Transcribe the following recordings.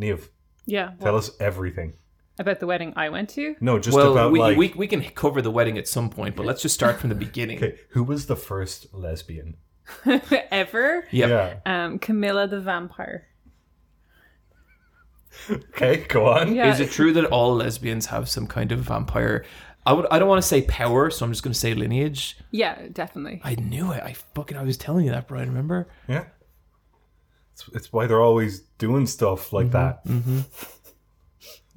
Neve, Yeah. tell well, us everything. about the wedding I went to. No, just well, about we, like we we can cover the wedding at some point, but let's just start from the beginning. okay, who was the first lesbian? Ever. Yep. Yeah. Um, Carmilla the vampire. Okay, go on. Yeah. Is it true that all lesbians have some kind of vampire? I would. I don't want to say power, so I'm just going to say lineage. Yeah, definitely. I knew it. I fucking. I was telling you that, Brian. Remember? Yeah. It's, it's why they're always doing stuff like that. Mm-hmm.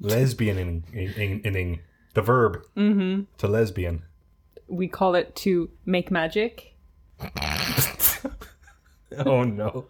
Lesbianing, in, inning, the verb to lesbian. We call it to make magic. Oh no.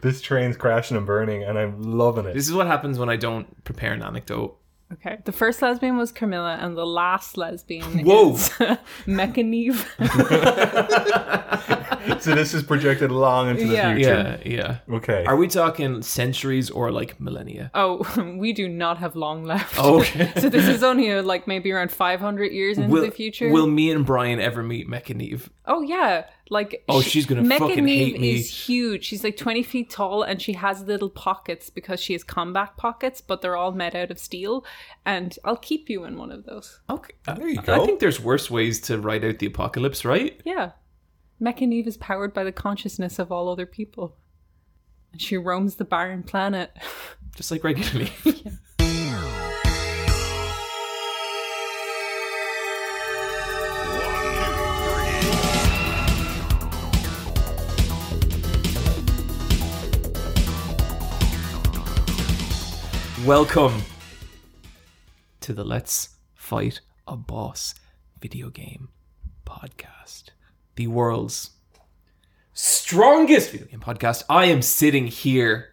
this train's crashing and burning, and I'm loving it. This is what happens when I don't prepare an anecdote. Okay. The first lesbian was Carmilla, and the last lesbian Whoa. is Mechaneve. so this is projected long into the Yeah. future. Yeah, yeah. Okay. Are we talking centuries or like millennia? oh, we do not have long left. Oh, okay. so this is only uh, like maybe around 500 years into will, the future. will me and Brian ever meet Mechaneve? Oh yeah, like Oh, she- she's gonna Mecca fucking Neve hate me. Is huge. She's like twenty feet tall, and she has little pockets because she has combat pockets, but they're all made out of steel. And I'll keep you in one of those. Okay. Ah, there you go. I think there's worse ways to ride out the apocalypse, right? Yeah, Mecca Neve is powered by the consciousness of all other people, and she roams the barren planet. Just like regularly. Welcome to the Let's Fight a Boss video game podcast, the world's strongest video game podcast. I am sitting here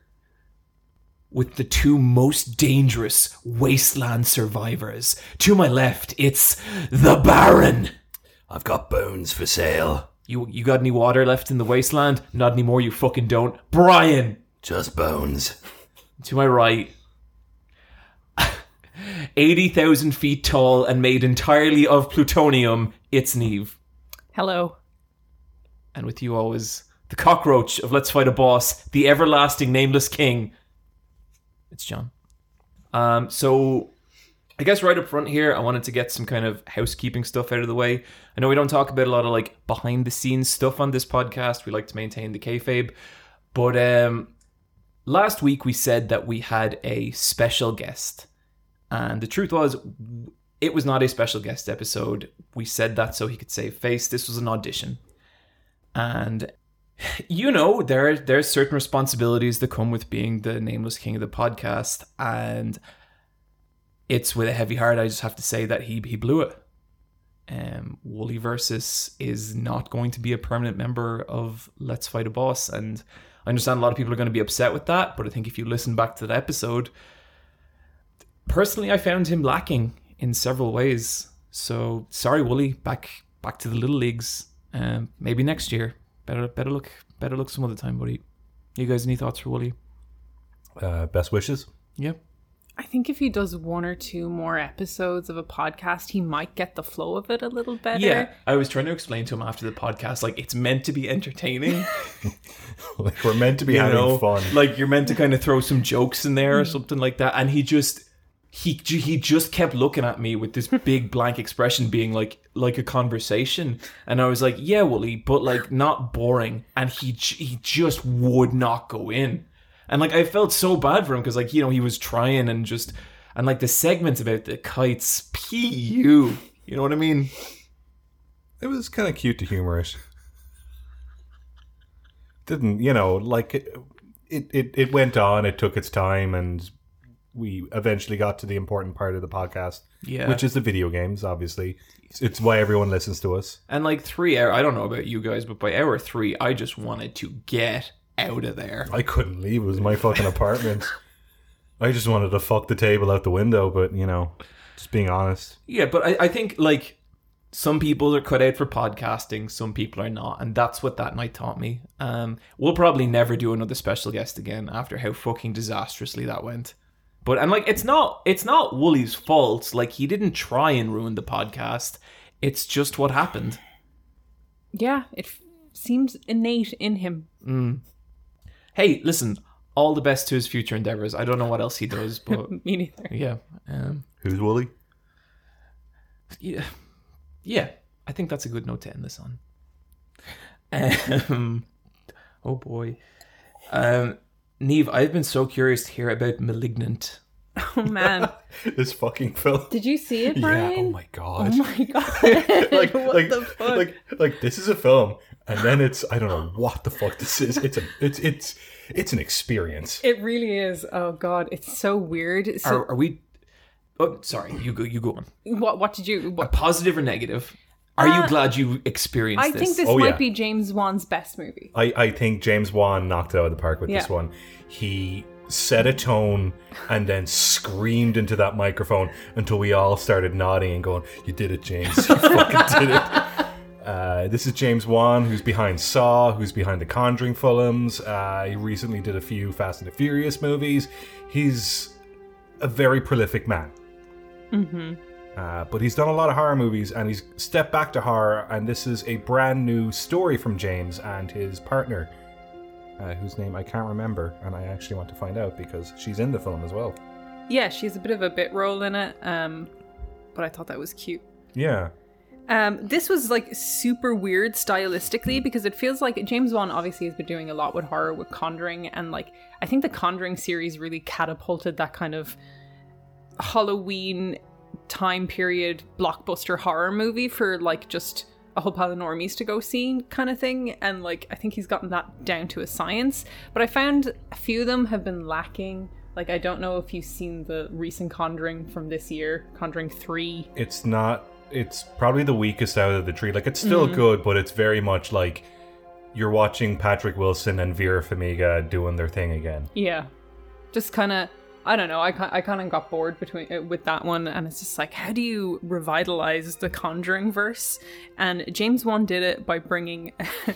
with the two most dangerous wasteland survivors. To my left, it's the Baron. I've got bones for sale. You you got any water left in the wasteland? Not anymore, you fucking don't. Brian. Just bones. To my right, 80,000 feet tall and made entirely of plutonium, it's Neve. Hello. And with you always, the cockroach of Let's Fight a Boss, the everlasting nameless king, it's John. Um, so, I guess right up front here, I wanted to get some kind of housekeeping stuff out of the way. I know we don't talk about a lot of like behind the scenes stuff on this podcast. We like to maintain the kayfabe. But um, last week we said that we had a special guest. And the truth was, it was not a special guest episode. We said that so he could save face. This was an audition. And you know, there there's certain responsibilities that come with being the nameless king of the podcast, and it's with a heavy heart. I just have to say that he he blew it. Um, Wooly versus is not going to be a permanent member of Let's Fight a Boss, and I understand a lot of people are going to be upset with that. But I think if you listen back to that episode, personally, I found him lacking in several ways. So sorry, Wooly. Back back to the little leagues. Um, maybe next year. Better better look better look some other time, buddy. You guys any thoughts for Wooly? Uh, best wishes. Yep. I think if he does one or two more episodes of a podcast, he might get the flow of it a little better. Yeah, I was trying to explain to him after the podcast, like it's meant to be entertaining. Like we're meant to be you having know, fun. like you're meant to kind of throw some jokes in there or something like that. And he just he he just kept looking at me with this big blank expression, being like like a conversation. And I was like, yeah, Wooly, but like not boring. And he he just would not go in. And like I felt so bad for him because like you know he was trying and just and like the segments about the kites, pu. You know what I mean? It was kind of cute to humor it. Didn't you know? Like it, it, it, it went on. It took its time, and we eventually got to the important part of the podcast, Yeah. which is the video games. Obviously, it's, why everyone listens to us. And like three hour, I don't know about you guys, but by hour three, I just wanted to get out of there. I couldn't leave. It was my fucking apartment. I just wanted to fuck the table out the window, but you know, just being honest. Yeah, but I, I think like some people are cut out for podcasting, some people are not, and that's what that night taught me. Um, we'll probably never do another special guest again after how fucking disastrously that went. But and like it's not it's not Wooly's fault. Like he didn't try and ruin the podcast. It's just what happened. Yeah, it f- seems innate in him. Hey, listen, all the best to his future endeavors. I don't know what else he does, but Me neither. yeah, um, Who's Wooly? yeah, yeah. I think that's a good note to end this on. Um, oh boy, um, Neve, I've been so curious to hear about *Malignant*. Oh man, This fucking film. did you see it, Brian? Yeah. Oh my god. Oh my god! like, what like, the fuck? like, like, this is a film, and then it's I don't know what the fuck this is. It's a, it's, it's, it's an experience. it really is. Oh god, it's so weird. So, Are, are we? Oh, sorry. You go. You go on. what? What did you? What, Positive or negative? Are you glad you experienced this? I this? think this Oh, might yeah. be James Wan's best movie. I, I think James Wan knocked it out of the park with this Yeah. one. He set a tone and then screamed into that microphone until we all started nodding and going, "You did it, James! You fucking did it!" Uh, this is James Wan, who's behind Saw, who's behind the Conjuring films. Uh, he recently did a few Fast and the Furious movies. He's a very prolific man. Uh, but he's done a lot of horror movies and he's stepped back to horror, and this is a brand new story from James and his partner, uh, whose name I can't remember, and I actually want to find out because she's in the film as well. Yeah, she's a bit of a bit role in it. Um, but I thought that was cute. Yeah. Um, this was like super weird stylistically because it feels like James Wan obviously has been doing a lot with horror with Conjuring, and like I think the Conjuring series really catapulted that kind of Halloween time period blockbuster horror movie for like just a whole pile of normies to go see kind of thing. And like I think he's gotten that down to a science. But I found a few of them have been lacking. Like I don't know if you've seen the recent Conjuring from this year, Conjuring Three. It's not, it's probably the weakest out of the tree. Like, it's still mm. good, but it's very much like you're watching Patrick Wilson and Vera Farmiga doing their thing again. Yeah, just kind of. I don't know. I, I kind of got bored between uh, with that one, and it's just like, how do you revitalize the Conjuring verse? And James Wan did it by bringing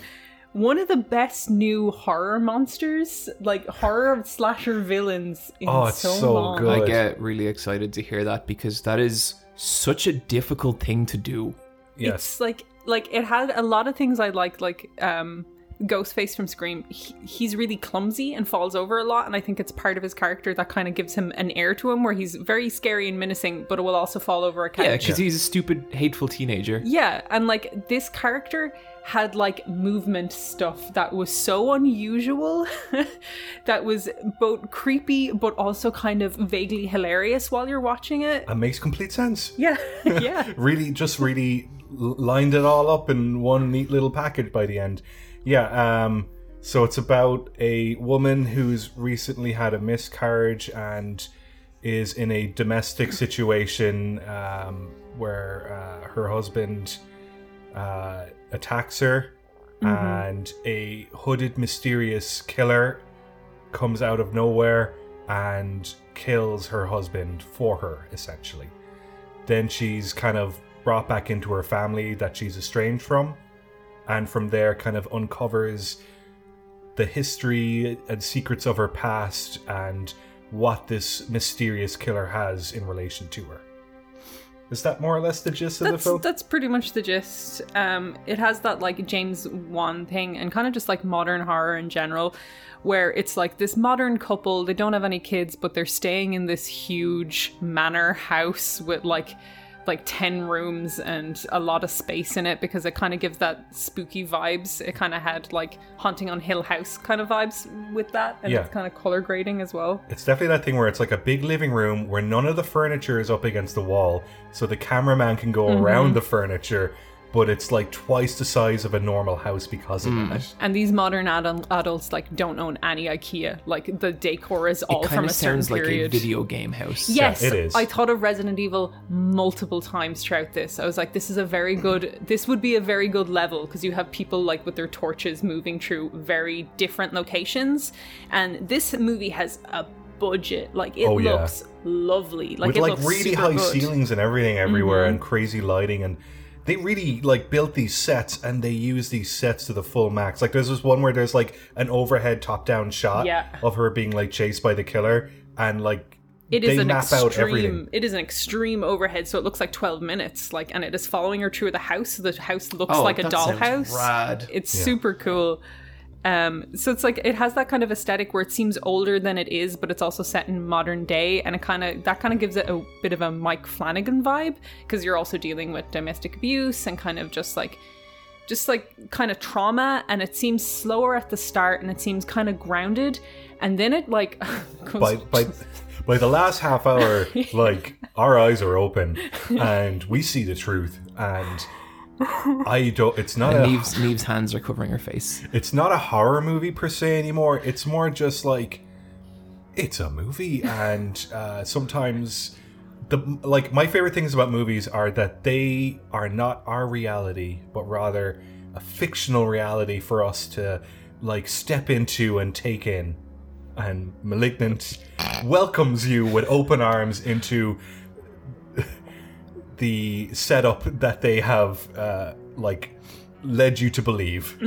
one of the best new horror monsters, like horror slasher villains. In Oh, it's so, so long. good. I get really excited to hear that because that is such a difficult thing to do. Yes. It's like like it had a lot of things I liked, like um Ghostface from Scream. He, he's really clumsy and falls over a lot, and I think it's part of his character that kind of gives him an air to him, where he's very scary and menacing, but it will also fall over a couch. Yeah, because he's a stupid, hateful teenager. Yeah, and like this character had like movement stuff that was so unusual that was both creepy but also kind of vaguely hilarious while you're watching it. That makes complete sense. Yeah, yeah. really just really lined it all up in one neat little package by the end yeah um so it's about a woman who's recently had a miscarriage and is in a domestic situation um, where uh, her husband uh, attacks her and a hooded mysterious killer comes out of nowhere and kills her husband for her essentially. Then she's kind of brought back into her family that she's estranged from and from there kind of uncovers the history and secrets of her past and what this mysterious killer has in relation to her is that more or less the gist of the film that's pretty much the gist. Um, it has that like James Wan thing, and kind of just like modern horror in general, where it's like this modern couple. They don't have any kids, but they're staying in this huge manor house with like like 10 rooms and a lot of space in it because it kind of gives that spooky vibes. It kind of had like haunting on hill house kind of vibes with that and Yeah. it's kind of color grading as well. It's definitely that thing where it's like a big living room where none of the furniture is up against the wall, so the cameraman can go mm-hmm. around the furniture, but it's like twice the size of a normal house because of that. and these modern adult, adults like don't own any ikea like the decor is all It from kind a of certain sounds like a video game house. Yes, it is. I thought of Resident Evil multiple times throughout this. I was like, this is a very good. This would be a very good level because you have people like with their torches moving through very different locations, and this movie has a budget. Like it Oh, yeah. looks lovely. Like With it like looks really super high good. Mm-hmm. ceilings and everything everywhere and crazy lighting and they really like built these sets and they use these sets to the full max. Like there's this one where there's like an overhead top down shot Yeah. of her being like chased by the killer and like It is they an map out everything. extreme. It is an extreme overhead, so it looks like twelve minutes. Like, and it is following her through the house. So the house looks Oh, like a that sounds dollhouse. rad. It's super cool. Um, so it's like it has that kind of aesthetic where it seems older than it is, but it's also set in modern day, and it kind of that kind of gives it a bit of a Mike Flanagan vibe because you're also dealing with domestic abuse and kind of just like just like kind of trauma and it seems slower at the start and it seems kind of grounded and then it like by by by the last half hour, like our eyes are open and we see the truth. And I don't. It's not a. Neve's, Neve's hands are covering her face. It's not a horror movie per se anymore. It's more just like it's a movie, and uh, sometimes the like my favorite things about movies are that they are not our reality, but rather a fictional reality for us to like step into and take in. And Malignant welcomes you with open arms into the setup that they have uh, like led you to believe.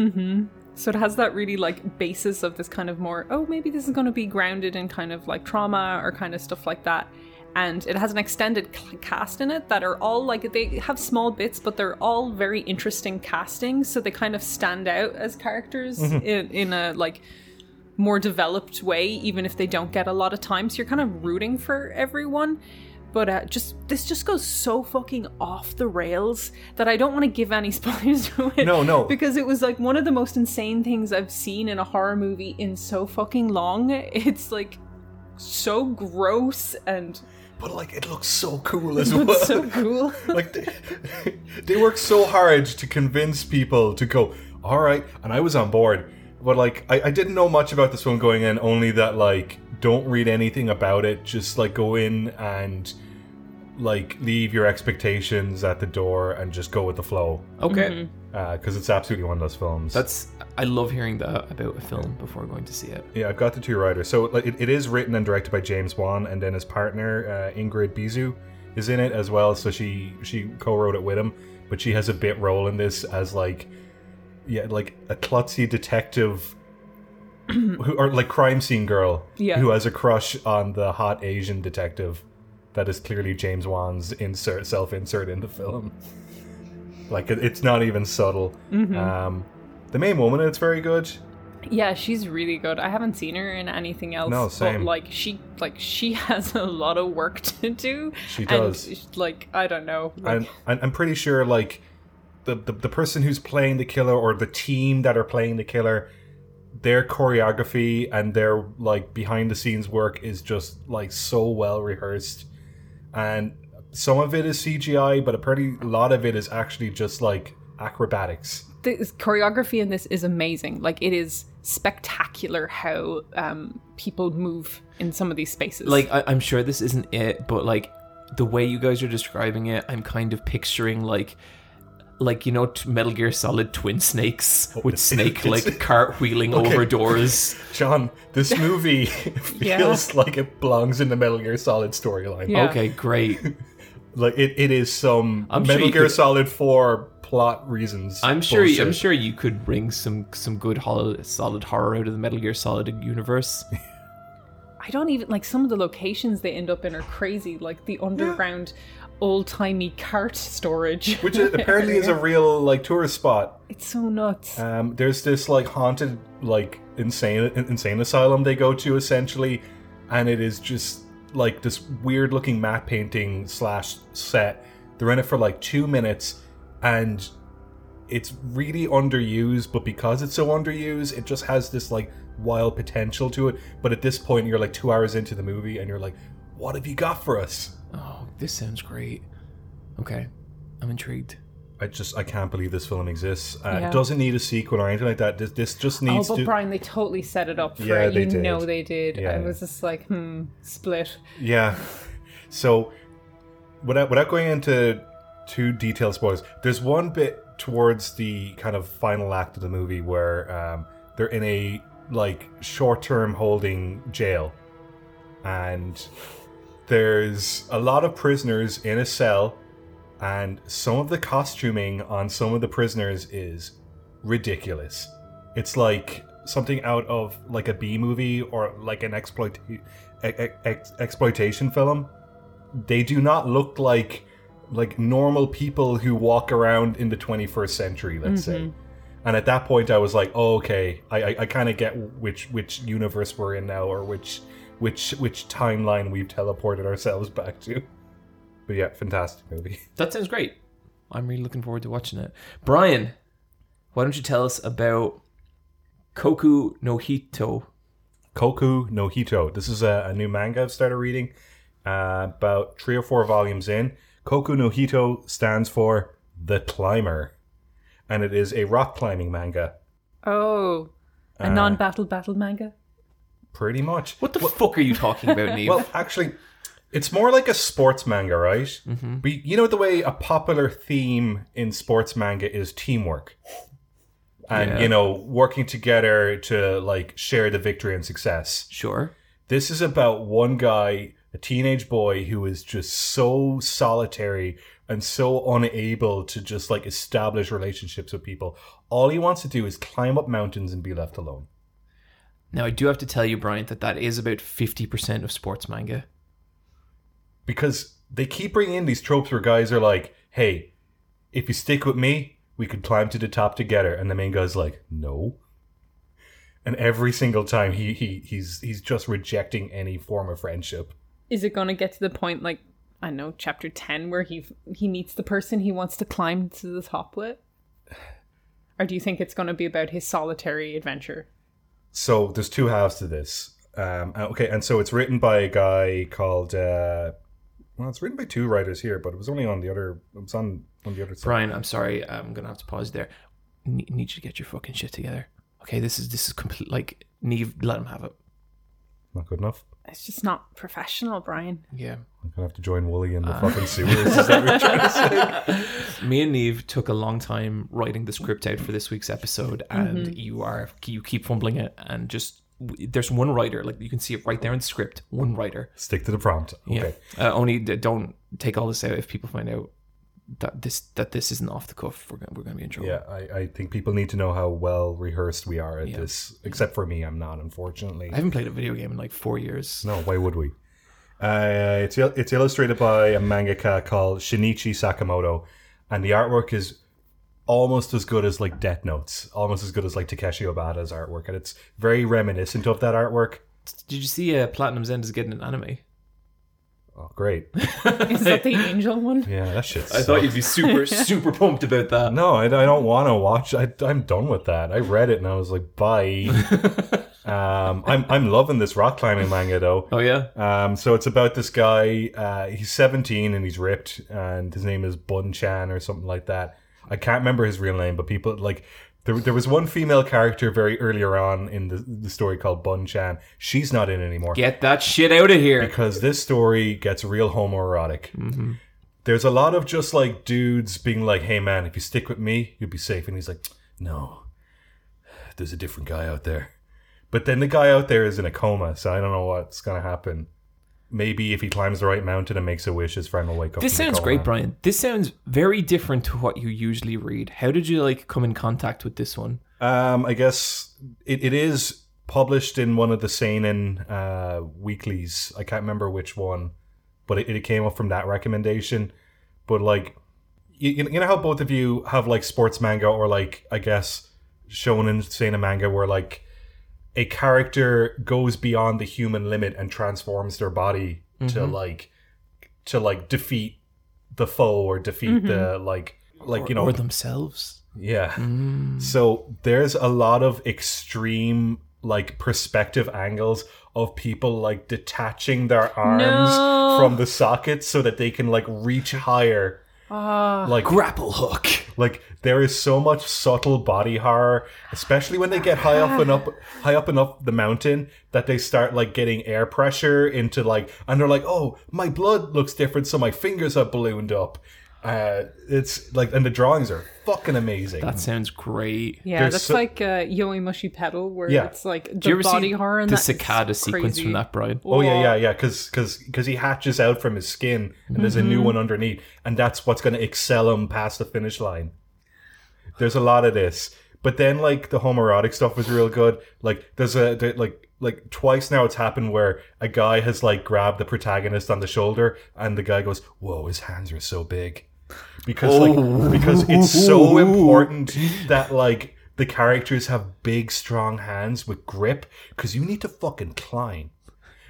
So it has that really like basis of this kind of more, oh, maybe this is going to be grounded in kind of like trauma or kind of stuff like that. And it has an extended cast in it that are all like, they have small bits, but they're all very interesting casting. So they kind of stand out as characters in, in a like more developed way, even if they don't get a lot of time. So you're kind of rooting for everyone. But uh, just this just goes so fucking off the rails that I don't want to give any spoilers to it. No, no. Because it was like one of the most insane things I've seen in a horror movie in so fucking long. It's like so gross and But like it looks so cool as well. so cool. like they, they work so hard to convince people to go all right and i was on board but like I, I didn't know much about this one going in only that like don't read anything about it just like go in and like leave your expectations at the door and just go with the flow. Okay. because it's absolutely one of those films. That's I love hearing that about a film before going to see it. yeah i've got the two writers. So like, it, it is written and directed by james wan and then his partner uh, ingrid bisu is in it as well. So she she co-wrote it with him but she has a bit role in this as like yeah like a klutzy detective who or like crime scene girl Yeah. who has a crush on the hot asian detective that is clearly james wan's insert self-insert in the film like it, it's not even subtle Mm-hmm. um the main woman it's very good Yeah, she's really good. I haven't seen her in anything else. No, same. But like she like she has a lot of work to do. She does. And like I don't know. Like, I'm, I'm pretty sure like the, the the person who's playing the killer or the team that are playing the killer their choreography and their like behind the scenes work is just like so well rehearsed and some of it is cgi but a pretty lot of it is actually just like acrobatics the choreography in this is amazing. Like it is spectacular how um people move in some of these spaces. Like I, I'm sure this isn't it, but like the way you guys are describing it, I'm kind of picturing like like you know t- Metal Gear Solid Twin Snakes oh, with it's- Snake it's- like cartwheeling over doors. john this movie feels like it belongs in the metal gear solid storyline Yeah. Okay, great. like it, it is some I'm metal you gear could- solid 4 plot reasons I'm sure. You, I'm sure you could bring some some good hol- solid horror out of the Metal Gear Solid universe. I don't even like some of the locations they end up in are crazy. Like the underground old timey cart storage. which is, apparently is a real like tourist spot It's so nuts. Um, there's this like haunted, like insane, insane asylum they go to essentially, and it is just like this weird looking matte painting slash set. They're in it for like two minutes, and it's really underused. But because it's so underused, it just has this like wild potential to it. But at this point, you're like two hours into the movie, and you're like, "What have you got for us?" Oh, this sounds great. Okay, I'm intrigued. I just I can't believe this film exists. Uh, Yeah. It doesn't need a sequel or anything like that. This, this just Oh, needs but to. Brian, they totally set it up for Yeah, it. they You did. know they did. Yeah. I was just like, hmm, split. Yeah. So, without without going into too detailed spoilers, there's one bit towards the kind of final act of the movie where um, they're in a like short-term holding jail, and there's a lot of prisoners in a cell, and some of the costuming on some of the prisoners is ridiculous. It's like something out of like a B movie or like an exploit ex- ex- exploitation film. They do not look like like normal people who walk around in the 21st century, let's say. Mm-hmm. And at that point, I was like, oh, okay, I, I, I kind of get which which universe we're in now, or which which which timeline we've teleported ourselves back to. But yeah, fantastic movie. That sounds great. I'm really looking forward to watching it. Brian, why don't you tell us about Kokou no Hito? Kokou no Hito. This is a, a new manga I've started reading. Uh, about three or four volumes in. Kokou no Hito stands for The Climber. And it is a rock climbing manga. Oh, a Uh, non-battle battle manga. Pretty much. What the fuck are you talking about, Neve? Well, actually, it's more like a sports manga, right? Mm-hmm. But you know the way a popular theme in sports manga is teamwork. And, Yeah. you know, working together to, like, share the victory and success. sure. This is about one guy, a teenage boy, who is just so solitary and so unable to just like establish relationships with people. All he wants to do is climb up mountains and be left alone. Now, I do have to tell you, Brian, that that is about 50% of sports manga. Because they keep bringing in these tropes where guys are like, hey, if you stick with me, we could climb to the top together. And the main guy's like, no. And every single time he, he he's he's just rejecting any form of friendship. Is it going to get to the point like I don't know, chapter ten, where he he meets the person he wants to climb to the top with? Or do you think it's going to be about his solitary adventure? So there's two halves to this. Um, uh, okay, and so it's written by a guy called. Uh, well, it's written by two writers here, but it was only on the other. It was on on the other side. Brian, I'm sorry. I'm going to have to pause there. Ne- need you to get your fucking shit together. Okay, this is this is complete. Like, Neve, let him have it. Not good enough. It's just not professional, Brian. Yeah. I'm gonna have to join Wooly in the Uh. fucking sewers. Is that what you're trying to say? Me and Neve took a long time writing the script out for this week's episode, and you are you keep fumbling it, and just there's one writer, like you can see it right there in the script, one writer. Stick to the prompt. Okay. Yeah. Uh, only don't take all this out if people find out that this that this isn't off the cuff. We're gonna, we're gonna be in trouble. Yeah, I, I think people need to know how well rehearsed we are at Yeah. this. Except for me, I'm not, unfortunately. I haven't played a video game in like four years. No, why would we? Uh, it's it's illustrated by a mangaka called Shinichi Sakamoto, and the artwork is almost as good as like Death Notes, almost as good as like Takeshi Obata's artwork, and it's very reminiscent of that artwork. Did you see uh, Platinum's End is getting an anime? Oh, great! Is that the angel one? Yeah, that shit. I thought you'd be super super pumped about that. No, I, I don't want to watch. I, I'm done with that. I read it and I was like, bye. um, I'm I'm loving this rock climbing manga though. Oh yeah. Um, so it's about this guy. Uh, he's 17 and he's ripped, and his name is Bun Chan or something like that. I can't remember his real name, but people like there. There was one female character very earlier on in the the story called Bun Chan. She's not in anymore Get that shit out of here. because this story gets real homoerotic. There's a lot of just like dudes being like, "Hey man, if you stick with me, you'll be safe," and he's like, "No, there's a different guy out there." But then the guy out there is in a coma, so I don't know what's gonna happen. Maybe if he climbs the right mountain and makes a wish, his friend will wake up. This sounds great, Brian. This sounds very different to what you usually read. How did you like come in contact with this one? Um, I guess it, it is published in one of the seinen uh, weeklies. I can't remember which one, but it, it came up from that recommendation. But like, you, you know how both of you have like sports manga or like I guess shonen seinen manga where like a character goes beyond the human limit and transforms their body to mm-hmm. like to like defeat the foe or defeat the mm-hmm. like like you know or themselves? yeah. Mm. So there's a lot of extreme like perspective angles of people like detaching their arms No. from the sockets so that they can like reach higher. Ah. like Grapple hook. like there is so much subtle body horror, especially when they get high up and up high up and up the mountain that they start like getting air pressure into like and they're like, "Oh, my blood looks different so my fingers have ballooned up." Uh it's like and the drawings are fucking amazing. That sounds great. Yeah, There's that's so- like uh, Yowamushi Pedal, where Yeah. it's like Do you the ever body see horror and the that's cicada sequence crazy. from that, Brian? Oh yeah, yeah, yeah. Because because he hatches out from his skin, and there's a new one underneath, and that's what's going to excel him past the finish line. There's a lot of this, but then like the homoerotic stuff was real good. Like there's a there, like like twice now it's happened where a guy has like grabbed the protagonist on the shoulder, and the guy goes, "Whoa, his hands are so big," because like because it's so important that like the characters have big, strong hands with grip because you need to fucking climb.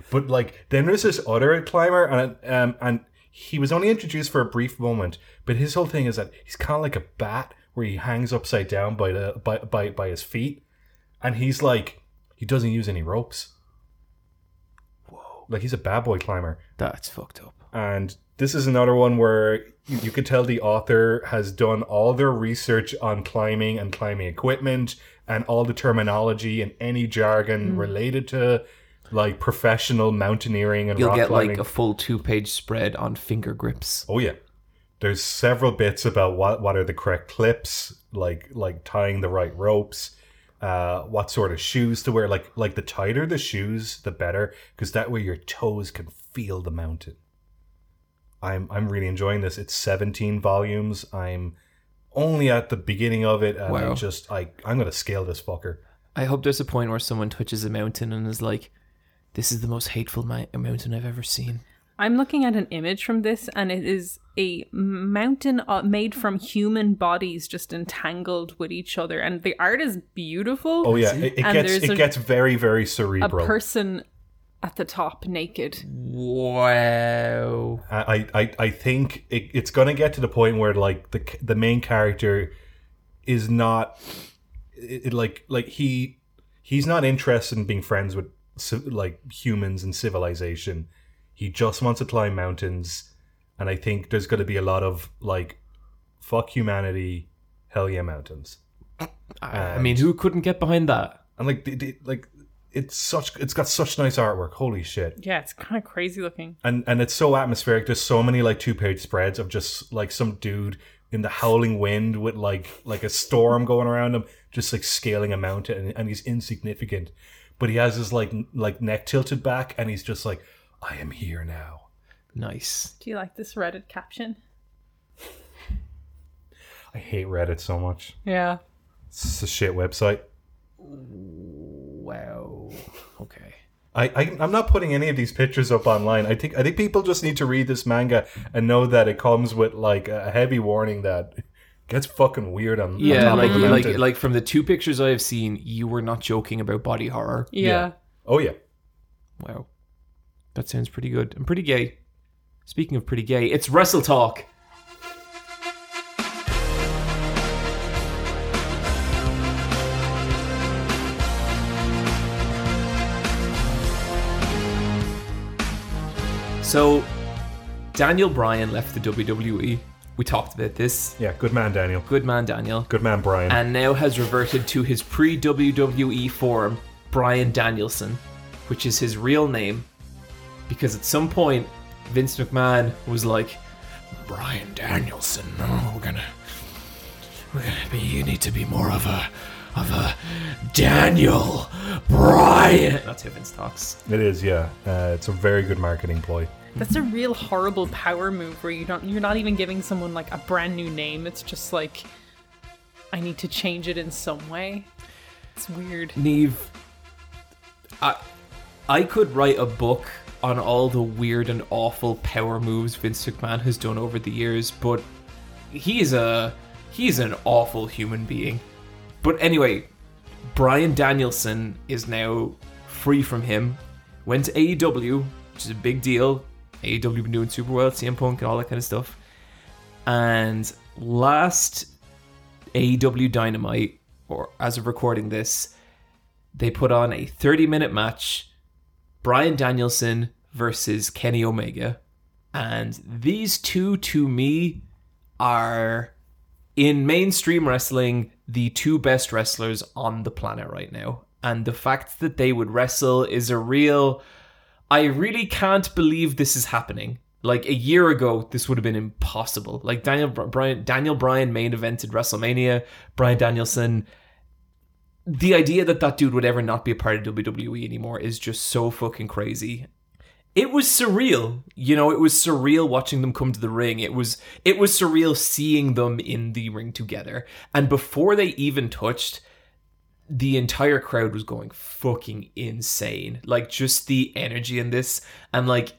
But like, then there's this other climber, and um, and he was only introduced for a brief moment. But his whole thing is that he's kind of like a bat, where he hangs upside down by the by by by his feet, and he's like, he doesn't use any ropes. Whoa! Like he's a bad boy climber. That's fucked up. And this is another one where you, could tell the author has done all their research on climbing and climbing equipment and all the terminology and any jargon related to like professional mountaineering and You'll rock get climbing. like a full two page spread on finger grips. oh yeah, there's several bits about what what are the correct clips, like like tying the right ropes, uh, what sort of shoes to wear. Like like the tighter the shoes, the better, because that way your toes can feel the mountain. I'm I'm really enjoying this. It's 17 volumes. I'm only at the beginning of it, and I Wow. just I I'm gonna scale this fucker. I hope there's a point where someone touches a mountain and is like, "This is the most hateful ma- mountain I've ever seen." I'm looking at an image from this, and it is a mountain uh, made from human bodies just entangled with each other, and the art is beautiful. Oh yeah, it, it And gets there's it a- gets very very cerebral. a cerebral. person at the top naked. Wow. I, I, I think it, it's gonna get to the point where like the the main character is not it, it, like like he he's not interested in being friends with like humans and civilization. He just wants to climb mountains, and I think there's going to be a lot of like fuck humanity, hell yeah mountains, I, I mean, who couldn't get behind that? and like the, the, like it's such it's got such nice artwork. Holy shit! Yeah, it's kind of crazy looking. and and it's so atmospheric. There's so many like two page spreads of just like some dude in the howling wind with like like a storm going around him, just like scaling a mountain, and, and he's insignificant, but he has his like n- like neck tilted back, and he's just like, I am here now. Nice. Do you like this Reddit caption? I hate Reddit so much. Yeah. It's a shit website. Wow. Okay. I, I I'm not putting any of these pictures up online. I think I think people just need to read this manga and know that it comes with like a heavy warning that gets fucking weird on on Yeah, top like of a like like from the two pictures I have seen, you were not joking about body horror. Yeah. oh yeah. Wow. That sounds pretty good. I'm pretty gay. Speaking of pretty gay, it's Wrestle Talk. So, Daniel Bryan left the WWE. We talked about this. Yeah, good man, Daniel. Good man, Daniel. Good man, Brian. and now has reverted to his pre WWE form, Brian Danielson, which is his real name. Because at some point, Vince McMahon was like, Brian Danielson, no, we're gonna, we're gonna be, you need to be more of a, of a Daniel Bryan. That's how Vince talks. it is, yeah. Uh, it's a very good marketing ploy. That's a real horrible power move where you don't you're not even giving someone like a brand new name. It's just like I need to change it in some way. It's weird. Neve, I, I could write a book on all the weird and awful power moves Vince McMahon has done over the years, but he's a he's an awful human being. But anyway, Brian Danielson is now free from him. Went to AEW, which is a big deal. AEW been doing super well, CM Punk and all that kind of stuff. And last AEW Dynamite, or as of recording this, they put on a 30 minute match Brian Danielson versus Kenny Omega. And these two, to me, are in mainstream wrestling the two best wrestlers on the planet right now. And the fact that they would wrestle is a real. I really can't believe this is happening. Like a year ago, this would have been impossible. Like Daniel Bryan, Daniel Bryan main evented WrestleMania. Brian Danielson the idea that that dude would ever not be a part of WWE anymore is just so fucking crazy. It was surreal, you know. It was surreal watching them come to the ring. It was it was surreal seeing them in the ring together. And before they even touched, the entire crowd was going fucking insane. Like just the energy in this, and like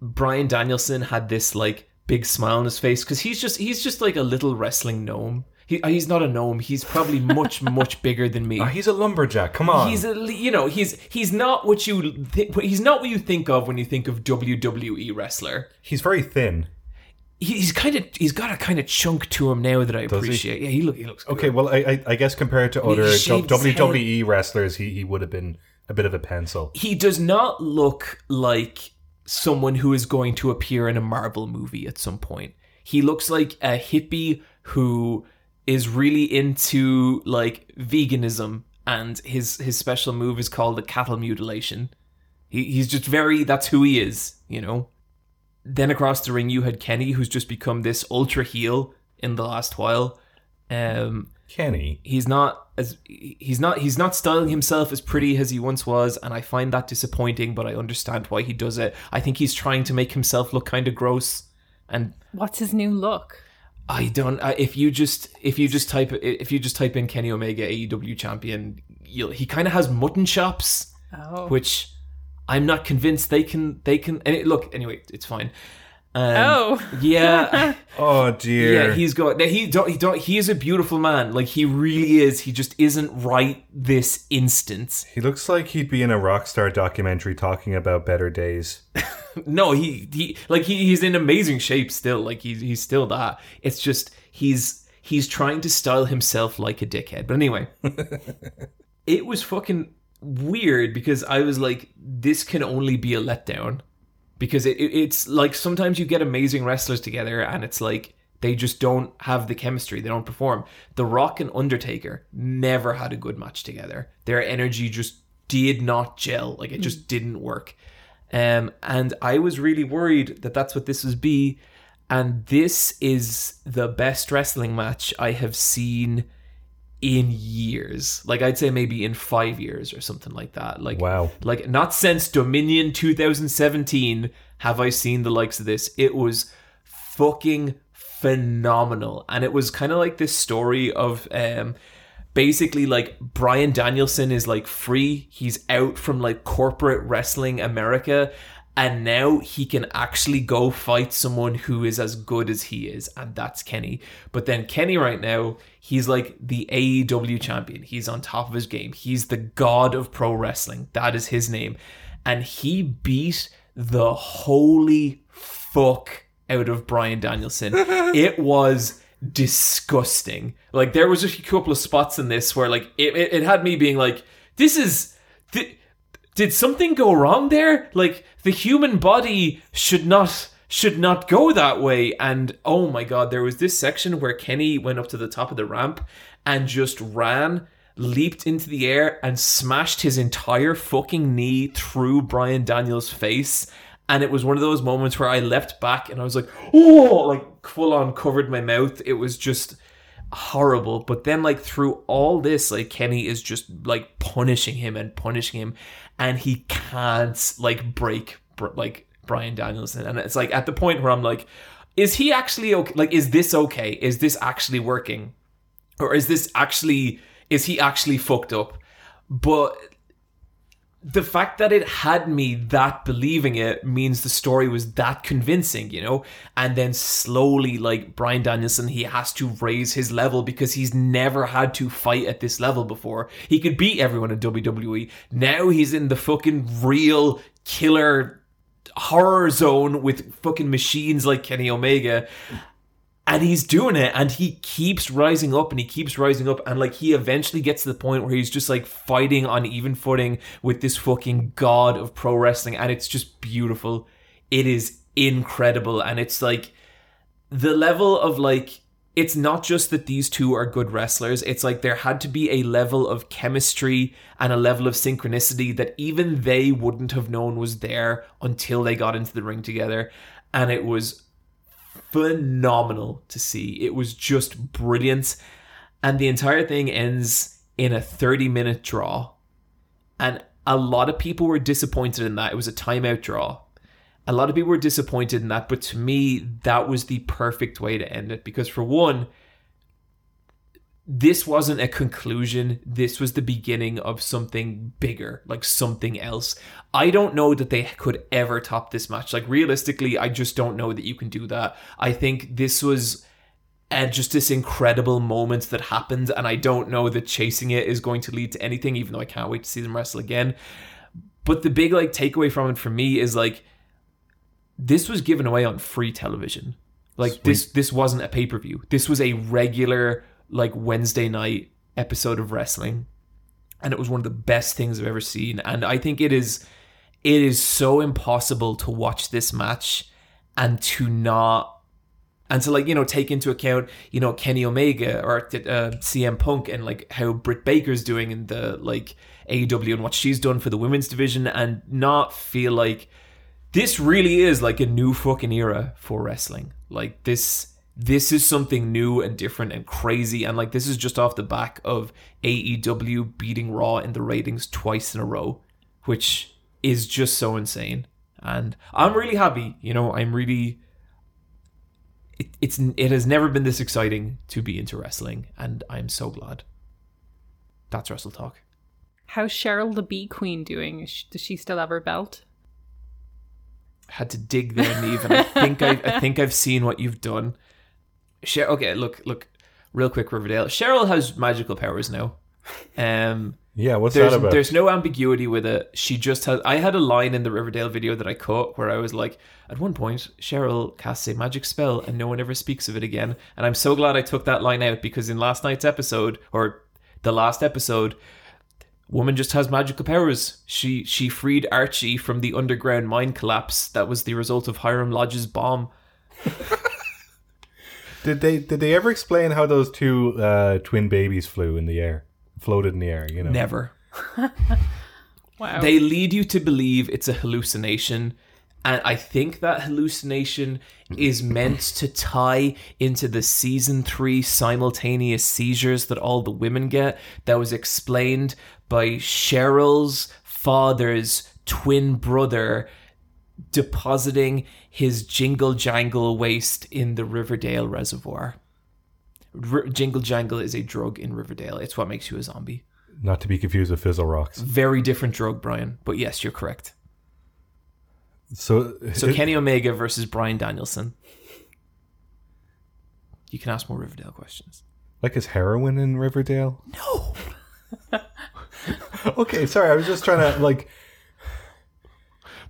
Brian Danielson had this like big smile on his face because he's just he's just like a little wrestling gnome. He, uh, he's not a gnome. He's probably much much bigger than me. Oh, he's a lumberjack. Come on. He's a you know he's he's not what you th- he's not what you think of when you think of WWE wrestler. He's very thin. He- He's kind of he's got a kind of chunk to him now that I he? appreciate. Yeah, he look he looks good. Okay, well, I, I, I guess compared to other WWE wrestlers, he, he would have been a bit of a pencil. He does not look like someone who is going to appear in a Marvel movie at some point. He looks like a hippie who is really into like veganism and his his special move is called the cattle mutilation. He, he's just very that's who he is, you know. Then across the ring you had Kenny who's just become this ultra heel in the last while. Um Kenny. he's not as he's not he's not styling himself as pretty as he once was and i find that disappointing but i understand why he does it i think he's trying to make himself look kind of gross and What's his new look? i don't I, if you just if you just type if you just type in kenny omega aew champion you'll, he kind of has mutton chops Oh. which i'm not convinced they can they can and it, look anyway it's fine um, oh. yeah Oh dear. Yeah, he's got. He don't. He don't. He is a beautiful man. Like he really is. He just isn't right this instant. He looks like he'd be in a Rockstar documentary talking about better days. No, he he like he, he's in amazing shape still. Like he's he's still that. It's just he's he's trying to style himself like a dickhead. But anyway, it was fucking weird because I was like, this can only be a letdown. Because it, it, it's like sometimes you get amazing wrestlers together and it's like they just don't have the chemistry they don't perform. The rock and undertaker never had a good match together. Their energy just did not gel like it just didn't work. Um, and i was really worried that that's what this would be. And this is the best wrestling match i have seen in years like i'd say maybe in five years or something like that like Wow. like not since Dominion 2017 have I seen the likes of this. It was fucking phenomenal. And it was kind of like this story of um basically like Brian Danielson is like free. He's out from like corporate wrestling America and now he can actually go fight someone who is as good as he is and that's Kenny. But then Kenny right now, he's like the AEW champion. He's on top of his game. He's the god of pro wrestling. That is his name. And he beat the holy fuck out of Brian Danielson. it was disgusting. Like there was a couple of spots in this where like it, it, it had me being like, this is did something go wrong there? Like the human body should not should not go that way. And oh my god, there was this section where Kenny went up to the top of the ramp and just ran, leaped into the air, and smashed his entire fucking knee through Brian Daniels' face. And it was one of those moments where I leapt back and I was like, oh, like full on covered my mouth. It was just horrible. But then, like, through all this, like, Kenny is just like punishing him and punishing him, and he can't like break like Brian Danielson. And it's like at the point where I'm like, is he actually okay? Like, is this okay? Is this actually working? Or is this actually, is he actually fucked up? But the fact that it had me that believing it means the story was that convincing, you know? And then slowly, like Brian Danielson, he has to raise his level because he's never had to fight at this level before. He could beat everyone in WWE. Now he's in the fucking real killer horror zone with fucking machines like Kenny Omega and he's doing it and he keeps rising up and he keeps rising up and like he eventually gets to the point where he's just like fighting on even footing with this fucking god of pro wrestling and it's just beautiful. It is incredible and it's like the level of like it's not just that these two are good wrestlers it's like there had to be a level of chemistry and a level of synchronicity that even they wouldn't have known was there until they got into the ring together and it was phenomenal to see. It was just brilliant. And the entire thing ends in a 30 minute draw. And a lot of people were disappointed in that. It was a timeout draw. A lot of people were disappointed in that, but to me, that was the perfect way to end it because, for one, this wasn't a conclusion. This was the beginning of something bigger, like something else. I don't know that they could ever top this match. Like, realistically, I just don't know that you can do that. I think this was and just this incredible moment that happened. And I don't know that chasing it is going to lead to anything, even though I can't wait to see them wrestle again. But the big like takeaway from it for me is like this was given away on free television. Like this this wasn't a pay-per-view. This was a regular like Wednesday night episode of wrestling. And it was one of the best things I've ever seen. And I think it is it is so impossible to watch this match and to not and to like you know take into account you know Kenny Omega or uh, CM Punk and like how Britt Baker's doing in the like AEW and what she's done for the women's division and not feel like this really is like a new fucking era for wrestling. Like this this is something new and different and crazy and like this is just off the back of AEW beating Raw in the ratings twice in a row, which is just so insane. And I'm really happy, you know, I'm really it, it's it has never been this exciting to be into wrestling and I'm so glad. That's Wrestle Talk. How's Cheryl the Bee Queen doing? Does she still have her belt? had to dig there, Neve, and I think I, I think I've seen what you've done. Cheryl, okay, look, look, real quick, Riverdale. Cheryl has magical powers now. Um, Yeah, what's there's that about? there's no ambiguity with it. She just has. I had a line in the Riverdale video that I caught where I was like, at one point, Cheryl casts a magic spell and no one ever speaks of it again. And I'm so glad I took that line out because in last night's episode or the last episode, woman just has magical powers. She she freed Archie from the underground mine collapse that was the result of Hiram Lodge's bomb. Did they did they ever explain how those two uh, twin babies flew in the air, floated in the air? You know, Never. Wow. They lead you to believe it's a hallucination. And I think that hallucination is meant to tie into the season three simultaneous seizures that all the women get. That was explained by Cheryl's father's twin brother depositing his jingle jangle waste in the Riverdale reservoir. R- jingle jangle is a drug in Riverdale. It's what makes you a zombie. not to be confused with Fizzle Rocks. Very different drug, Brian. But yes, you're correct. So, So Kenny Omega versus Bryan Danielson. You can ask more Riverdale questions. like is heroin in Riverdale? No. Okay, sorry, I was just trying to like.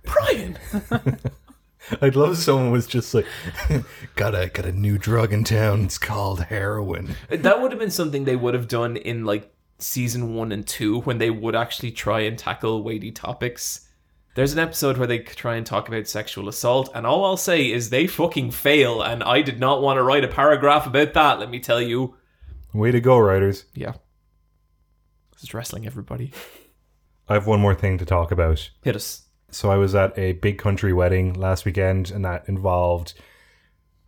Brian. I'd love if someone was just like, got a got a new drug in town. It's called heroin. that would have been something they would have done in like season one and two when they would actually try and tackle weighty topics. There's an episode where they try and talk about sexual assault, and all I'll say is they fucking fail, and I did not want to write a paragraph about that, let me tell you. Way to go, writers! Yeah. This is wrestling, everybody. I have one more thing to talk about. Hit us. So I was at a big country wedding last weekend, and that involved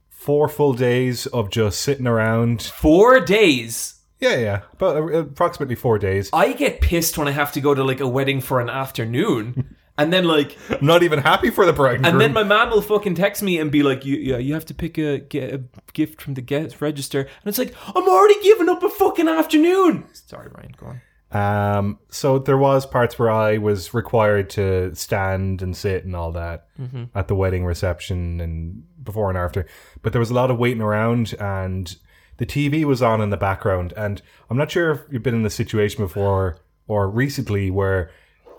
four full days of just sitting around. Four days. Yeah, yeah, about uh, approximately four days. I get pissed when I have to go to like a wedding for an afternoon, and then like, I'm not even happy for the bride and, and then my mom will fucking text me and be like, "You, yeah, you have to pick a get a gift from the guest register," and it's like, I'm already giving up a fucking afternoon. Sorry, Ryan, go on. Um, so there was parts where I was required to stand and sit and all that at the wedding reception and before and after. But there was a lot of waiting around and the TV was on in the background. And I'm not sure if you've been in this situation before or recently where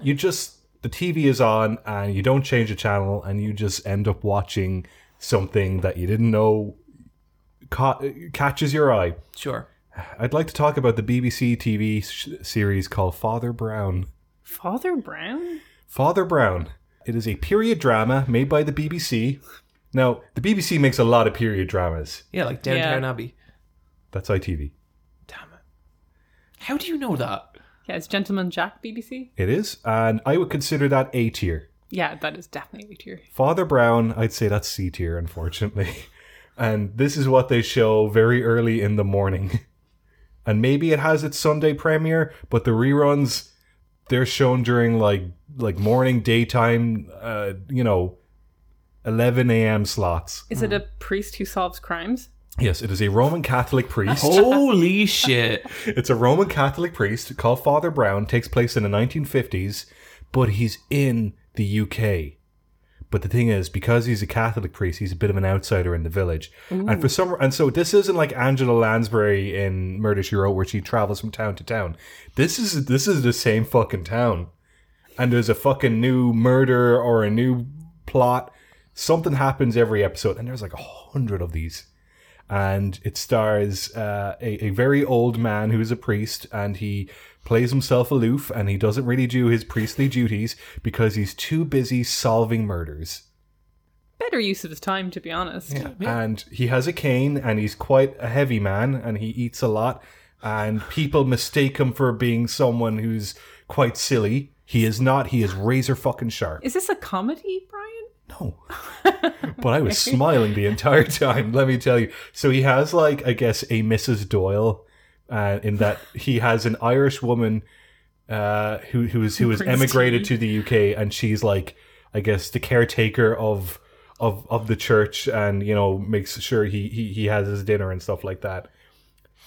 you just the TV is on and you don't change the channel and you just end up watching something that you didn't know ca- catches your eye. Sure. I'd like to talk about the BBC TV sh- series called Father Brown. Father Brown? Father Brown. It is a period drama made by the BBC. Now, the BBC makes a lot of period dramas. Yeah, like Downton Yeah. Abbey. That's ITV. Damn it. How do you know that? Yeah, it's Gentleman Jack BBC. It is, and I would consider that A tier. Yeah, that is definitely a tier. Father Brown, I'd say that's C tier, unfortunately. And this is what they show very early in the morning. And maybe it has its Sunday premiere, but the reruns they're shown during like like morning, daytime, uh, you know, eleven a.m. slots. Is it a priest who solves crimes? Yes, it is a Roman Catholic priest. Holy shit. It's a Roman Catholic priest called Father Brown. Takes place in the 1950s, but he's in the UK. But the thing is, because he's a Catholic priest, he's a bit of an outsider in the village. And for some, and so this isn't like Angela Lansbury in Murder She Wrote, where she travels from town to town. This is this is the same fucking town, and there's a fucking new murder or a new plot. Something happens every episode, and there's like a hundred of these and it stars uh, a, a very old man who's a priest and he plays himself aloof and he doesn't really do his priestly duties because he's too busy solving murders Better use of his time, to be honest. Yeah, and he has a cane and he's quite a heavy man and he eats a lot and people mistake him for being someone who's quite silly he is not he is razor fucking sharp Is this a comedy, Brian? No. but I was smiling the entire time, let me tell you. So he has, like, I guess, a Mrs. Doyle, uh, in that he has an Irish woman uh, who who is who has emigrated tea. to the UK, and she's like, I guess, the caretaker of of of the church, and you know, makes sure he he, he has his dinner and stuff like that.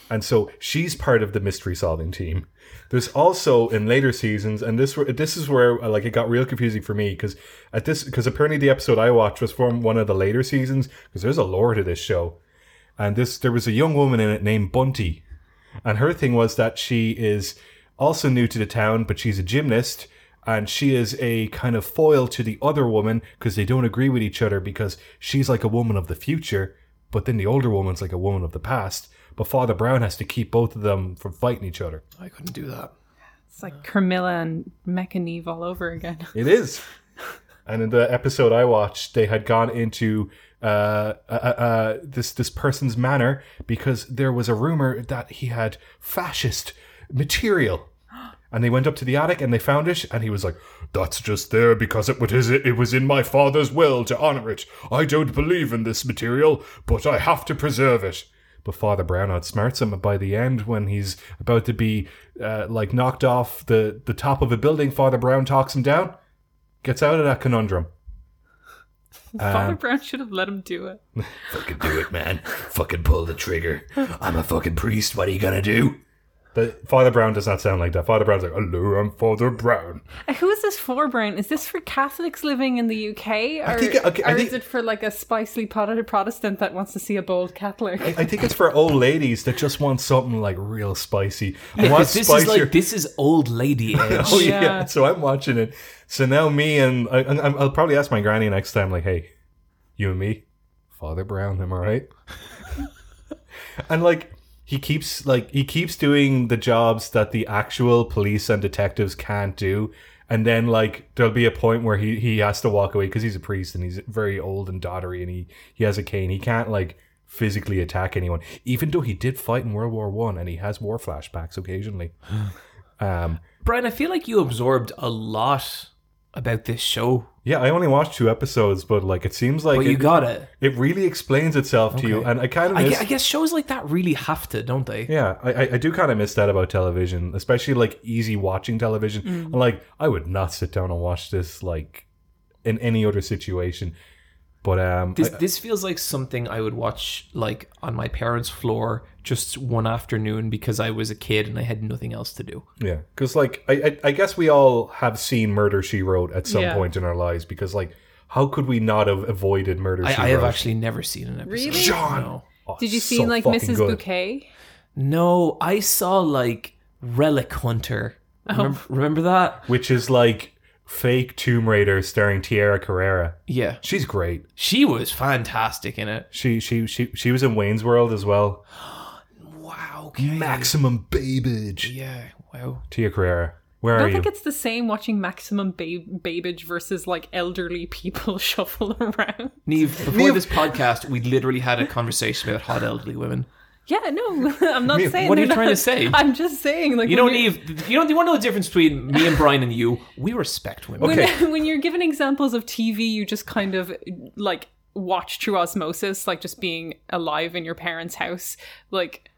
And so she's part of the mystery solving team. There's also in later seasons, and this this is where uh, like it got real confusing for me because at this because apparently the episode I watched was from one of the later seasons because there's a lore to this show, and this there was a young woman in it named Bunty, and her thing was that she is also new to the town, but she's a gymnast. And she is a kind of foil to the other woman because they don't agree with each other because she's like a woman of the future, but then the older woman's like a woman of the past. But Father Brown has to keep both of them from fighting each other. I couldn't do that. It's like Carmilla and Mecca Neve all over again. It is. and in the episode I watched, they had gone into uh, uh, uh, this this person's manner because there was a rumor that he had fascist material. And they went up to the attic and they found it, and he was like, "That's just there because it was it was in my father's will to honor it. I don't believe in this material, but I have to preserve it." But Father Brown outsmarts him and by the end when he's about to be uh, like knocked off the the top of a building. Father Brown talks him down, gets out of that conundrum. Um, Father Brown should have let him do it. Fucking do it, man. fucking pull the trigger. I'm a fucking priest. What are you gonna do? But Father Brown does not sound like that. Father Brown's like, "Hello, I'm Father Brown." Uh, Who is this for, Brown? Is this for Catholics living in the UK, or, think- okay, I or think- is it for like a spicely Prot- Protestant that wants to see a bold Catholic? I think it's for old ladies that just want something like real spicy. I want This is like this is old lady age. Oh yeah. Yeah. So I'm watching it. So now me and I, I'll probably ask my granny next time, like, "Hey, you and me, Father Brown, am I right?" and like he keeps like he keeps doing the jobs that the actual police and detectives can't do. And then like there'll be a point where he, he has to walk away because he's a priest and he's very old and doddery and he, he has a cane. He can't like physically attack anyone, even though he did fight in World War One and he has war flashbacks occasionally. Um, Brian, I feel like you absorbed a lot about this show, Yeah, I only watched two episodes, but like it seems like but you it, got it. it really explains itself to you, Okay. and I kind of I, miss. gue- I guess shows like that really have to, don't they? yeah, I, I- I do kind of miss that about television, especially like easy watching television. And like, I would not sit down and watch this like in any other situation. But um, This I- this feels like something I would watch like on my parents' floor just one afternoon because I was a kid and I had nothing else to do. yeah, because like I, I I guess we all have seen Murder She Wrote at some Yeah. point in our lives because like how could we not have avoided Murder I, She I have actually never seen an episode. Really? John! No. Oh, Did you so see like Mrs. good. Bouquet? No, I saw like Relic Hunter. Oh. Remember, remember that? which is like fake Tomb Raider starring Tia Carrera. Yeah. She's great. She was fantastic in it. She she she she was in Wayne's World as well. Wow. Okay. Maximum Babage. Yeah. Wow. Tia Carrera, where I don't you? think it's the same watching maximum ba- babage versus like elderly people shuffle around. Neve, before this podcast, we literally had a conversation about hot elderly women. Yeah, no, I'm not Me- saying. what are you they're trying to say? I'm just saying, like You when know, you're- Neve, you don't you want to know the difference between me and Brian and you? We respect women. when, Okay. when you're given examples of TV, you just kind of like watch through osmosis, like just being alive in your parents' house. Like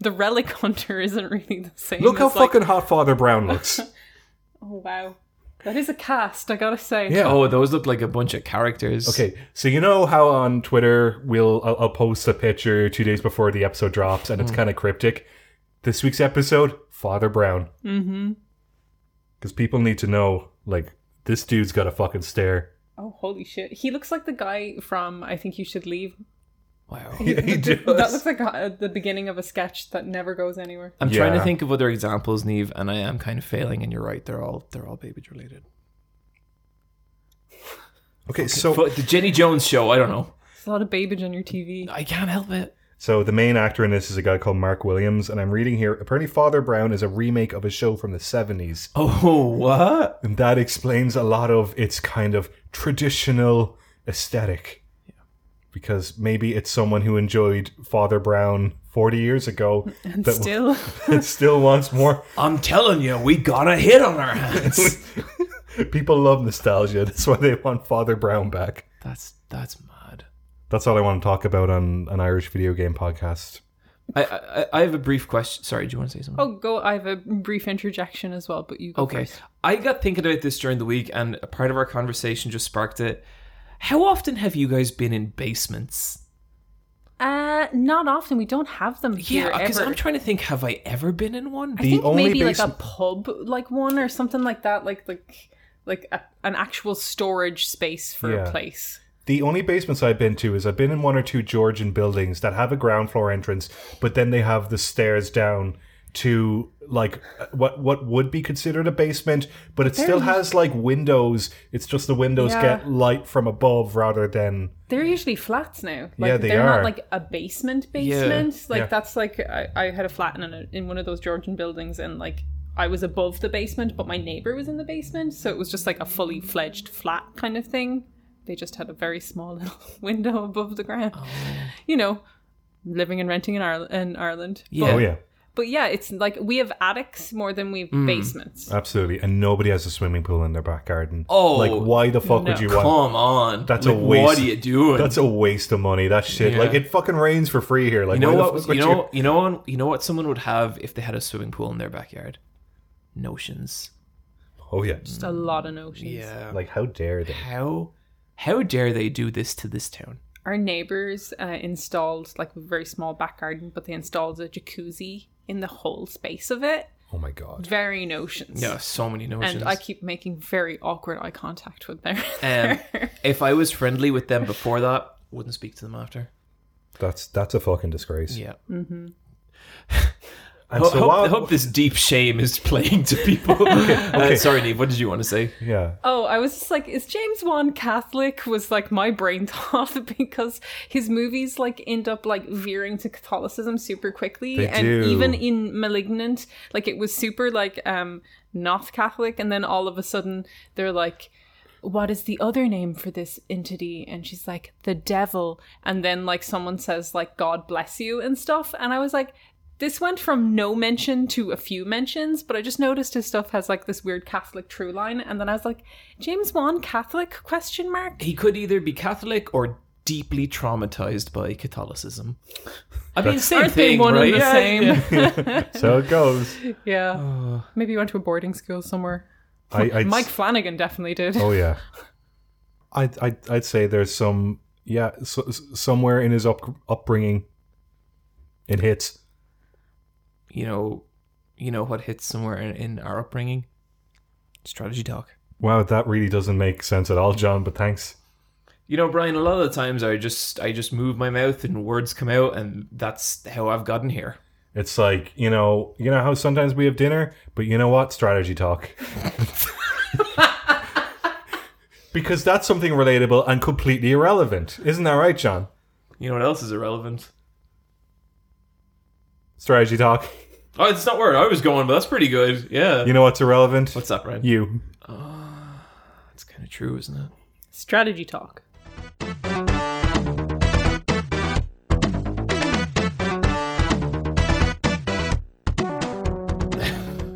the Relic Hunter isn't really the same. Look how as, like- fucking hot Father Brown looks. Oh wow, that is a cast. I gotta say. Yeah. Oh, those look like a bunch of characters. Okay, so you know how on Twitter we'll I'll, I'll post a picture two days before the episode drops, and it's hmm. kind of cryptic. This week's episode, Father Brown, Mm-hmm. because people need to know like this dude's got a fucking stare. Oh, holy shit. He looks like the guy from I Think You Should Leave. Wow. he That looks like a, the beginning of a sketch that never goes anywhere. I'm trying to think of other examples, Neve, and I am kind of failing. And you're right; they're all they're all babies related. Okay, so But the Jenny Jones show, I don't know. There's a lot of babbage on your TV. I can't help it. So the main actor in this is a guy called Mark Williams, and I'm reading here. Apparently, Father Brown is a remake of a show from the '70s, Oh, what? and that explains a lot of its kind of traditional aesthetic. Because maybe it's someone who enjoyed Father Brown 40 years ago And that, still, that still wants more. I'm telling you, we got a hit on our hands. People love nostalgia. That's why they want Father Brown back. that's that's mad. That's all I want to talk about on an Irish video game podcast. I, I I have a brief question. Sorry, do you want to say something? oh, go. I have a brief interjection as well, but you go Okay. first. I got thinking about this during the week, and a part of our conversation just sparked it. How often have you guys been in basements? Uh, not often. We don't have them here Yeah, because. I'm trying to think. Have I ever been in one? I The think only maybe like basement- a pub, like one or something like that, like like like a, an actual storage space for Yeah. a place. The only basements I've been to is I've been in one or two Georgian buildings that have a ground floor entrance, but then they have the stairs down to like what what would be considered a basement, but it still has like windows. It's just the windows Yeah. get light from above rather than They're usually flats now. Like, Yeah, they they're are. not like a basement basement. Like Yeah. that's like I, I had a flat in a, in one of those Georgian buildings, and like I was above the basement, but my neighbor was in the basement, so it was just like a fully fledged flat kind of thing. They just had a very small little window above the ground. Oh. You know, living and renting in Ireland. In Ireland. Yeah. oh yeah, But yeah, it's like we have attics more than we have Mm. basements. absolutely, and nobody has a swimming pool in their back garden. Oh, like why the fuck would no. you want? Come on, That's a Like, waste. What are you doing? That's a waste of money. That shit. Yeah. Like it fucking rains for free here. Like you know what? fuck was- would You know, you know, what- you know what someone would have if they had a swimming pool in their backyard. Notions. Oh yeah. Just a lot of notions. Yeah. Like how dare they? how how dare they do this to this town? Our neighbors uh, installed like a very small back garden, but they installed a jacuzzi in the whole space of it. Oh my god. Very notions. Yeah, so many notions. And I keep making very awkward eye contact with them. Um, if I was friendly with them before that, wouldn't speak to them after. That's that's a fucking disgrace. Yeah. And Ho- so hope, while, hope this deep shame is playing to people. Uh, sorry, Neve. What did you want to say? yeah. Oh, I was just like, is James Wan Catholic? Was like my brain thought because his movies like end up like veering to Catholicism super quickly, They and do. even in *Malignant*, like it was super like um not Catholic, and then all of a sudden they're like. What is the other name for this entity? And she's like, the devil. And then, like, someone says, like, God bless you and stuff. And I was like, this went from no mention to a few mentions, but I just noticed his stuff has like this weird Catholic true line, and then I was like, James Wan Catholic question mark? He could either be Catholic or deeply traumatized by Catholicism. I mean, same Aren't they thing, one right? and the Yeah, same? yeah. So it goes. Yeah. Maybe he went to a boarding school somewhere. I, I'd, Mike Flanagan definitely did. Oh yeah. I'd, I'd I'd say there's some yeah so, somewhere in his up, upbringing. It hits. You know, you know what hits somewhere in, in our upbringing? Strategy talk. Wow, that really doesn't make sense at all, John. But thanks. You know, Brian. A lot of the times, I just I just move my mouth and words come out, and that's how I've gotten here. It's like you know you know how sometimes we have dinner, but you know what? Strategy talk. because that's something relatable and completely irrelevant, isn't that right, John? You know what else is irrelevant? Strategy talk. Oh, it's not where I was going, but that's pretty good. Yeah. You know what's irrelevant? What's that, Brian? you? Ah, that's kind of true, isn't it? Strategy talk.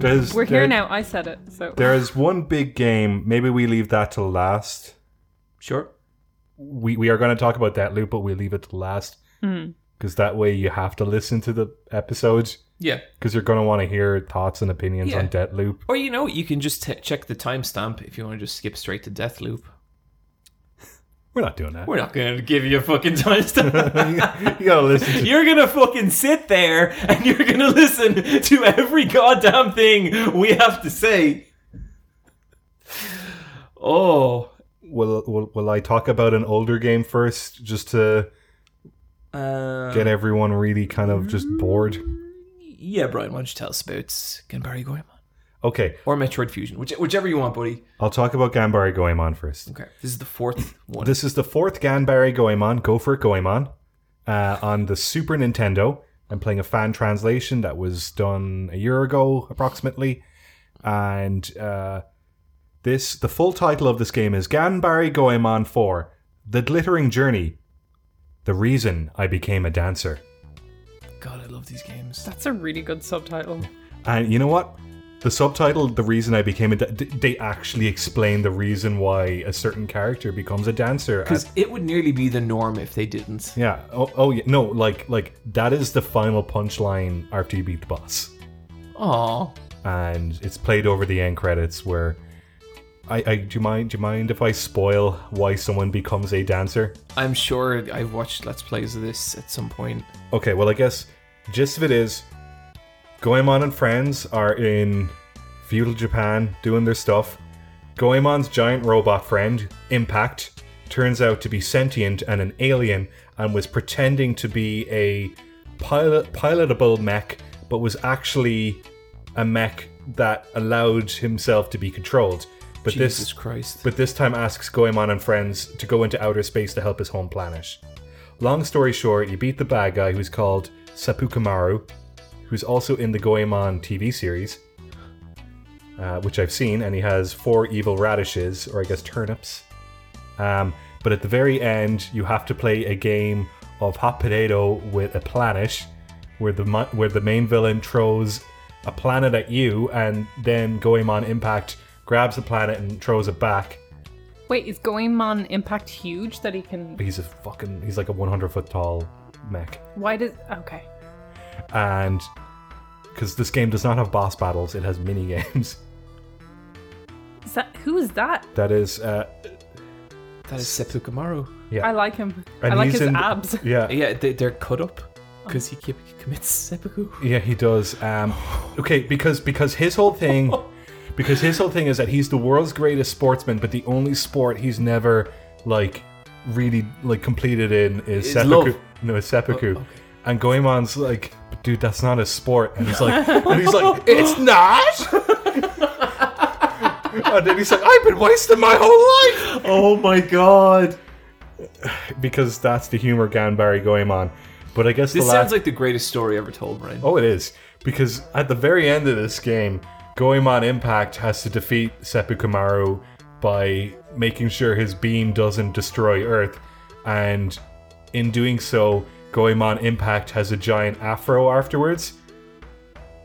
There's, We're here there- now. I said it. So There is one big game. Maybe we leave that till last. Sure. We we are going to talk about Deathloop, but we'll leave it till last hmm. Because that way you have to listen to the episodes Yeah. because you're going to want to hear thoughts and opinions Yeah. on Deathloop. Or you know, you can just t- check the timestamp if you want to just skip straight to Deathloop. We're not doing that. We're not going to give you a fucking timestamp. you got to listen to. You're gonna fucking sit there and you're gonna listen to every goddamn thing we have to say. Oh, will, will will I talk about an older game first, just to Uh, get everyone really kind of just bored? yeah, Brian, why don't you tell us about Ganbare Goemon? Okay, Or Metroid Fusion, which, whichever you want, buddy. I'll talk about Ganbare Goemon first. Okay, this is the fourth one. This is the fourth Ganbare Goemon, Go for it Goemon, uh, on the Super Nintendo. I'm playing a fan translation that was done a year ago, approximately. And uh, this, the full title of this game is Ganbare Goemon 4 The Glittering Journey. The Reason I Became a Dancer. God, I love these games. That's a really good subtitle. And you know what? The subtitle, The Reason I Became a da- they actually explain the reason why a certain character becomes a dancer. Because it would nearly be the norm if they didn't. Yeah. Oh, oh yeah. No, like like that is the final punchline after you beat the boss, Aw. and it's played over the end credits. Where I, I do you mind do you mind if I spoil why someone becomes a dancer? I'm sure I've watched Let's Plays of this at some point. Okay. Well, I guess gist of it is, Goemon and friends are in feudal Japan doing their stuff. Goemon's giant robot friend, Impact, turns out to be sentient and an alien and was pretending to be a pilot pilotable mech, but was actually a mech that allowed himself to be controlled. But Jesus this Christ. but this time asks Goemon and friends to go into outer space to help his home planet. Long story short, you beat the bad guy who's called Seppukumaru, who's also in the Goemon TV series, uh, which I've seen, and he has four evil radishes, or I guess turnips. Um, but at the very end, you have to play a game of hot potato with a planet, where the where the main villain throws a planet at you, and then Goemon Impact grabs the planet and throws it back. Wait, is Goemon Impact huge that he can? He's a fucking he's like a 100 foot tall mech, Why does? Okay. and because this game does not have boss battles, it has mini games. Is that who is that? That is, uh, That is Seppukumaru. yeah. I like him. And I like he's his in- abs. Yeah, Yeah, they, they're cut up because he keep, commits seppuku. Yeah, he does. Um, okay, because because his whole thing, because his whole thing is that he's the world's greatest sportsman, but the only sport he's never like really like completed in is Is seppuku. love. No, it's seppuku. Oh. And Goemon's like, dude, that's not a sport. And he's like, and he's like, it's not. and then he's like, I've been wasting my whole life Oh my god. because that's the humor Ganbare Goemon. But I guess This the sounds last. like the greatest story ever told, Brian. Oh, it is. Because at the very end of this game, Goemon Impact has to defeat Seppukumaru by making sure his beam doesn't destroy Earth. And in doing so, Goemon Impact has a giant afro afterwards.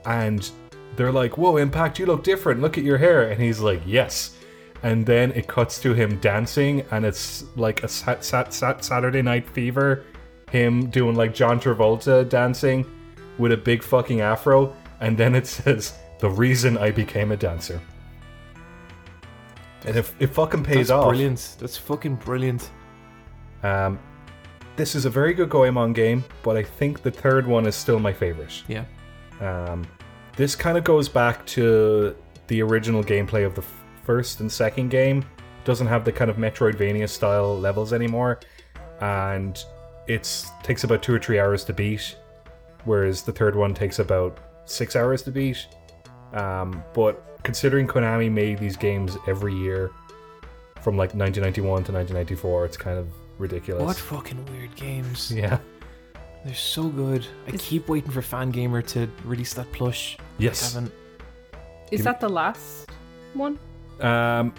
And they're like, Whoa, Impact, you look different. Look at your hair. And he's like, Yes. And then it cuts to him dancing, and it's like a sat- sat- sat- Saturday Night Fever, him doing like John Travolta dancing with a big fucking afro, and then it says, "The reason I became a dancer." And if it fucking pays That's off, brilliant. That's fucking brilliant. um, this is a very good Goemon game, but I think the third one is still my favorite. Yeah. Um, this kind of goes back to the original gameplay of the f- first and second game. Doesn't have the kind of Metroidvania style levels anymore, and it takes about two or three hours to beat, whereas the third one takes about six hours to beat. Um, but considering Konami made these games every year from like 1991 to 1994, it's kind of ridiculous. What fucking weird games. Yeah. They're so good. I keep waiting for Fangamer to release that plush. Yes. Haven't. Is that the last one? Um,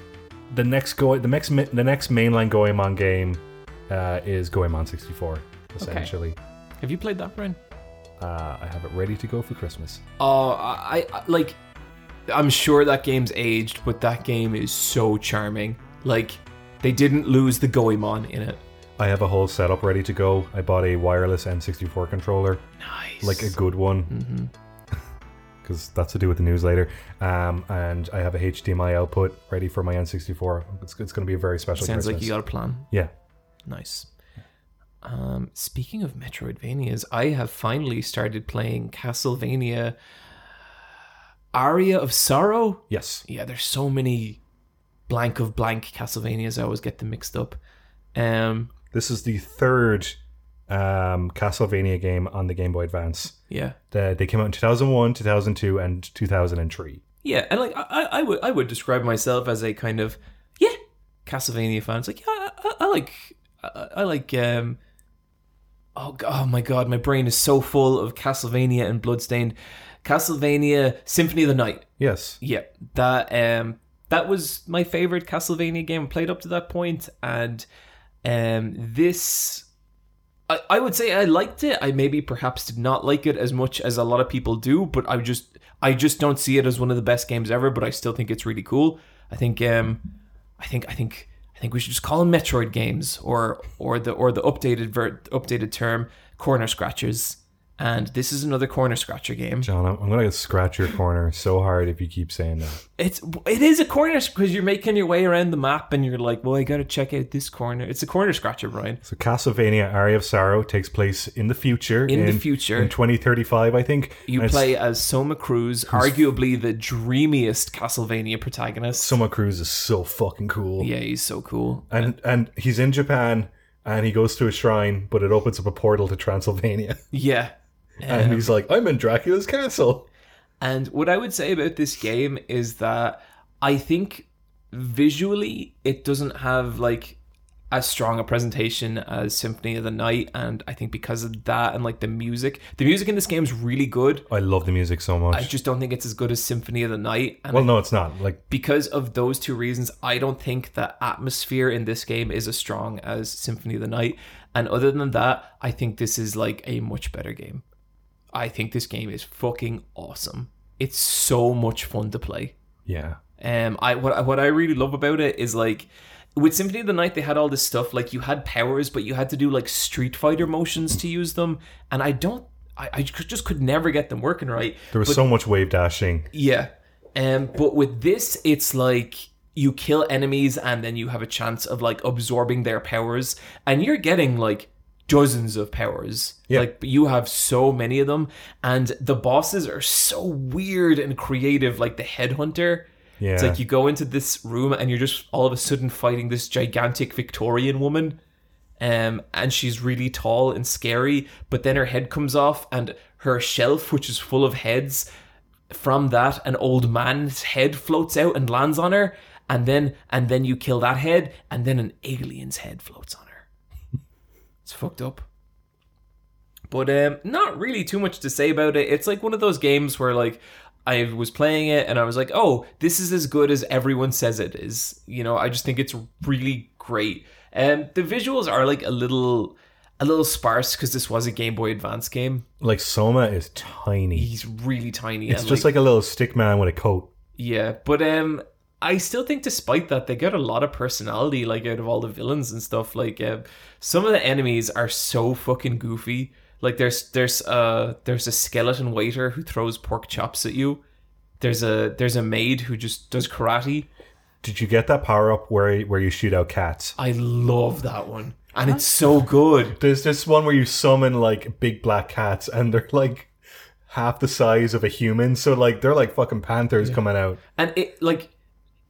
the next go the next mi- the next mainline Goemon game uh, is Goemon 64. Essentially, Have you played that, Brian? Uh, I have it ready to go for Christmas. Oh, I, I like. I'm sure that game's aged, but that game is so charming. Like, they didn't lose the Goemon in it. I have a whole setup ready to go. I bought a wireless N64 controller, Nice. like a good one, because that's to do with the news later. Um, and I have a HDMI output ready for my N64. It's, it's going to be a very special. Sounds like you got a plan. yeah. Nice. Um, speaking of Metroidvanias, I have finally started playing Castlevania Aria of Sorrow. Yes. Yeah, there's so many blank of blank Castlevanias. I always get them mixed up. Um, This is the third um, Castlevania game on the Game Boy Advance. yeah, The, they came out in 2001, 2002, and 2003. yeah, and like I, I would I would describe myself as a kind of yeah Castlevania fan. It's like yeah, I, I, I like I, I like um. Oh, oh my god, my brain is so full of Castlevania and Bloodstained. Castlevania Symphony of the Night. Yes. Yeah, that um that was my favorite Castlevania game played up to that point, and um this I, I would say I liked it. I maybe perhaps did not like it as much as a lot of people do, but I just I just don't see it as one of the best games ever. But I still think it's really cool. I think um I think I think I think we should just call them Metroid games or or the or the updated ver- updated term corner scratchers. And this is another corner scratcher game. John, I'm, to scratch your corner so hard if you keep saying that. It's it is a corner because you're making your way around the map and you're like, well, I got to check out this corner. It's a corner scratcher, Brian. So Castlevania Aria of Sorrow takes place in the future. In the future. In 2035, I think. You play as Soma Cruz, arguably the dreamiest Castlevania protagonist. Soma Cruz is so fucking cool. yeah, he's so cool. And and he's in Japan and he goes to a shrine, but it opens up a portal to Transylvania. Yeah. And he's um, like, I'm in Dracula's castle. And what I would say about this game is that I think visually it doesn't have like as strong a presentation as Symphony of the Night, and I think because of that and like the music, the music in this game is really good. I love the music so much. I just don't think it's as good as Symphony of the Night. And well, no, it's not. Like, because of those two reasons, I don't think the atmosphere in this game is as strong as Symphony of the Night. And other than that, I think this is like a much better game. I think this game is fucking awesome. It's so much fun to play. yeah. Um, I what what I really love about it is like with Symphony of the Night they had all this stuff like you had powers, but you had to do like Street Fighter motions to use them, and I don't. I, I just could never get them working right. There was so much wave dashing. Yeah. Um, but with this, it's like you kill enemies and then you have a chance of like absorbing their powers, and you're getting like dozens of powers. Yeah. Like you have so many of them, and the bosses are so weird and creative. Like the headhunter. Yeah. It's like you go into this room and you're just all of a sudden fighting this gigantic Victorian woman. Um, and she's really tall and scary, but then her head comes off and her shelf, which is full of heads, from that an old man's head floats out and lands on her, and then and then you kill that head, and then an alien's head floats on her. It's fucked up. But um, not really too much to say about it. It's like one of those games where like I was playing it and I was like, oh, this is as good as everyone says it is. You know, I just think it's really great. Um, the visuals are like a little, a little sparse because this was a Game Boy Advance game. Like, Soma is tiny. He's really tiny. It's and, just like, a little stick man with a coat. yeah, but um, I still think despite that they get a lot of personality like out of all the villains and stuff. Like um, some of the enemies are so fucking goofy. Like there's there's uh there's a skeleton waiter who throws pork chops at you. There's a there's a maid who just does karate. Did you get that power up where where you shoot out cats? I love that one, and it's so good. There's this one where you summon like big black cats and they're like half the size of a human. So like they're like fucking panthers coming out. And it like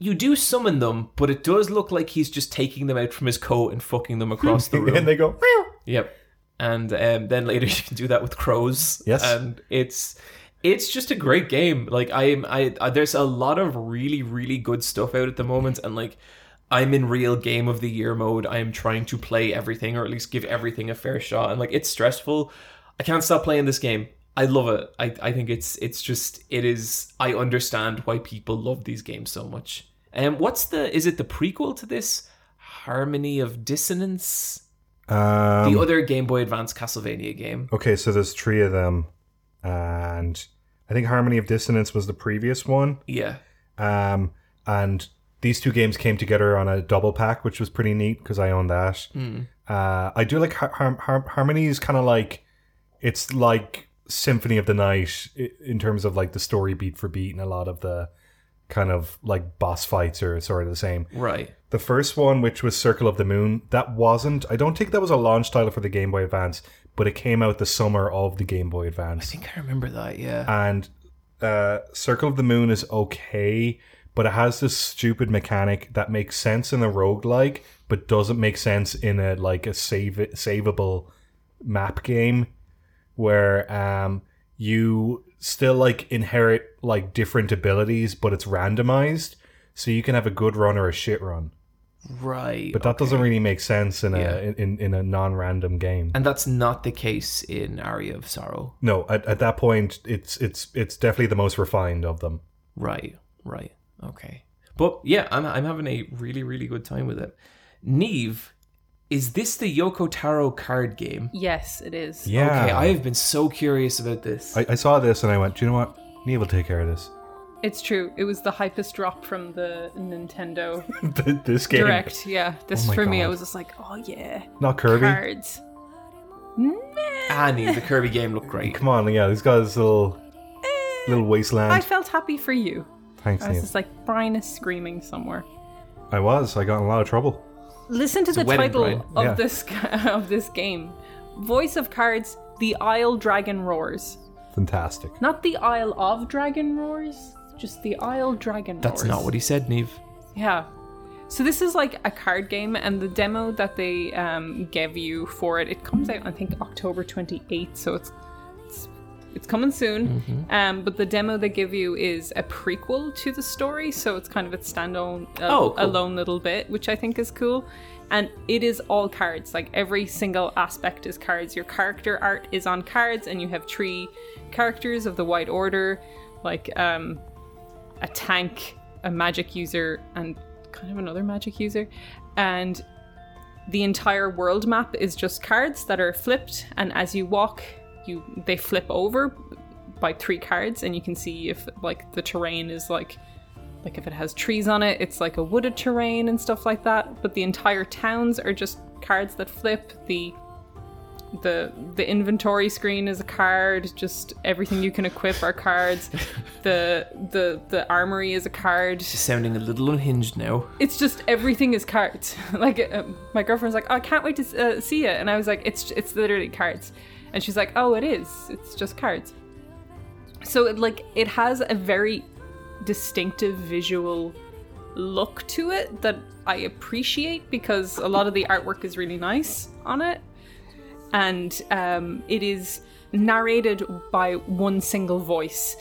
you do summon them, but it does look like he's just taking them out from his coat and fucking them across the room. and they go "Meow." Yep. And um, then later you can do that with crows. Yes. And it's it's just a great game. Like I'm I, I there's a lot of really really good stuff out at the moment and like I'm in real game of the year mode. I am trying to play everything or at least give everything a fair shot and like it's stressful. I can't stop playing this game. I love it. I, I think it's it's just it is I understand why people love these games so much. And what's the is it the prequel to this? Harmony of Dissonance? Um, the other Game Boy Advance Castlevania game. okay, so there's three of them, and I think Harmony of Dissonance was the previous one. Yeah. Um, and these two games came together on a double pack, which was pretty neat because I own that. Uh, I do like Har- Har- Har- Harmony is kind of like it's like Symphony of the Night in terms of like the story beat for beat, and a lot of the kind of like boss fights are sort of the same. Right. The first one, which was Circle of the Moon, that wasn't. I don't think that was a launch title for the Game Boy Advance, but it came out the summer of the Game Boy Advance. I think I remember that, yeah. And uh, Circle of the Moon is okay, but it has this stupid mechanic that makes sense in a roguelike, but doesn't make sense in a like a save savable map game where um you still like inherit like different abilities, but it's randomized. So you can have a good run or a shit run. Right. But that doesn't really make sense in Yeah. a in, in a non-random game. And that's not the case in Aria of Sorrow. No, at, at that point it's it's it's definitely the most refined of them. Right, right. Okay. But yeah, I'm I'm having a really, really good time with it. Neve, is this the Yoko Taro card game? Yes, it is. Yeah. Okay, I have been so curious about this. I, I saw this and I went, Do you know what? Neve will take care of this. It's true. It was the hypest drop from the Nintendo this game. Direct. Yeah, this Oh my for me, I God. was just like, oh yeah, Not Kirby. cards. ah, Neve, the Kirby game looked great. Come on, yeah, he's got his little little wasteland. I felt happy for you. Thanks, I was Neve. just like, Brian is screaming somewhere. I was. I got in a lot of trouble. Listen to a the wedding title of Yeah. this of this game. Voice of Cards: The Isle Dragon Roars. Fantastic. Not the Isle of Dragon Roars, just the Isle Dragon Roars. That's Roars. not what he said, Neve. Yeah. So this is like a card game, and the demo that they um, gave you for it, it comes out I think October twenty eighth. So it's it's, coming soon. Um, but the demo they give you is a prequel to the story, so it's kind of its standalone, uh, Oh, cool. alone little bit, which I think is cool. And it is all cards. Like every single aspect is cards. Your character art is on cards, and you have three characters of the White Order, like um, a tank, a magic user, and kind of another magic user. And the entire world map is just cards that are flipped, and as you walk, you they flip over by three cards, and you can see if like the terrain is like like if it has trees on it, it's like a wooded terrain and stuff like that. But the entire towns are just cards that flip. The the the inventory screen is a card. Just everything you can equip are cards. the the the armory is a card. Sounding a little unhinged now. It's just everything is cards. like uh, my girlfriend's like, oh, I can't wait to uh, see it, and I was like, it's it's literally cards, and she's like, oh, it is. It's just cards. So it like it has a very distinctive visual look to it that I appreciate because a lot of the artwork is really nice on it, and um, it is narrated by one single voice.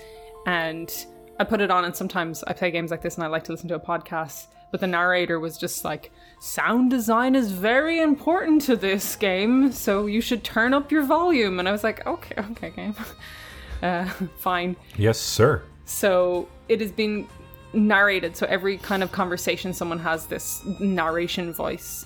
And I put it on, and sometimes I play games like this, and I like to listen to a podcast. But the narrator was just like, "Sound design is very important to this game, so you should turn up your volume." And I was like, "Okay, okay, game, uh, fine." Yes, sir. So it has been narrated. So every kind of conversation someone has, this narration voice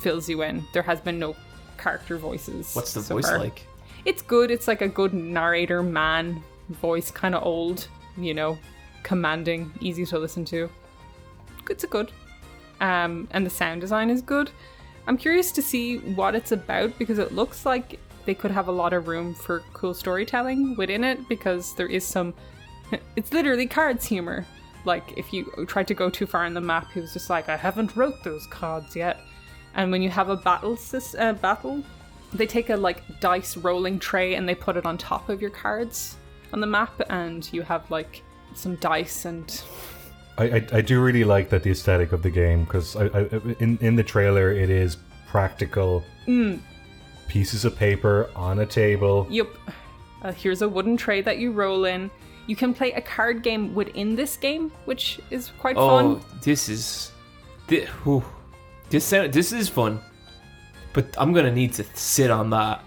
fills you in. There has been no character voices. What's the so voice far. like? It's good. It's like a good narrator man voice, kind of old, you know, commanding, easy to listen to. It's a good. Um, and the sound design is good. I'm curious to see what it's about because it looks like they could have a lot of room for cool storytelling within it because there is some. It's literally cards humor. Like if you tried to go too far in the map, he was just like, "I haven't wrote those cards yet." And when you have a battle uh, battle, they take a like dice rolling tray and they put it on top of your cards on the map, and you have like some dice and I, I, I do really like that the aesthetic of the game because I, I, in in the trailer it is practical pieces of paper on a table. Yep. Uh, here's a wooden tray that you roll in. You can play a card game within this game, which is quite Oh, fun. this is, this, this sound, this is fun, but I'm gonna need to sit on that.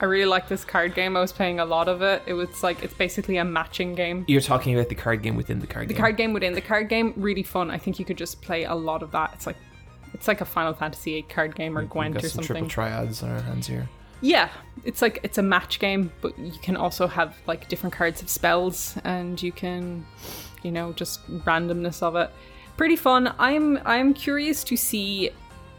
I really like this card game. I was playing a lot of it. It was like it's basically a matching game. You're talking about the card game within the card game. The game. card game within the card game, really fun. I think you could just play a lot of that. It's like it's like a Final Fantasy VIII card game or We've Gwent got or some something. triple triads on our hands here. Yeah, it's like it's a match game, but you can also have like different cards of spells, and you can, you know, just randomness of it. Pretty fun. I'm I'm curious to see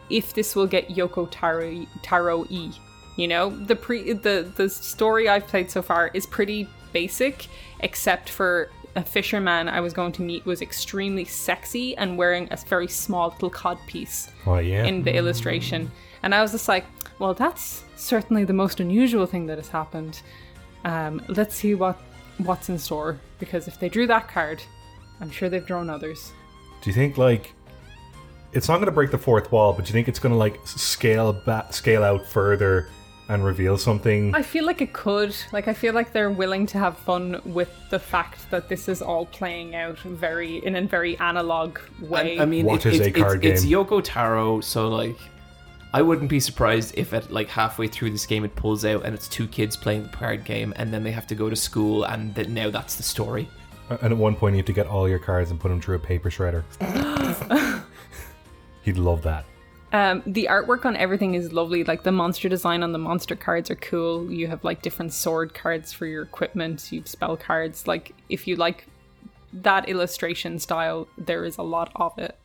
if this will get Yoko Taro Taro E. You know, the pre the the story I've played so far is pretty basic, except for a fisherman I was going to meet was extremely sexy and wearing a very small little cod piece Oh yeah. in the illustration. And I was just like, well, that's certainly the most unusual thing that has happened. Um, let's see what what's in store because if they drew that card, I'm sure they've drawn others. Do you think like it's not going to break the fourth wall, but do you think it's going to like scale back, scale out further and reveal something? I feel like it could. Like I feel like they're willing to have fun with the fact that this is all playing out very in a very analog way. I, I mean, What it- is it's, a card it's, it's? Yoko Taro, so like, I wouldn't be surprised if at like halfway through this game it pulls out and it's two kids playing the card game, and then they have to go to school, and that now that's the story. and at one point, you have to get all your cards and put them through a paper shredder. He'd love that. Um, the artwork on everything is lovely. Like the monster design on the monster cards are cool. You have like different sword cards for your equipment. You have spell cards. Like if you like that illustration style, there is a lot of it.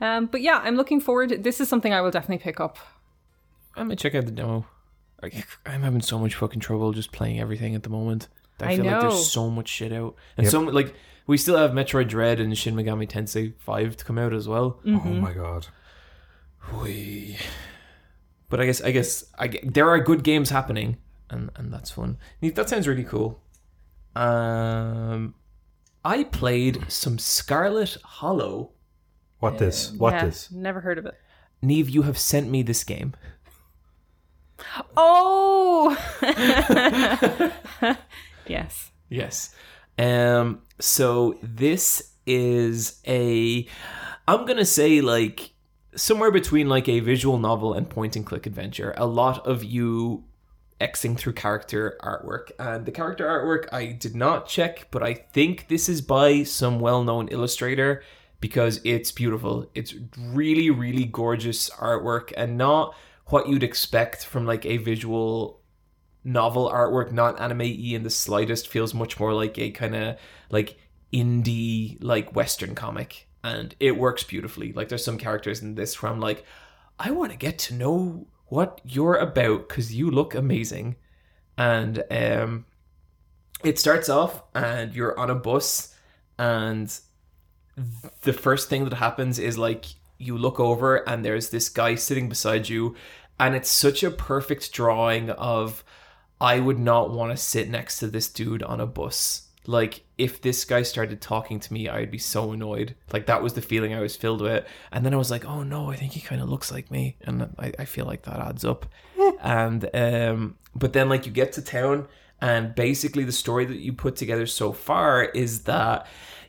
Um, but yeah, I'm looking forward. This is something I will definitely pick up. I'm gonna check out the demo. I- I'm having so much fucking trouble just playing everything at the moment. I I feel like know. there's so much shit out, and Yep. so like we still have Metroid Dread and Shin Megami Tensei Five to come out as well. Oh my god. Whee. But I guess I guess I g there are good games happening, and and that's fun. Neat, That sounds really cool. Um, I played some Scarlet Hollow. What this? What yeah, this? Never heard of it. Neve, you have sent me this game. Oh, yes. Yes. Um so this is a I'm going to say like somewhere between like a visual novel and point and click adventure. A lot of you Xing through character artwork. And the character artwork I did not check, but I think this is by some well-known illustrator because it's beautiful. It's really really gorgeous artwork and not what you'd expect from like a visual novel artwork, not anime in the slightest, feels much more like a kind of like indie, like Western comic. And it works beautifully. Like there's some characters in this where I'm like, I want to get to know what you're about because you look amazing. And um, it starts off and you're on a bus and the first thing that happens is like you look over and there's this guy sitting beside you and it's such a perfect drawing of I would not want to sit next to this dude on a bus. Like if this guy started talking to me, I'd be so annoyed. Like that was the feeling I was filled with. And then I was like, oh no, I think he kind of looks like me. And I, I feel like that adds up. and um but then like you get to town and basically the story that you put together so far is that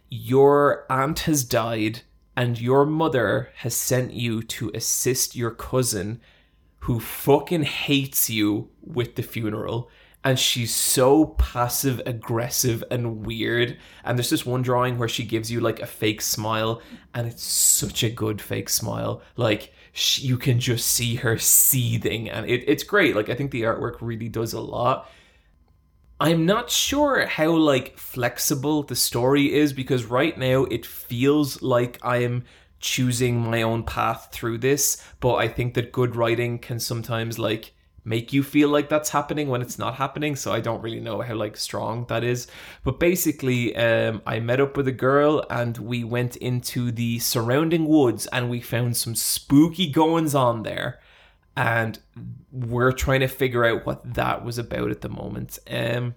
your aunt has died and your mother has sent you to assist your cousin who fucking hates you with the funeral and she's so passive aggressive and weird. And there's this one drawing where she gives you like a fake smile and it's such a good fake smile. Like sh you can just see her seething and it, it's great. Like i think the artwork really does a lot. I'm not sure how like flexible the story is because right now it feels like I'm choosing my own path through this, but I think that good writing can sometimes like make you feel like that's happening when it's not happening so i don't really know how like strong that is but basically um i met up with a girl and we went into the surrounding woods and we found some spooky goings on there and we're trying to figure out what that was about at the moment. Um,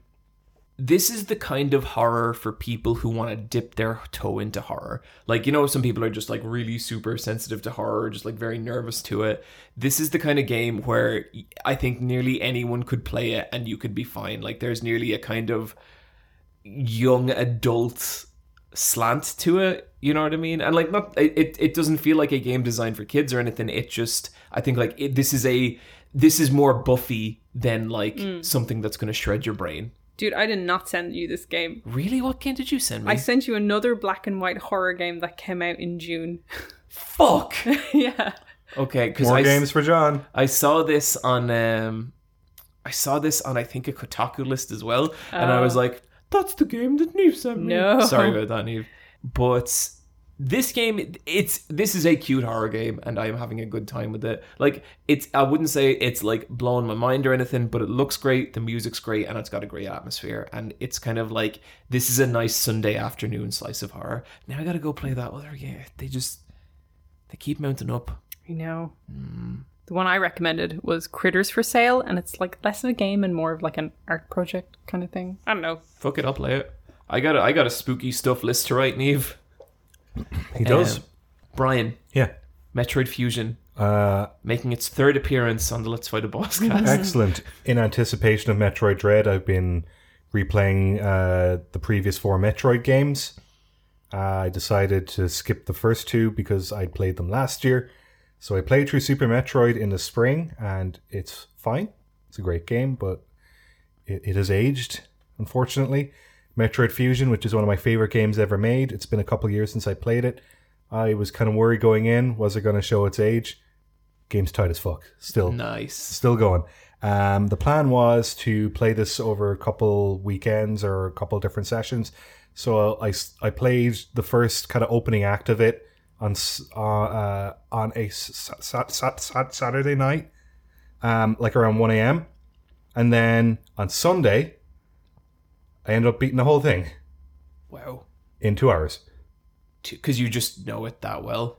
this is the kind of horror for people who want to dip their toe into horror. Like, you know, some people are just like really super sensitive to horror, just like very nervous to it. This is the kind of game where I think nearly anyone could play it and you could be fine. Like, there's nearly a kind of young adult slant to it you know what i mean and like not it it doesn't feel like a game designed for kids or anything it just i think like it, this is a this is more buffy than like mm. something that's going to shred your brain Dude, I did not send you this game. really what game did you send me I sent you another black and white horror game that came out in June. fuck yeah. okay because More I, games for John. I saw this on um i saw this on i think a kotaku list as well and i was like that's the game that neve sent me No. sorry about that neve but this game it's this is a cute horror game and i'm having a good time with it like it's i wouldn't say it's like blowing my mind or anything but it looks great the music's great and it's got a great atmosphere and it's kind of like this is a nice sunday afternoon slice of horror now i gotta go play that other game they just they keep mounting up I know. Hmm. The one I recommended was Critters for Sale, and it's like less of a game and more of like an art project kind of thing. I don't know. fuck it i'll play it I got a, I got a spooky stuff list to write, Neve. He does. Um, Brian, yeah. Metroid Fusion Uh, making its third appearance on the Let's Fight a Boss cast. excellent. In anticipation of Metroid Dread, I've been replaying uh, the previous four Metroid games. Uh, I decided to skip the first two because I'd played them last year. So I played through Super Metroid in the spring, and it's fine. It's a great game, but it, it has aged, unfortunately. Metroid Fusion, which is one of my favorite games ever made, it's been a couple years since I played it. I was kind of worried going in, was it going to show its age? Game's tight as fuck. Still, Nice. still going. Um, the plan was to play this over a couple weekends or a couple different sessions. So I, I played the first kind of opening act of it on uh, uh, on a Saturday night, um, like around one a.m. And then on Sunday, I ended up beating the whole thing Wow. in two hours. Because you just know it that well.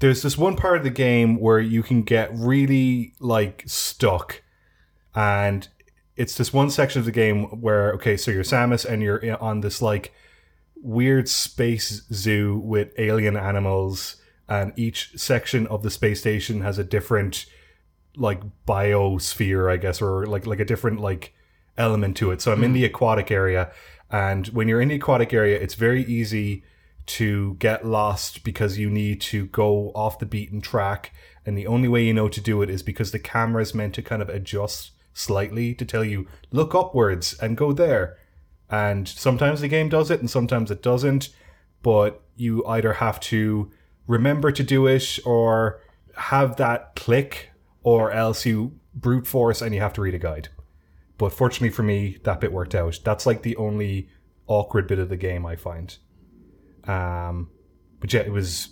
there's this one part of the game where you can get really like stuck and it's this one section of the game where okay so you're samus and you're in- on this like weird space zoo with alien animals and each section of the space station has a different like biosphere i guess or like like a different like element to it. So i'm in hmm. the aquatic area and when you're in the aquatic area it's very easy to get lost because you need to go off the beaten track and the only way you know to do it is because the camera is meant to kind of adjust slightly to tell you look upwards and go there. And sometimes the game does it and sometimes it doesn't but you either have to remember to do it or have that click or else you brute force and you have to read a guide but fortunately for me that bit worked out. That's like the only awkward bit of the game i find. Um but yeah it was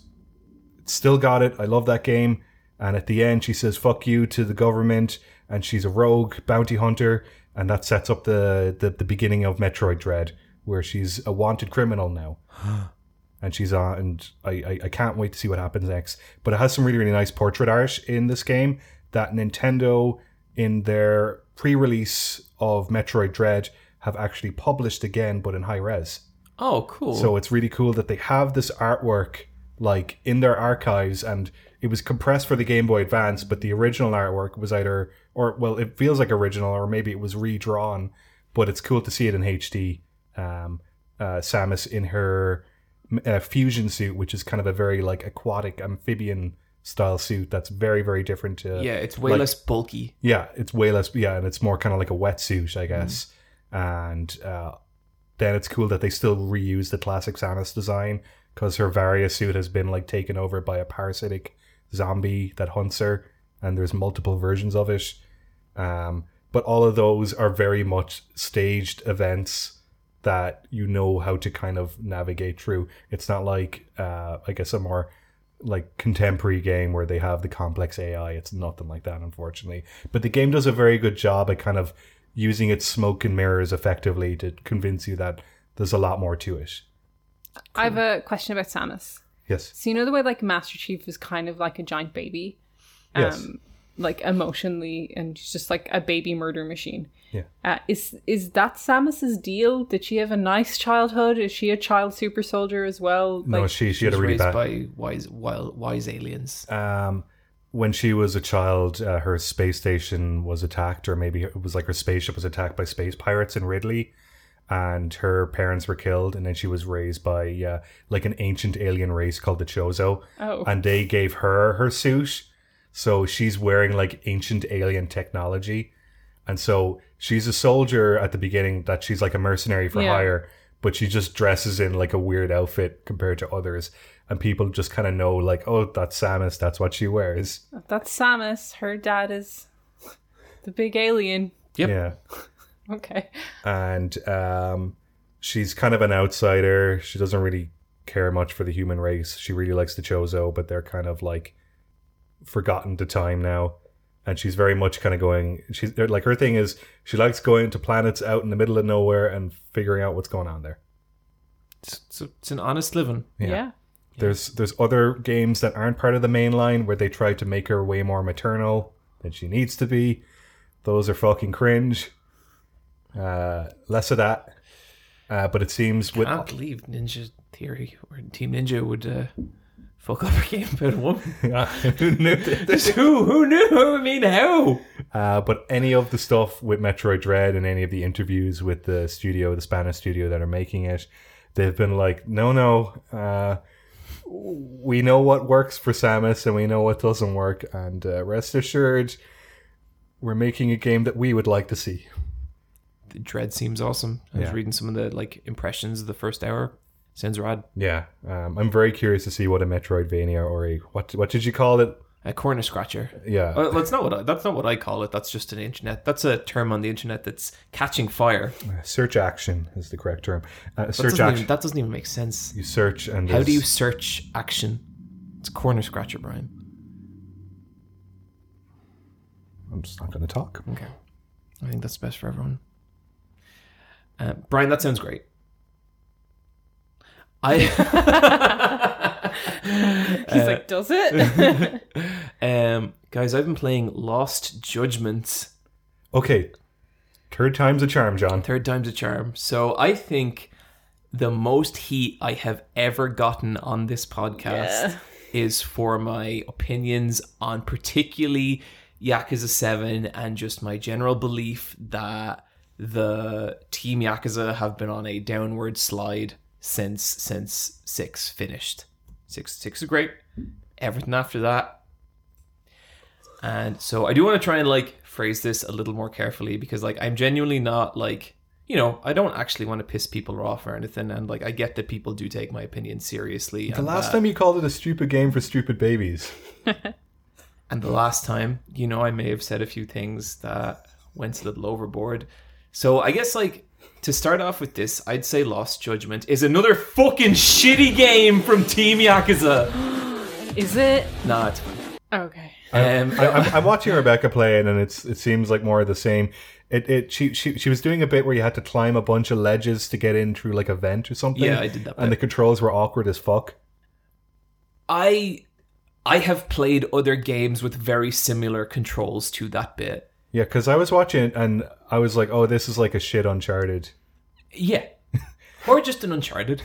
still got it. I love that game. And at the end she says fuck you to the government. And she's a rogue bounty hunter. And that sets up the the, the beginning of metroid dread where she's a wanted criminal now. And she's on and I, I i can't wait to see what happens next. But it has some really really nice portrait art in this game that nintendo in their pre-release of metroid dread have actually published again but in high res Oh, cool. so it's really cool that they have this artwork like in their archives and it was compressed for the Game Boy Advance, but the original artwork was either or well, it feels like original or maybe it was redrawn, but it's cool to see it in HD. Um, uh, Samus in her uh, fusion suit, which is kind of a very like aquatic amphibian style suit that's very very different to yeah, it's way like- less bulky. yeah, it's way less. Yeah, and it's more kind of like a wetsuit, I guess. And uh, then it's cool that they still reuse the classic Samus design because her Varia suit has been like taken over by a parasitic zombie that hunts her, and there's multiple versions of it. Um, but all of those are very much staged events that you know how to kind of navigate through. It's not like uh, I guess a more like contemporary game where they have the complex AI. It's nothing like that, unfortunately. But the game does a very good job at kind of using its smoke and mirrors effectively to convince you that there's a lot more to it. I have a question about Samus. Yes. So you know the way like Master Chief is kind of like a giant baby, um, Yes. Like emotionally, and she's just like a baby murder machine. Yeah. Uh, is is that Samus's deal? Did she have a nice childhood? Is she a child super soldier as well? No, Like, she she She had a really raised bad. by wise, wild, wise aliens. um, when she was a child, uh, her space station was attacked, or maybe it was like her spaceship was attacked by space pirates in Ridley, and her parents were killed, and then she was raised by uh, like an ancient alien race called the Chozo, Oh. and they gave her her suit, so she's wearing like ancient alien technology, and so she's a soldier at the beginning that she's like a mercenary for Yeah. hire, but she just dresses in like a weird outfit compared to others. And people just kind of know, like, oh, that's Samus. That's what she wears. That's Samus. Her dad is the big alien. Yep. Yeah. Okay. and um, she's kind of an outsider. She doesn't really care much for the human race. She really likes the Chozo, but they're kind of like forgotten to time now. And she's very much kind of going. She's like her thing is she likes going to planets out in the middle of nowhere and figuring out what's going on there. It's, it's, it's an honest living. Yeah. There's there's other games that aren't part of the main line where they try to make her way more maternal than she needs to be. Those are fucking cringe. Uh, less of that. Uh, but it seems with I can't believe Ninja Theory or Team Ninja would uh, fuck up a game about a woman. who knew that? Just who? Who knew? I mean, how? Uh, but any of the stuff with Metroid Dread and any of the interviews with the studio, the Spanish studio that are making it, they've been like, no, no, uh, we know what works for Samus and we know what doesn't work, and uh, rest assured, we're making a game that we would like to see. The Dread seems awesome. I was Yeah. reading some of the like impressions of the first hour. Sounds rad. Yeah, um, I'm very curious to see what a Metroidvania or a what what did you call it? A corner scratcher. Yeah, Uh, that's not what I, that's not what I call it. That's just an internet. That's a term on the internet that's catching fire. search action is the correct term. Uh, search doesn't, action. even, that doesn't even make sense. you search and How do you search action? It's corner scratcher, Brian. I'm just not going to talk. Okay. I think that's best for everyone. Uh, Brian, that sounds great. I He's like, does it? um guys, I've been playing Lost Judgments. Okay, third time's a charm, John. Third time's a charm. So I think the most heat I have ever gotten on this podcast Yeah. is for my opinions on particularly Yakuza 7 and just my general belief that the team Yakuza have been on a downward slide since since 6 finished. 6 6 is great. Everything after that and so I do want to try and like phrase this a little more carefully because like I'm genuinely not like you know, I don't actually want to piss people off or anything and like I get that people do take my opinion seriously. The last that- time you called it a stupid game for stupid babies. and the last time, you know, I may have said a few things that went a little overboard. So I guess like to start off with this, I'd say Lost Judgment is another fucking shitty game from Team Yakuza. Is it? Nah, it's fine. Okay. Um, I, I'm, I'm watching Rebecca play it, and it's it seems like more of the same. It, it she, she she was doing a bit where you had to climb a bunch of ledges to get in through like a vent or something. Yeah, I did that And the controls were awkward as fuck. I I have played other games with very similar controls to that bit. Yeah, because I was watching it and I was like, oh, this is like a shit Uncharted. Yeah. or just an Uncharted.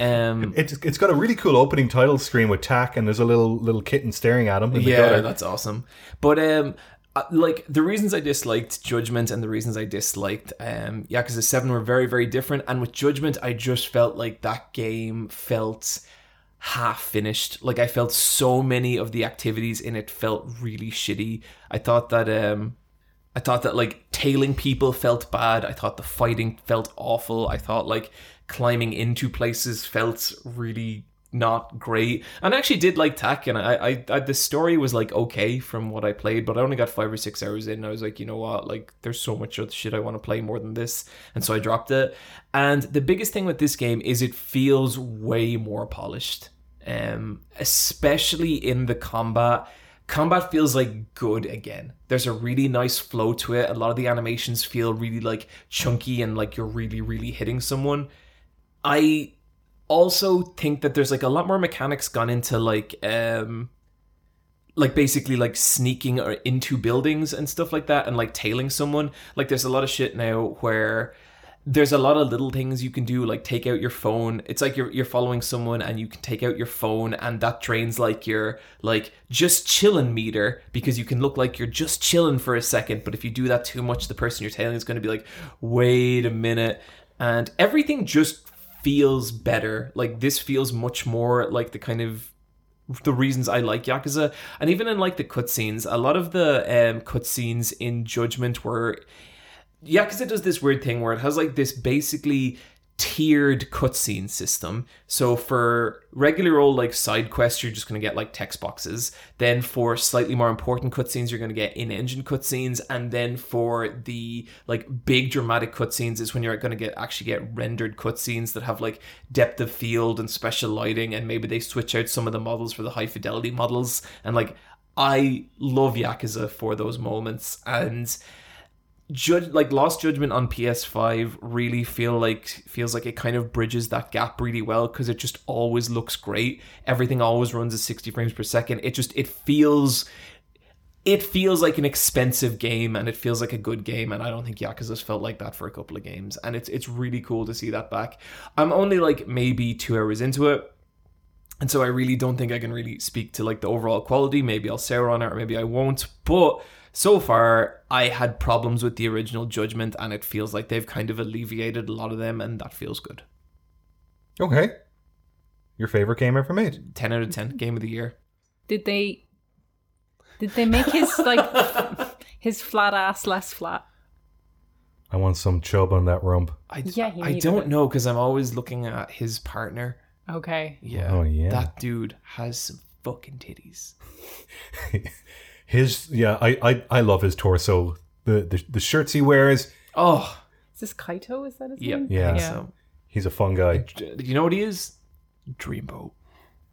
Um It's it's got a really cool opening title screen with Tak, and there's a little little kitten staring at him. yeah, that's awesome. But um, uh, like the reasons I disliked Judgment and the reasons I disliked um, Yakuza Seven were very very different. And with Judgment, I just felt like that game felt half finished. Like I felt so many of the activities in it felt really shitty. I thought that um. I thought that like tailing people felt bad. I thought the fighting felt awful. I thought like climbing into places felt really not great. And I actually did like Tak, and I, I, I the story was like okay from what I played, but I only got five or six hours in. I was like, you know what, like there's so much other shit I want to play more than this, and so I dropped it. And the biggest thing with this game is it feels way more polished, um, especially in the combat. Combat feels like good again. There's a really nice flow to it. A lot of the animations feel really like chunky and like you're really, really hitting someone. I also think that there's like a lot more mechanics gone into like um like basically like sneaking or into buildings and stuff like that and like tailing someone. Like there's a lot of shit now where there's a lot of little things you can do like take out your phone. It's like you're you're following someone and you can take out your phone and that drains like your like just chilling meter because you can look like you're just chilling for a second. But if you do that too much the person you're tailing is going to be like wait a minute. And everything just feels better. Like this feels much more like the kind of the reasons I like Yakuza, and even in like the cutscenes, a lot of the um, cutscenes in Judgment were Yakuza does this weird thing where it has like this basically tiered cutscene system. So for regular old like side quests, you're just gonna get like text boxes. Then for slightly more important cutscenes, you're gonna get in-engine cutscenes, and then for the like big dramatic cutscenes is when you're gonna get actually get rendered cutscenes that have like depth of field and special lighting, and maybe they switch out some of the models for the high fidelity models. And like I love Yakuza for those moments and judge like lost judgment on ps5 really feel like feels like it kind of bridges that gap really well because it just always looks great everything always runs at 60 frames per second it just it feels it feels like an expensive game and it feels like a good game and I don't think Yakuza's felt like that for a couple of games and it's it's really cool to see that back. I'm only like maybe 2 hours into it. And so I really don't think I can really speak to like the overall quality. Maybe I'll sour on it or maybe I won't. But so far I had problems with the original Judgment and it feels like they've kind of alleviated a lot of them and that feels good. Okay. Your favorite game ever made? 10 out of 10 game of the year. Did they? Did they make his like his flat ass less flat? I want some chub on that rump. I, Yeah, I don't it. know because I'm always looking at his partner. Okay. Yeah. Oh, yeah. That dude has some fucking titties. His yeah, I I, I love his torso. The, the the shirts he wears. Oh, Is this Kaito? Is that his yeah. name? Yeah. Yeah. So, He's a fun guy. Do you know what he is? Dreamboat.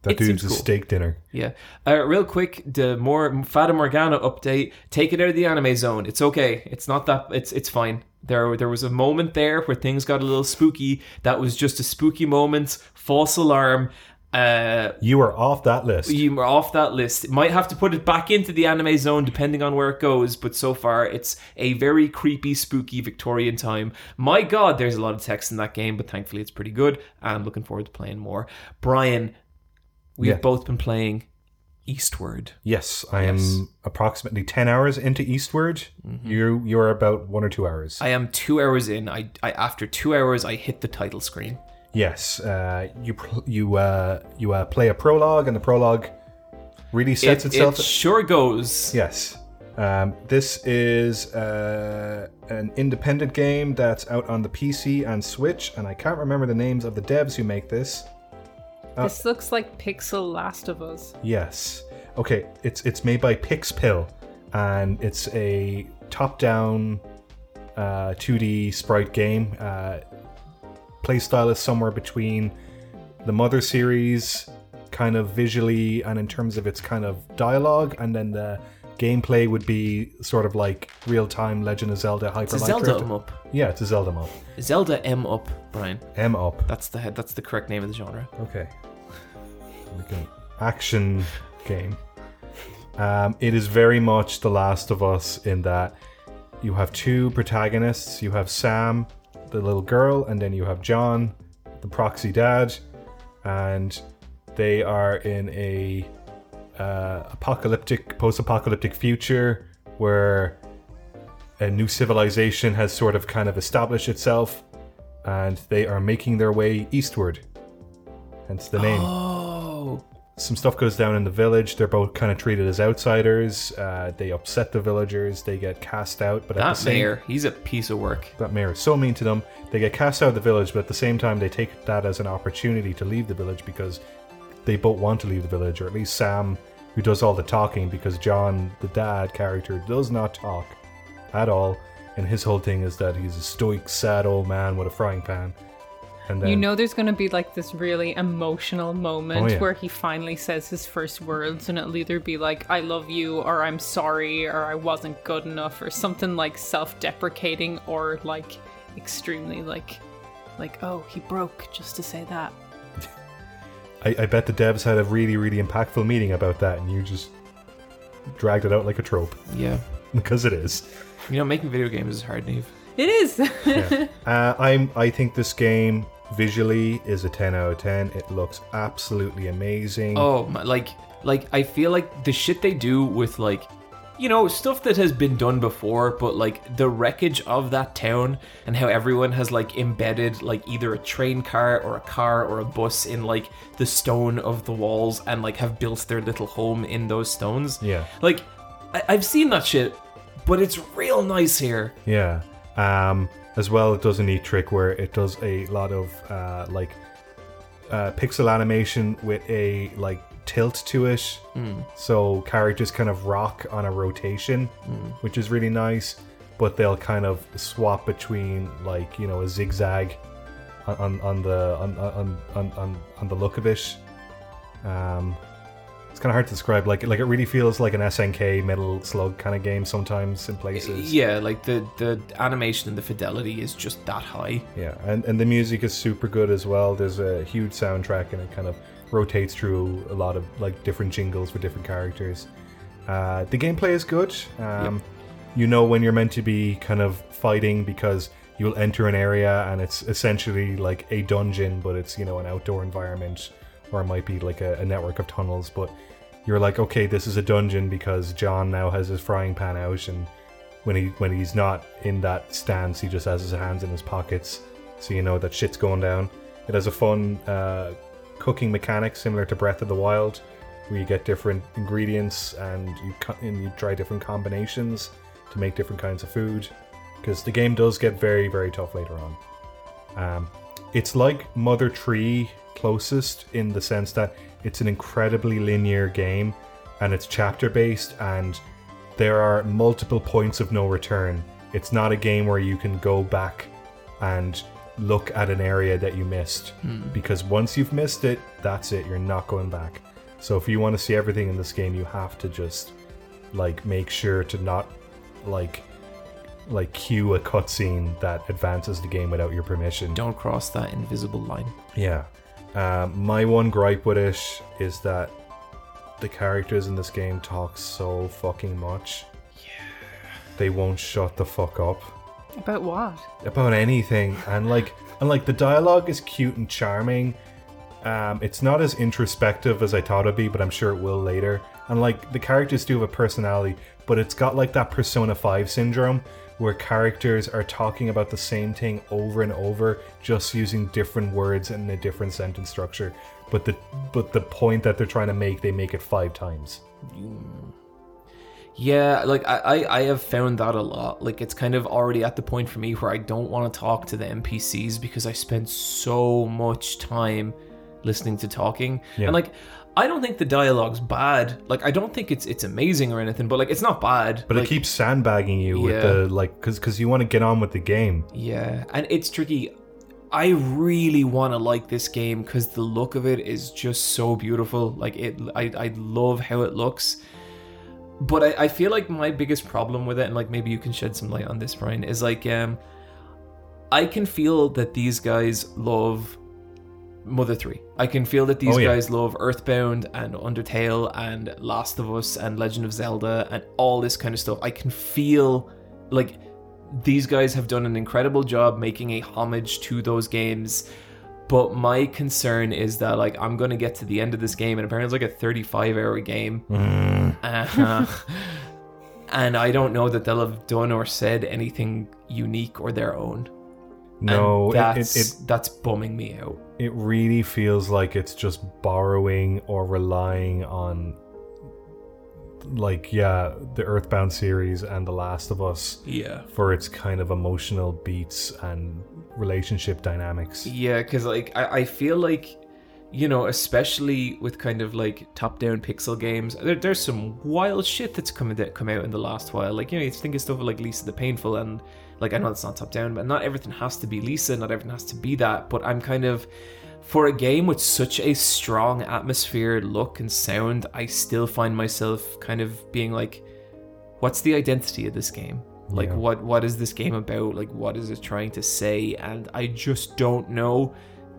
That It dude's a cool. steak dinner. Yeah. Uh, real quick, the more Fata Morgana update. Take it out of the anime zone. It's okay. It's not that. It's it's fine. There there was a moment there where things got a little spooky. That was just a spooky moment. False alarm. Uh, You are off that list. you were off that list. Might have to put it back into the anime zone depending on where it goes, but so far it's a very creepy, spooky Victorian time. My god, there's a lot of text in that game, but thankfully it's pretty good. I'm looking forward to playing more. Brian, we've Yeah. both been playing Eastward. Yes, I am approximately ten hours into Eastward. You you're about one or two hours. I am two hours in. I, I after two hours I hit the title screen. Yes, uh, you pr- you uh, you uh, play a prologue, and the prologue really sets It, itself. it sure goes. Yes. Um, this is uh, an independent game that's out on the PC and Switch, and I can't remember the names of the devs who make this. This looks like Pixel Last of Us. Yes. Okay, it's it's made by Pixpil, and it's a top-down uh, 2D sprite game. Playstyle is somewhere between the Mother series, kind of visually and in terms of its kind of dialogue, and then the gameplay would be sort of like real-time Legend of Zelda Hyper It's a Zelda. M up. Yeah, it's a Zelda mod. Zelda M up, Brian. M up. That's the head. That's the correct name of the genre. Okay. Like action game. Um, it is very much The Last of Us in that you have two protagonists. You have Sam, the little girl, and then you have John, the proxy dad, and they are in a uh, apocalyptic, post-apocalyptic future where a new civilization has sort of kind of established itself, and they are making their way eastward. Hence the name Oh, some stuff goes down in the village. They're both kind of treated as outsiders. Uh, they upset the villagers. They get cast out. But at the that same mayor, he's a piece of work. that mayor is so mean to them. They get cast out of the village, but at the same time, they take that as an opportunity to leave the village because they both want to leave the village, or at least Sam, who does all the talking, because John, the dad character, does not talk at all. And his whole thing is that he's a stoic, sad old man with a frying pan. And then, You know, there's going to be like this really emotional moment Oh, yeah. where he finally says his first words, and it'll either be like, I love you, or I'm sorry, or I wasn't good enough, or something like self deprecating, or like extremely like, like, oh, he broke just to say that. I, I bet the devs had a really, really impactful meeting about that, and you just dragged it out like a trope Yeah, because it is. you know, making video games is hard, Neve. It is. Yeah. uh, I'm. I think this game visually is a 10 out of 10. It looks absolutely amazing. Oh, my, like, like I feel like the shit they do with like, you know, stuff that has been done before, but like the wreckage of that town and how everyone has like embedded like either a train car or a car or a bus in like the stone of the walls and like have built their little home in those stones. Yeah. Like, I- I've seen that shit, but it's real nice here. Yeah. Um, as well, it does a neat trick where it does a lot of uh, like uh, pixel animation with a like tilt to it. So characters kind of rock on a rotation, which is really nice. But they'll kind of swap between like you know a zigzag on, on, on the on, on, on, on, on the look of it. Um, it's kind of hard to describe. Like like it really feels like an SNK Metal Slug kind of game sometimes in places. Yeah, like the the animation and the fidelity is just that high. Yeah, and, and the music is super good as well. There's a huge soundtrack and it kind of rotates through a lot of like different jingles for different characters. Uh, the gameplay is good. Um, You know when you're meant to be kind of fighting because you'll enter an area and it's essentially like a dungeon, but it's you know an outdoor environment, or it might be like a, a network of tunnels. But you're like, okay, this is a dungeon because John now has his frying pan out, and when he when he's not in that stance, he just has his hands in his pockets, so you know that shit's going down. It has a fun uh, cooking mechanic similar to Breath of the Wild, where you get different ingredients and you co- and you try different combinations to make different kinds of food. Because the game does get very very tough later on. Um, it's like Mother 3 closest in the sense that it's an incredibly linear game and it's chapter based and there are multiple points of no return. It's not a game where you can go back and look at an area that you missed hmm. because once you've missed it, that's it. You're not going back. So if you want to see everything in this game, you have to just like make sure to not like like cue a cutscene that advances the game without your permission. Don't cross that invisible line. Yeah. Um, my one gripe with it is that the characters in this game talk so fucking much. Yeah. They won't shut the fuck up About what? about anything, and like, and like the dialogue is cute and charming. Um, it's not as introspective as I thought it'd be, but I'm sure it will later. And like the characters do have a personality, but it's got like that Persona 5 syndrome where characters are talking about the same thing over and over, just using different words and a different sentence structure. But the but the point that they're trying to make, they make it five times. Yeah, like I, I, I have found that a lot. Like it's kind of already at the point for me where I don't want to talk to the NPCs because I spend so much time listening to talking. Yeah. And like I don't think the dialogue's bad. Like I don't think it's it's amazing or anything, but like it's not bad. But like, it keeps sandbagging you with Yeah. the like, because because you want to get on with the game. Yeah, and it's tricky. I really want to like this game because the look of it is just so beautiful. Like it, I, I love how it looks. But I, I feel like my biggest problem with it, and like maybe you can shed some light on this, Brian, is like um, I can feel that these guys love Mother 3. I can feel that these Oh, yeah. guys love Earthbound and Undertale and Last of Us and Legend of Zelda and all this kind of stuff. I can feel like these guys have done an incredible job making a homage to those games. But my concern is that like I'm gonna get to the end of this game and apparently it's like a 35 hour game. Uh, and I don't know that they'll have done or said anything unique or their own. No, And it, that's it, it that's bumming me out. It really feels like it's just borrowing or relying on like yeah the earthbound series and the last of us Yeah. for its kind of emotional beats and relationship dynamics Yeah, because like I, I feel like you know, especially with kind of like top-down pixel games, there, there's some wild shit that's coming that come out in the last while. Like you know, you think of stuff like Lisa the Painful, and like I know it's not top-down, but not everything has to be Lisa, not everything has to be that. But I'm kind of for a game with such a strong atmosphere, look, and sound, I still find myself kind of being like, what's the identity of this game? Like Yeah. what what is this game about? Like what is it trying to say? And I just don't know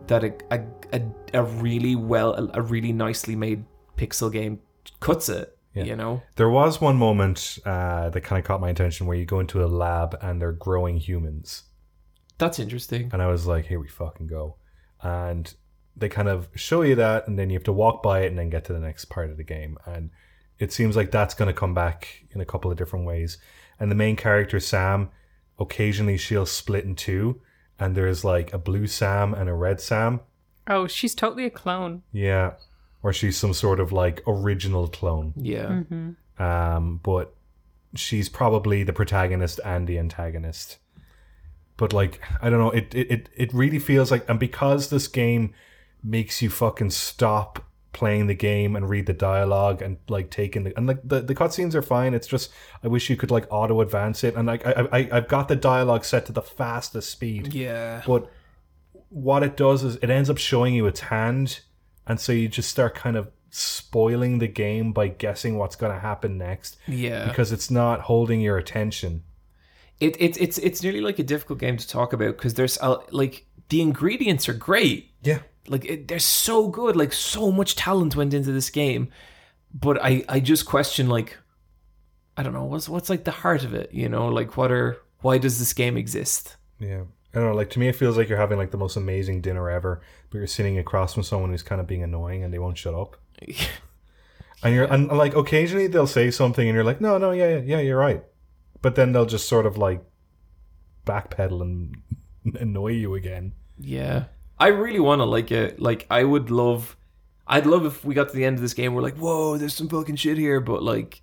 that a a, a, a really well a, a really nicely made pixel game cuts it. Yeah. You know? there was one moment uh, that kind of caught my attention where you go into a lab and they're growing humans That's interesting. and i was like here we fucking go and they kind of show you that and then you have to walk by it and then get to the next part of the game and it seems like that's going to come back in a couple of different ways and the main character sam occasionally she'll split in two and there's like a blue sam and a red sam Oh, she's totally a clone. yeah or she's some sort of like original clone Yeah. um, but she's probably the protagonist and the antagonist. But like, I don't know, it it it, it really feels like, and because this game makes you fucking stop playing the game and read the dialogue and like taking the and like the, the cutscenes are fine. It's just I wish you could like auto advance it and like I I I've got the dialogue set to the fastest speed. Yeah. But what it does is it ends up showing you its hand, and so you just start kind of spoiling the game by guessing what's going to happen next Yeah. because it's not holding your attention. it, it it's it's nearly like a difficult game to talk about because there's uh, like the ingredients are great Yeah. like it, they're so good like so much talent went into this game but i i just question like I don't know what's what's like the heart of it. You know, like what are why does this game exist? Yeah. I don't know, like to me it feels like you're having like the most amazing dinner ever, you're sitting across from someone who's kind of being annoying and they won't shut up. And you're and like occasionally they'll say something and you're like, no, no, yeah, yeah, yeah, you're right. But then they'll just sort of like backpedal and annoy you again. Yeah. I really want to like it. Like I would love I'd love if we got to the end of this game we're like, "Whoa, there's some fucking shit here," but like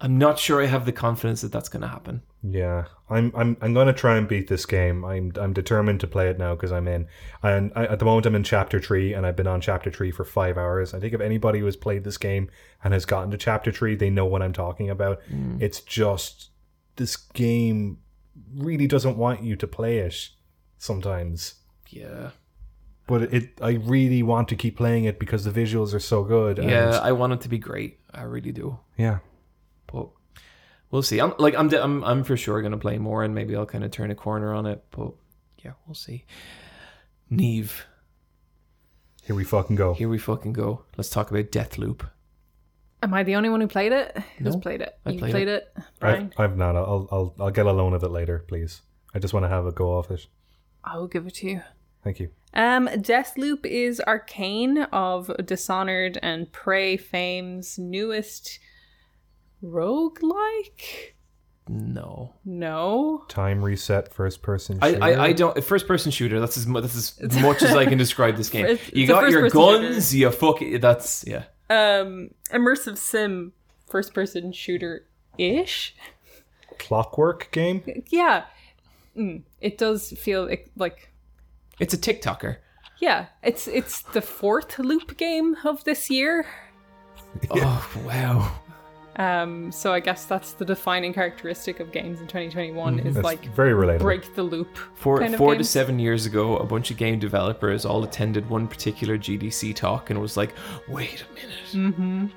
I'm not sure I have the confidence that that's going to happen. Yeah, I'm I'm I'm gonna try and beat this game. I'm I'm determined to play it now because I'm in. And I, at the moment, I'm in chapter three, and I've been on chapter three for five hours. I think if anybody who has played this game and has gotten to chapter three, they know what I'm talking about. Mm. It's just this game really doesn't want you to play it sometimes, Yeah. but it I really want to keep playing it because the visuals are so good. Yeah, I want it to be great. I really do. yeah. But we'll see. I'm like I'm I'm I'm for sure going to play more and maybe I'll kind of turn a corner on it, but yeah, we'll see. Neve, Here we fucking go. here we fucking go. Let's talk about Deathloop. Am I the only one who played it? Who's No, played it? I you played played, it, Brian? I've, I've not. I'll I'll I'll get a loan of it later, please. I just want to have a go off it. I will give it to you. Thank you. Um, Deathloop is Arkane of Dishonored and Prey fame's newest roguelike? No. No. Time reset, first person. I, shooter. I, I don't first person shooter. That's as mu- that's as much as I can describe this game. It's- you it's a got your first-person guns. You fuck it. That's yeah. Um, immersive sim first person shooter ish. Clockwork game. Yeah. Mm, it does feel like, like It's a TikToker. yeah, it's it's the fourth loop game of this year. Oh wow. Um, so I guess that's the defining characteristic of games in 2021 is That's like very relatable. break the loop. Four, kind of four to seven years ago, a bunch of game developers all attended one particular GDC talk and was like, "Wait a minute,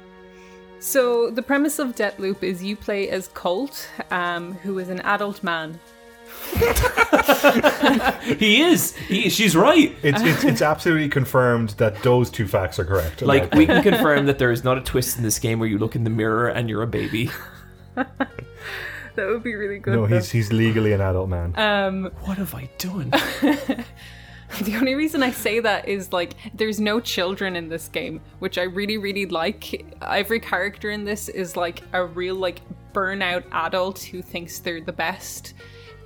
So the premise of Deathloop is you play as Colt, um, who is an adult man. he is. He, she's right." It's, it's it's absolutely confirmed that those two facts are correct. Like we can confirm that there is not a twist in this game where you look in the mirror and you're a baby. That would be really good. no, though. he's he's legally an adult man. Um, What have I done? the only reason I say that is like there's no children in this game, which I really really like. Every character in this is like a real like burnout adult who thinks they're the best,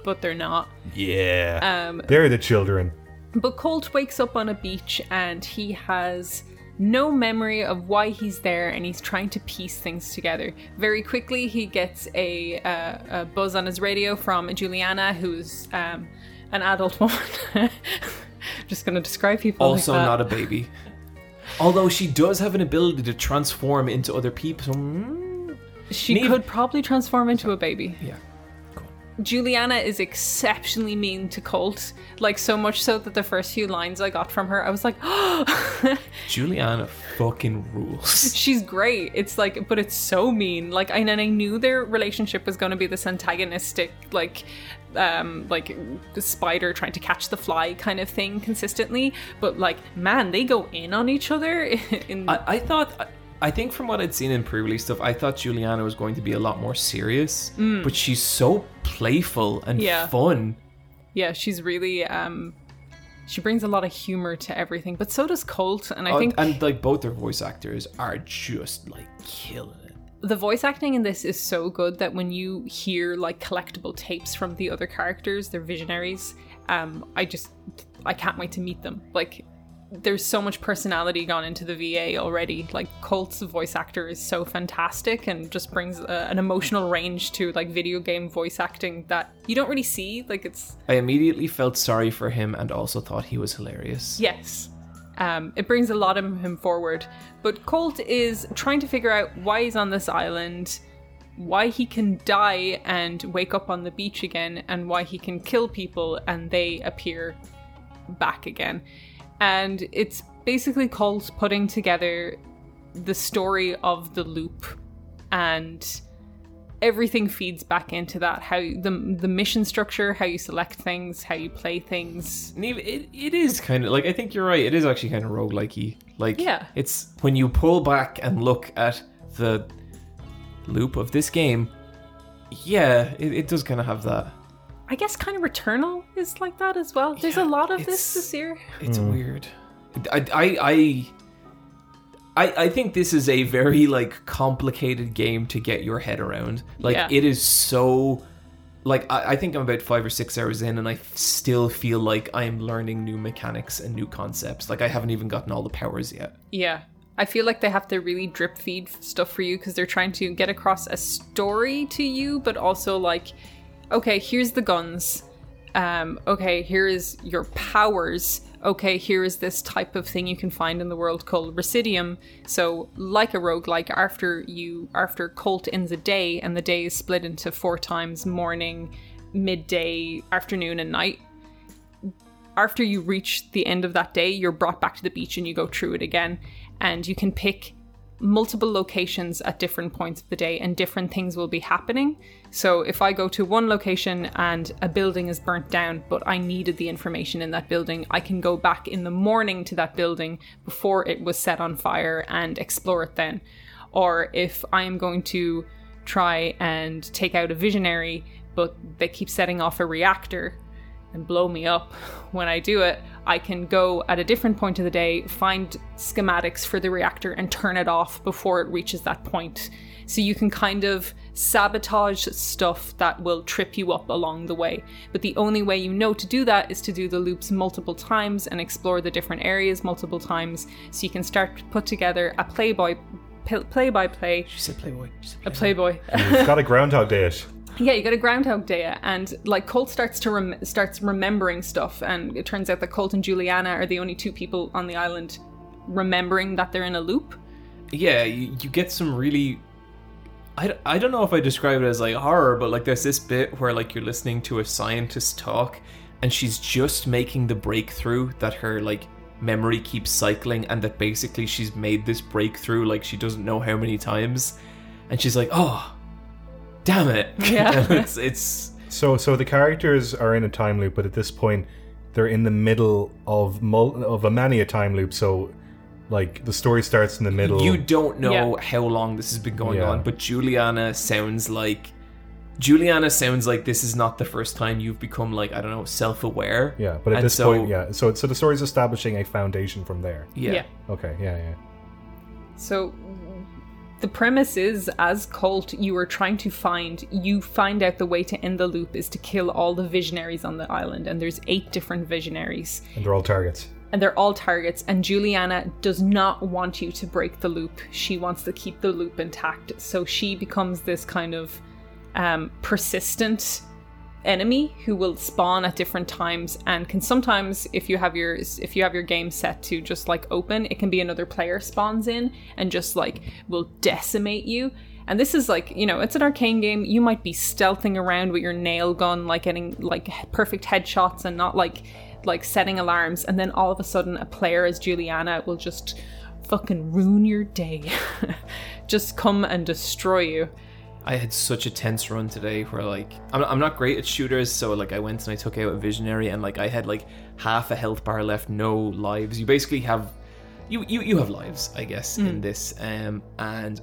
but they're not. yeah, Um, they're the children. But Colt wakes up on a beach and he has no memory of why he's there and he's trying to piece things together. Very quickly, he gets a, uh, a buzz on his radio from Julianna, who's um, an adult woman. Just going to describe people. also like that. not a baby. Although she does have an ability to transform into other people. Mm, She Neve- could probably transform into a baby. yeah. Julianna is exceptionally mean to Colt, like so much so that the first few lines I got from her, I was like, Julianna fucking rules. she's great. It's like, but it's so mean. Like, and then I knew their relationship was going to be this antagonistic, like, um, like the spider trying to catch the fly kind of thing consistently. But like, man, they go in on each other. In I, I thought. I- I think from what I'd seen in pre-release stuff, I thought Julianna was going to be a lot more serious, but she's so playful and Mm. Yeah. fun. yeah, she's really um, she brings a lot of humor to everything. But so does Colt, and I Oh, think and like both their voice actors are just like killing it. the voice acting in this is so good that when you hear like collectible tapes from the other characters, they're visionaries. Um, I just I can't wait to meet them. Like there's so much personality gone into the VA already. Like Colt's voice actor is so fantastic and just brings uh, an emotional range to like video game voice acting that you don't really see. Like it's I immediately felt sorry for him and also thought he was hilarious. Yes. Um, it brings a lot of him forward. But Colt is trying to figure out why he's on this island, why he can die and wake up on the beach again, and why he can kill people and they appear back again. And it's basically called putting together the story of the loop and everything feeds back into that how the the mission structure how you select things how you play things it, it is kind of like I think you're right. It is actually kind of roguelikey. Like Yeah. it's when you pull back and look at the loop of this game, yeah, it, it does kind of have that. I guess kind of Returnal is like that as well. There's Yeah, a lot of this this year. It's hmm. weird. I, I I I I think this is a very like complicated game to get your head around. Like Yeah. it is so like I, I think I'm about five or six hours in and I still feel like I'm learning new mechanics and new concepts. Like I haven't even gotten all the powers yet. Yeah. I feel like they have to really drip feed stuff for you because they're trying to get across a story to you, but also like, okay, here's the guns. Um, okay, here is your powers. Okay, here is this type of thing you can find in the world called Residuum. So, like a roguelike, after you after Colt ends a day and the day is split into four times morning, midday, afternoon, and night after you reach the end of that day, you're brought back to the beach and you go through it again. And you can pick multiple locations at different points of the day, and different things will be happening. So, if I go to one location and a building is burnt down, but I needed the information in that building, I can go back in the morning to that building before it was set on fire and explore it then. Or if I am going to try and take out a visionary, but they keep setting off a reactor, and blow me up when I do it, I can go at a different point of the day, find schematics for the reactor, and turn it off before it reaches that point. So you can kind of sabotage stuff that will trip you up along the way. But the only way you know to do that is to do the loops multiple times and explore the different areas multiple times so you can start to put together a play by play by play She said Playboy. She said a playboy You've got a Groundhog Day it. Yeah, you got a Groundhog Day, and like Colt starts to rem- starts remembering stuff, and it turns out that Colt and Julianna are the only two people on the island remembering that they're in a loop. yeah, you, you get some really. I, don't know if I describe it as like horror, but like there's this bit where like you're listening to a scientist talk, and she's just making the breakthrough that her like memory keeps cycling, and that basically she's made this breakthrough like she doesn't know how many times, and she's like, oh, damn it, Yeah. it's it's So, so the characters are in a time loop, but at this point, they're in the middle of mul- of a many a time loop. So, like the story starts in the middle. You don't know Yeah. how long this has been going Yeah. on, but Julianna sounds like Julianna sounds like this is not the first time you've become like I don't know self-aware. yeah, but at And this so- point, yeah. So, so the story's establishing a foundation from there. yeah, Okay, yeah, yeah. So the premise is as Colt, you are trying to find you find out the way to end the loop is to kill all the visionaries on the island, and there's eight different visionaries. And they're all targets. and they're all targets and Julianna does not want you to break the loop. She wants to keep the loop intact. So she becomes this kind of um, persistent enemy who will spawn at different times and can sometimes if you have your if you have your game set to just like open it can be another player spawns in and just like will decimate you. And this is like you know it's an Arkane game. You might be stealthing around with your nail gun like getting like perfect headshots and not like like setting alarms and then all of a sudden a player as Julianna will just fucking ruin your day. Just come and destroy you I had such a tense run today where like I'm, I'm not great at shooters, so like I went and I took out a visionary and like I had like half a health bar left, no lives. You basically have you you, you have lives, I guess, in this. Um and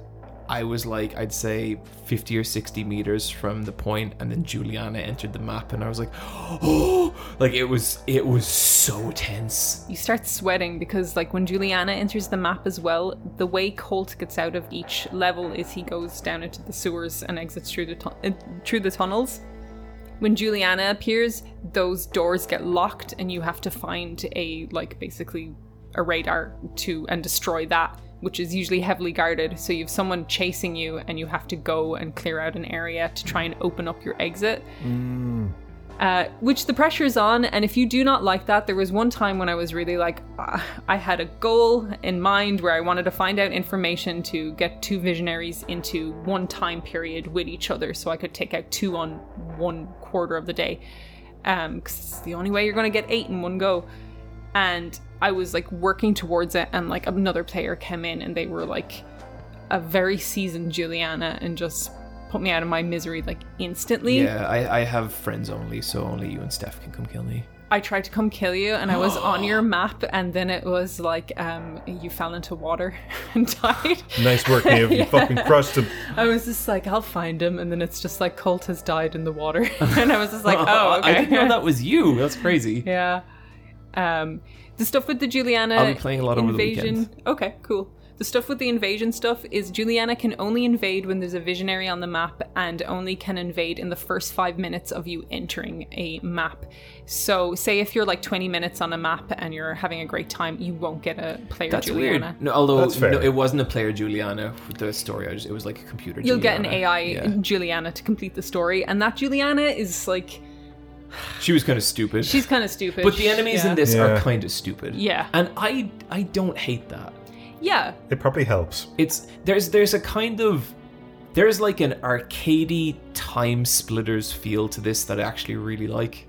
I was like I'd say 50 or 60 meters from the point and then Julianna entered the map and I was like oh like it was it was so tense. you start sweating because like when Julianna enters the map as well, the way Colt gets out of each level is he goes down into the sewers and exits through the tu- uh, through the tunnels. When Julianna appears, those doors get locked and you have to find a like basically a radar to and destroy that, which is usually heavily guarded. So you have someone chasing you and you have to go and clear out an area to try and open up your exit uh, which the pressure is on. And if you do not like that, there was one time when I was really like, ah, I had a goal in mind where I wanted to find out information to get two visionaries into one time period with each other so I could take out two on one quarter of the day. Um, because it's the only way you're going to get eight in one go. And I was like working towards it, and like another player came in and they were like a very seasoned Julianna and just put me out of my misery like instantly. Yeah, I, I have friends only, so only you and Steph can come kill me. I tried to come kill you, and I was on your map, and then it was like um, you fell into water and died. Nice work, Neve. You fucking crushed him. I was just like, I'll find him, and then it's just like Colt has died in the water, and I was just like, oh, okay. I didn't know that was you. That's crazy. yeah. Um, the stuff with the Julianna I'll be playing a lot over the invasion. weekend. Okay, cool. The stuff with the invasion stuff is Julianna can only invade when there's a visionary on the map and only can invade in the first five minutes of you entering a map. So, say if you're like 20 minutes on a map and you're having a great time, you won't get a player That's Julianna. weird. No, although That's fair. no, it wasn't a player Julianna with the story. I just, it was like a computer. You'll get an AI Yeah. Julianna to complete the story, and that Julianna is like She was kind of stupid. she's kind of stupid. but the enemies yeah. in this Yeah. are kind of stupid. Yeah. and I I don't hate that. yeah, It probably helps. It's there's there's a kind of there's like an arcadey TimeSplitters feel to this that I actually really like.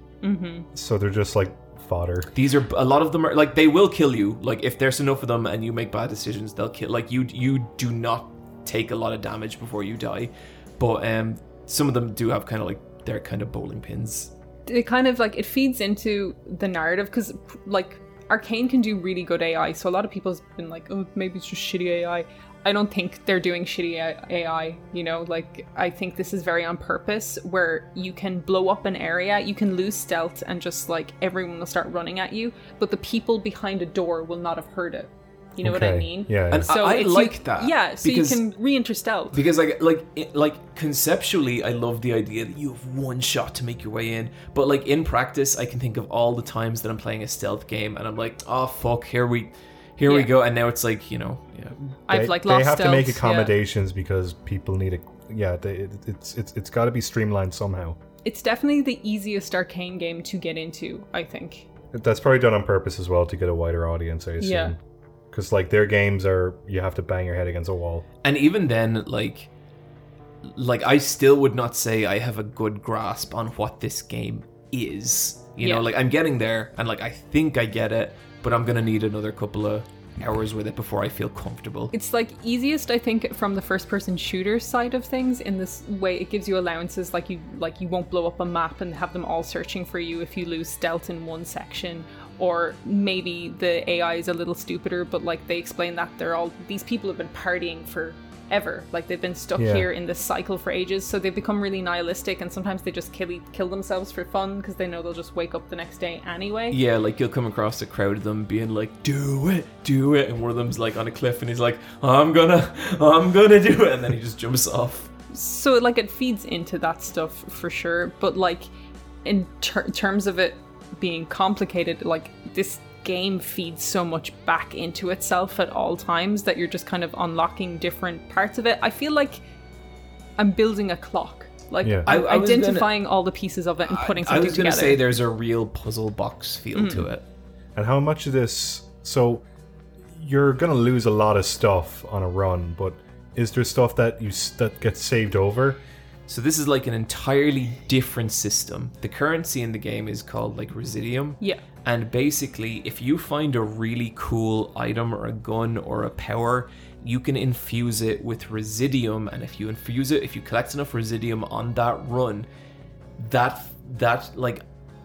So they're just like fodder. These are a lot of them are like they will kill you. Like if there's enough of them and you make bad decisions, they'll kill. Like you you do not take a lot of damage before you die, but um some of them do have kind of like they're kind of bowling pins. It kind of like it feeds into the narrative because like Arkane can do really good ai so a lot of people's been like oh maybe it's just shitty ai i. Don't think they're doing shitty ai you know? Like i think this is very on purpose where you can blow up an area you can lose stealth and just like everyone will start running at you but the people behind a door will not have heard it you know what i Okay. mean Yeah. And so I it's you- like that, yeah so because- you can re-enter stealth because like like it, like conceptually i love the idea that you have one shot to make your way in but like in practice i can think of all the times that i'm playing a stealth game and i'm like oh fuck here we here we Yeah. go and now it's like you know yeah i've they, like they lost have to make stealth, yeah. accommodations because people need a. Yeah, they, it, it's it's it's got to be streamlined somehow. it's definitely the easiest Arkane game to get into i think That's probably done on purpose as well to get a wider audience. I assume. Yeah. Because like their games are, you have to bang your head against a wall. and even then like like i still would not say i have a good grasp on what this game is you Yeah. know like i'm getting there and like i think i get it but i'm gonna need another couple of hours with it before i feel comfortable It's like easiest, I think, from the first-person shooter side of things. In this way, it gives you allowances, like you like you won't blow up a map and have them all searching for you if you lose stealth in one section, or maybe the AI is a little stupider, but like they explain that they're all these people have been partying for ever like they've been stuck Yeah. here in this cycle for ages so they've become really nihilistic and sometimes they just kill kill themselves for fun because they know they'll just wake up the next day anyway Yeah, like you'll come across a crowd of them being like, "Do it, do it," and one of them's like on a cliff, and he's like, "I'm gonna, I'm gonna do it," and then he just jumps off. so like it feeds into that stuff for sure but like in ter- terms of it being complicated like this game feeds so much back into itself at all times that you're just kind of unlocking different parts of it i feel like i'm building a clock like Yeah. I'm I- I was gonna- identifying all the pieces of it and putting I something was gonna say there's a real puzzle box feel to mm. it. And how much of this? So you're gonna lose a lot of stuff on a run, but is there stuff that you that gets saved over? So this is like an entirely different system. The currency in the game is called like Residuum. yeah And basically, if you find a really cool item or a gun or a power, you can infuse it with Residuum. And if you infuse it, if you collect enough Residuum on that run, that that like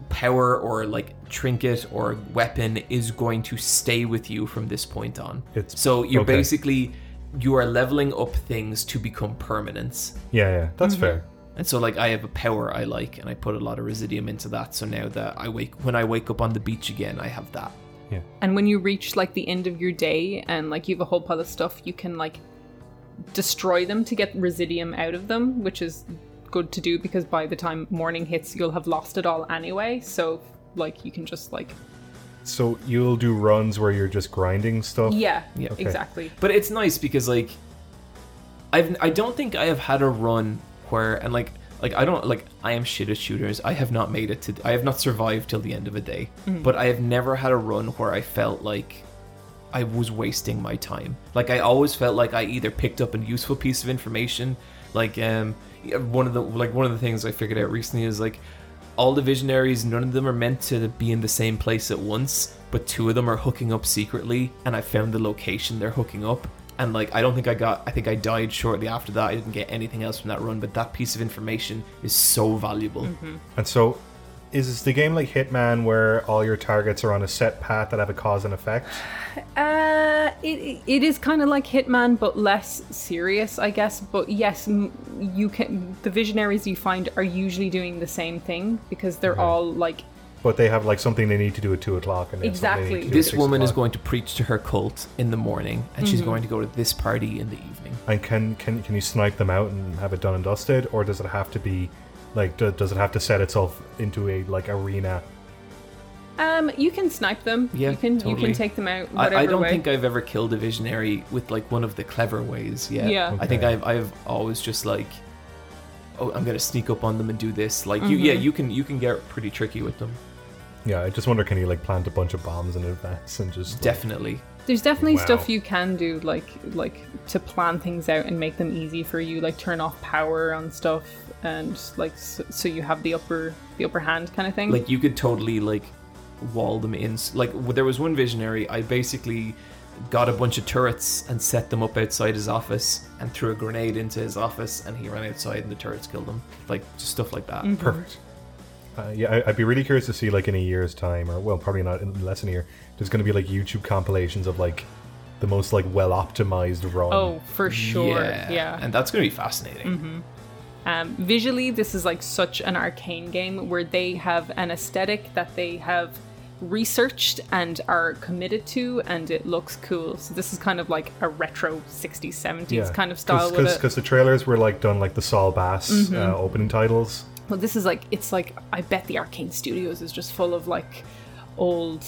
power or like trinket or weapon is going to stay with you from this point on. It's- so you're okay. basically you are leveling up things to become permanents. Yeah, yeah, that's Mm-hmm. fair. And so like I have a power I like and I put a lot of residuum into that. So now that I wake when I wake up on the beach again, I have that. Yeah. And when you reach like the end of your day and like you have a whole pile of stuff you can like destroy them to get residuum out of them which is good to do because by the time morning hits you'll have lost it all anyway so like you can just like So you'll do runs where you're just grinding stuff. yeah, Yeah. Okay. exactly But it's nice because like I've I don't think I have had a run where and like like I don't like I am shit at shooters. I have not made it to I have not survived till the end of a day. But I have never had a run where I felt like I was wasting my time. Like I always felt like I either picked up a useful piece of information, like um one of the like one of the things I figured out recently is like all the visionaries, none of them are meant to be in the same place at once, but two of them are hooking up secretly, and I found the location they're hooking up. And like I don't think I got I think I died shortly after that. I didn't get anything else from that run, but that piece of information is so valuable. Mm-hmm. And so is the game like Hitman where all your targets are on a set path that have a cause and effect? Uh, it, it is kind of like Hitman, but less serious, I guess. But yes, you can. The visionaries you find are usually doing the same thing because they're all like But they have like something they need to do at two o'clock, and they have something they need Exactly. to do at This six woman is going to preach to her cult in the morning, and she's going to go to this party in the evening. And can can can you snipe them out and have it done and dusted, or does it have to be like do, does it have to set itself into a like arena? Um, you can snipe them. Yeah, you can you can take them out. Whatever I, I don't way. think I've ever killed a visionary with like one of the clever ways yet. Yeah. I think I've I've always just like, oh, I'm gonna sneak up on them and do this. Like you, yeah, you can you can get pretty tricky with them. Yeah, I just wonder can you like plant a bunch of bombs in advance and just like- Definitely. There's definitely Wow. stuff you can do, like like to plan things out and make them easy for you, like turn off power on stuff, and like so, so you have the upper the upper hand kind of thing. Like you could totally like wall them in. Like there was one visionary. I basically got a bunch of turrets and set them up outside his office and threw a grenade into his office and he ran outside and the turrets killed him. Like just stuff like that. Mm-hmm. perfect. Uh, yeah, I, I'd be really curious to see like in a year's time, or well, probably not in less than a year. There's going to be like YouTube compilations of like the most like well optimized run. oh, for sure, yeah. And that's gonna be fascinating. Um, visually, this is like such an Arkane game where they have an aesthetic that they have researched and are committed to, and it looks cool. So this is kind of like a retro 60s, 70s kind of style with. Mm-hmm. because the trailers were like done like the Saul Bass uh, opening titles. Well, this is like it's like I bet the Arkane Studios is just full of like old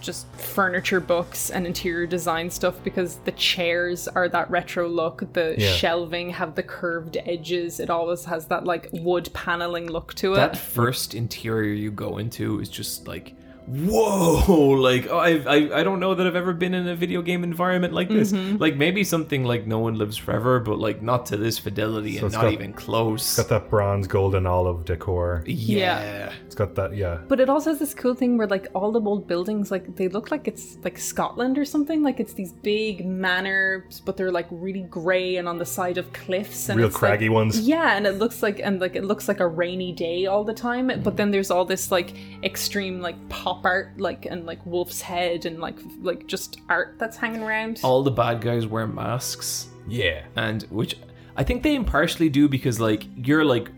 just furniture books and interior design stuff because the chairs are that retro look. The Yeah. shelving have the curved edges. It always has that like wood paneling look to it. That first interior you go into is just like whoa like oh, I, I i don't know that i've ever been in a video game environment like this Mm-hmm. like maybe something like no one lives forever but like not to this fidelity So and not got- even close Got that bronze, golden olive decor. yeah, yeah. It's got that, yeah. but it also has this cool thing where like all the old buildings like they look like it's like Scotland or something like it's these big manors but they're like really grey and on the side of cliffs and Real it's, like- craggy ones. Yeah, and it looks like and like it looks like a rainy day all the time. But then there's all this like extreme like pop art, like and like wolf's head and like like just art that's hanging around. all the bad guys wear masks Yeah. and which i think they impartially do because like you're like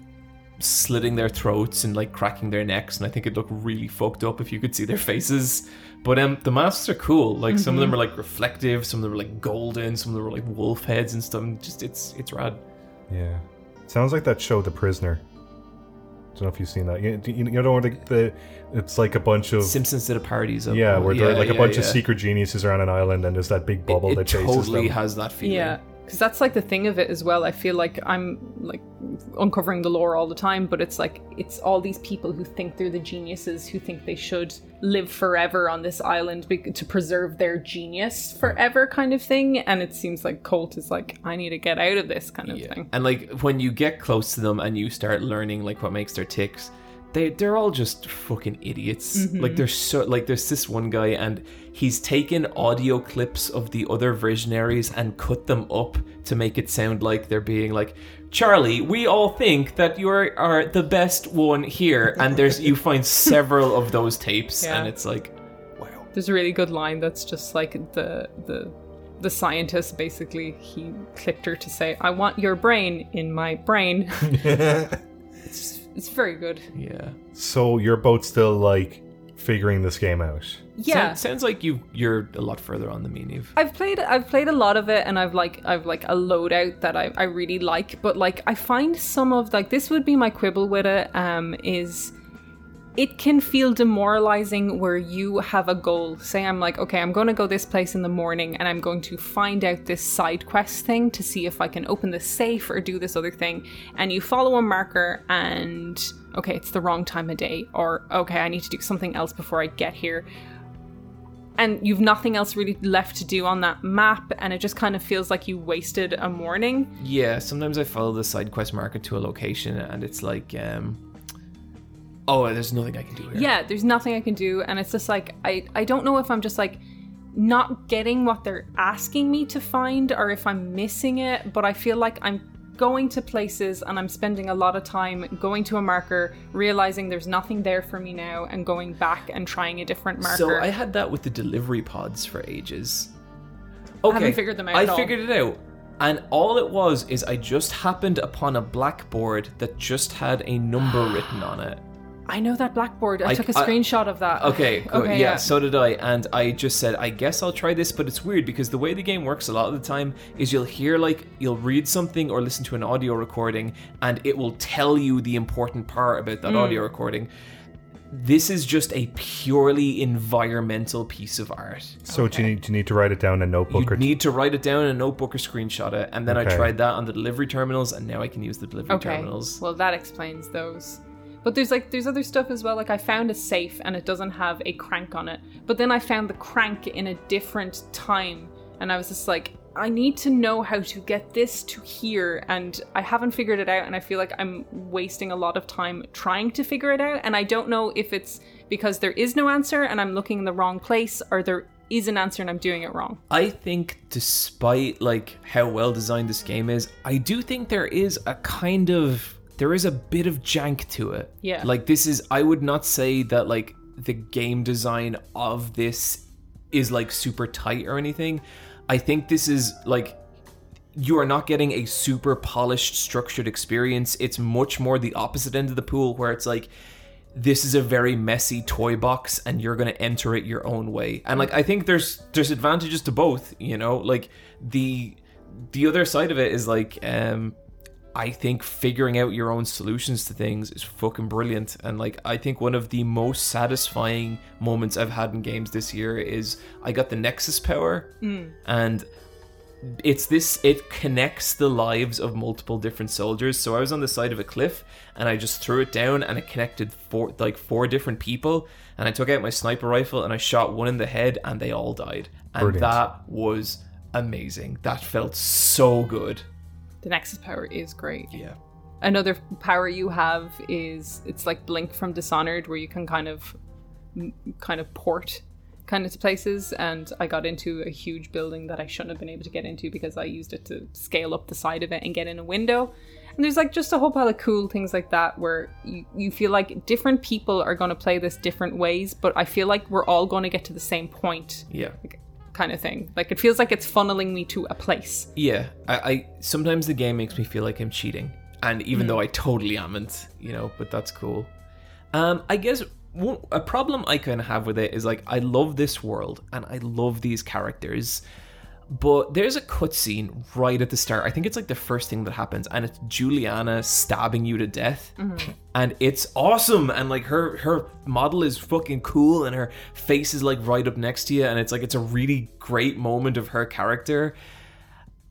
slitting their throats and like cracking their necks and i think it'd look really fucked up if you could see their faces but um the masks are cool like some of them are like reflective some of them are like golden some of them are like wolf heads and stuff and just it's it's rad Yeah. Sounds like that show, The Prisoner. I don't know if you've seen that. You, you, you know, where the, the it's like a bunch of simpsons did a parodies of yeah, where they're like a yeah, bunch of secret geniuses are on an island, and there's that big bubble it, that it chases totally them. has that feeling yeah, because that's like the thing of it as well. I feel like I'm like uncovering the lore all the time, but it's like it's all these people who think they're the geniuses who think they should live forever on this island bec- to preserve their genius forever, kind of thing. And it seems like Colt is like, I need to get out of this kind of Yeah. thing. And like when you get close to them and you start learning like what makes their ticks, they they're all just fucking idiots. Mm-hmm. Like there's so like there's this one guy and he's taken audio clips of the other visionaries and cut them up to make it sound like they're being like Charlie, we all think that you are, are the best one here, and there's you find several of those tapes, Yeah. and it's like, wow, There's a really good line that's just like the the the scientist basically he clicked her to say, "I want your brain in my brain." it's it's very good. yeah. So you're both still like figuring this game out. Yeah. Sound- sounds like you you're a lot further on than me, Neve. I've played I've played a lot of it and I've like I've like a loadout that I, I really like, but like I find some of like this would be my quibble with it, um, is it can feel demoralizing where you have a goal. Say I'm like, okay, I'm gonna go this place in the morning and I'm going to find out this side quest thing to see if I can open the safe or do this other thing. And you follow a marker and okay, it's the wrong time of day, or okay, I need to do something else before I get here and you've nothing else really left to do on that map and it just kind of feels like you wasted a morning Yeah, sometimes I follow the side quest marker to a location and it's like, um, oh, there's nothing I can do here. yeah there's nothing i can do and it's just like i i don't know if i'm just like not getting what they're asking me to find or if i'm missing it but i feel like i'm going to places and I'm spending a lot of time going to a marker, realizing there's nothing there for me now, and going back and trying a different marker. So I had that with the delivery pods for ages. Okay, haven't figured them out I figured it out, and all it was is I just happened upon a blackboard that just had a number written on it. I know that blackboard. I, I- took a I- screenshot of that. Okay, good. Okay, yeah, yeah. so did I. And I just said, I guess I'll try this, but it's weird because the way the game works a lot of the time is you'll hear, like, you'll read something or listen to an audio recording, and it will tell you the important part about Mm. that audio recording. This is just a purely environmental piece of art. So do you need do you need to write it down in a notebook You or need to write it down in a notebook or screenshot it, and then I tried that on the delivery terminals, and now I can use the delivery Okay. terminals. Well, that explains those. But there's like there's other stuff as well. Like I found a safe and it doesn't have a crank on it. But then I found the crank in a different time, and I was just like, I need to know how to get this to here, and I haven't figured it out. And I feel like I'm wasting a lot of time trying to figure it out. And I don't know if it's because there is no answer and I'm looking in the wrong place, or there is an answer and I'm doing it wrong. I think, despite like how well designed this game is, I do think there is a kind of there is a bit of jank to it. Yeah. Like this is, I would not say that like the game design of this is like super tight or anything. I think this is like you are not getting a super polished, structured experience. It's much more the opposite end of the pool, where it's like this is a very messy toy box, and you're going to enter it your own way. And like I think there's there's advantages to both. You know, like the the other side of it is like um I think figuring out your own solutions to things is fucking brilliant. And like, I think one of the most satisfying moments I've had in games this year is I got the Nexus power, hmm. and it's this. It connects the lives of multiple different soldiers. So I was on the side of a cliff, and I just threw it down, and it connected four like four different people. And I took out my sniper rifle, and I shot one in the head, and they all died. And Brilliant. that was amazing. That felt so good. The Nexus power is great. Yeah. another power you have is it's like blink from dishonored where you can kind of kind of port kind of to places and i got into a huge building that i shouldn't have been able to get into because i used it to scale up the side of it and get in a window and there's like just a whole pile of cool things like that where you, you feel like different people are going to play this different ways but i feel like we're all going to get to the same point Yeah. like, kind of thing. Like it feels like it's funneling me to a place. Yeah, I, I sometimes the game makes me feel like I'm cheating, and even though I totally amn't, you know, but that's cool. Um, I guess one, a problem I kind of have with it is like I love this world and I love these characters, but there's a cutscene right at the start. I think it's like the first thing that happens, and it's Julianna stabbing you to death, mm-hmm. and it's awesome. And like her her model is fucking cool, and her face is like right up next to you, and it's like it's a really great moment of her character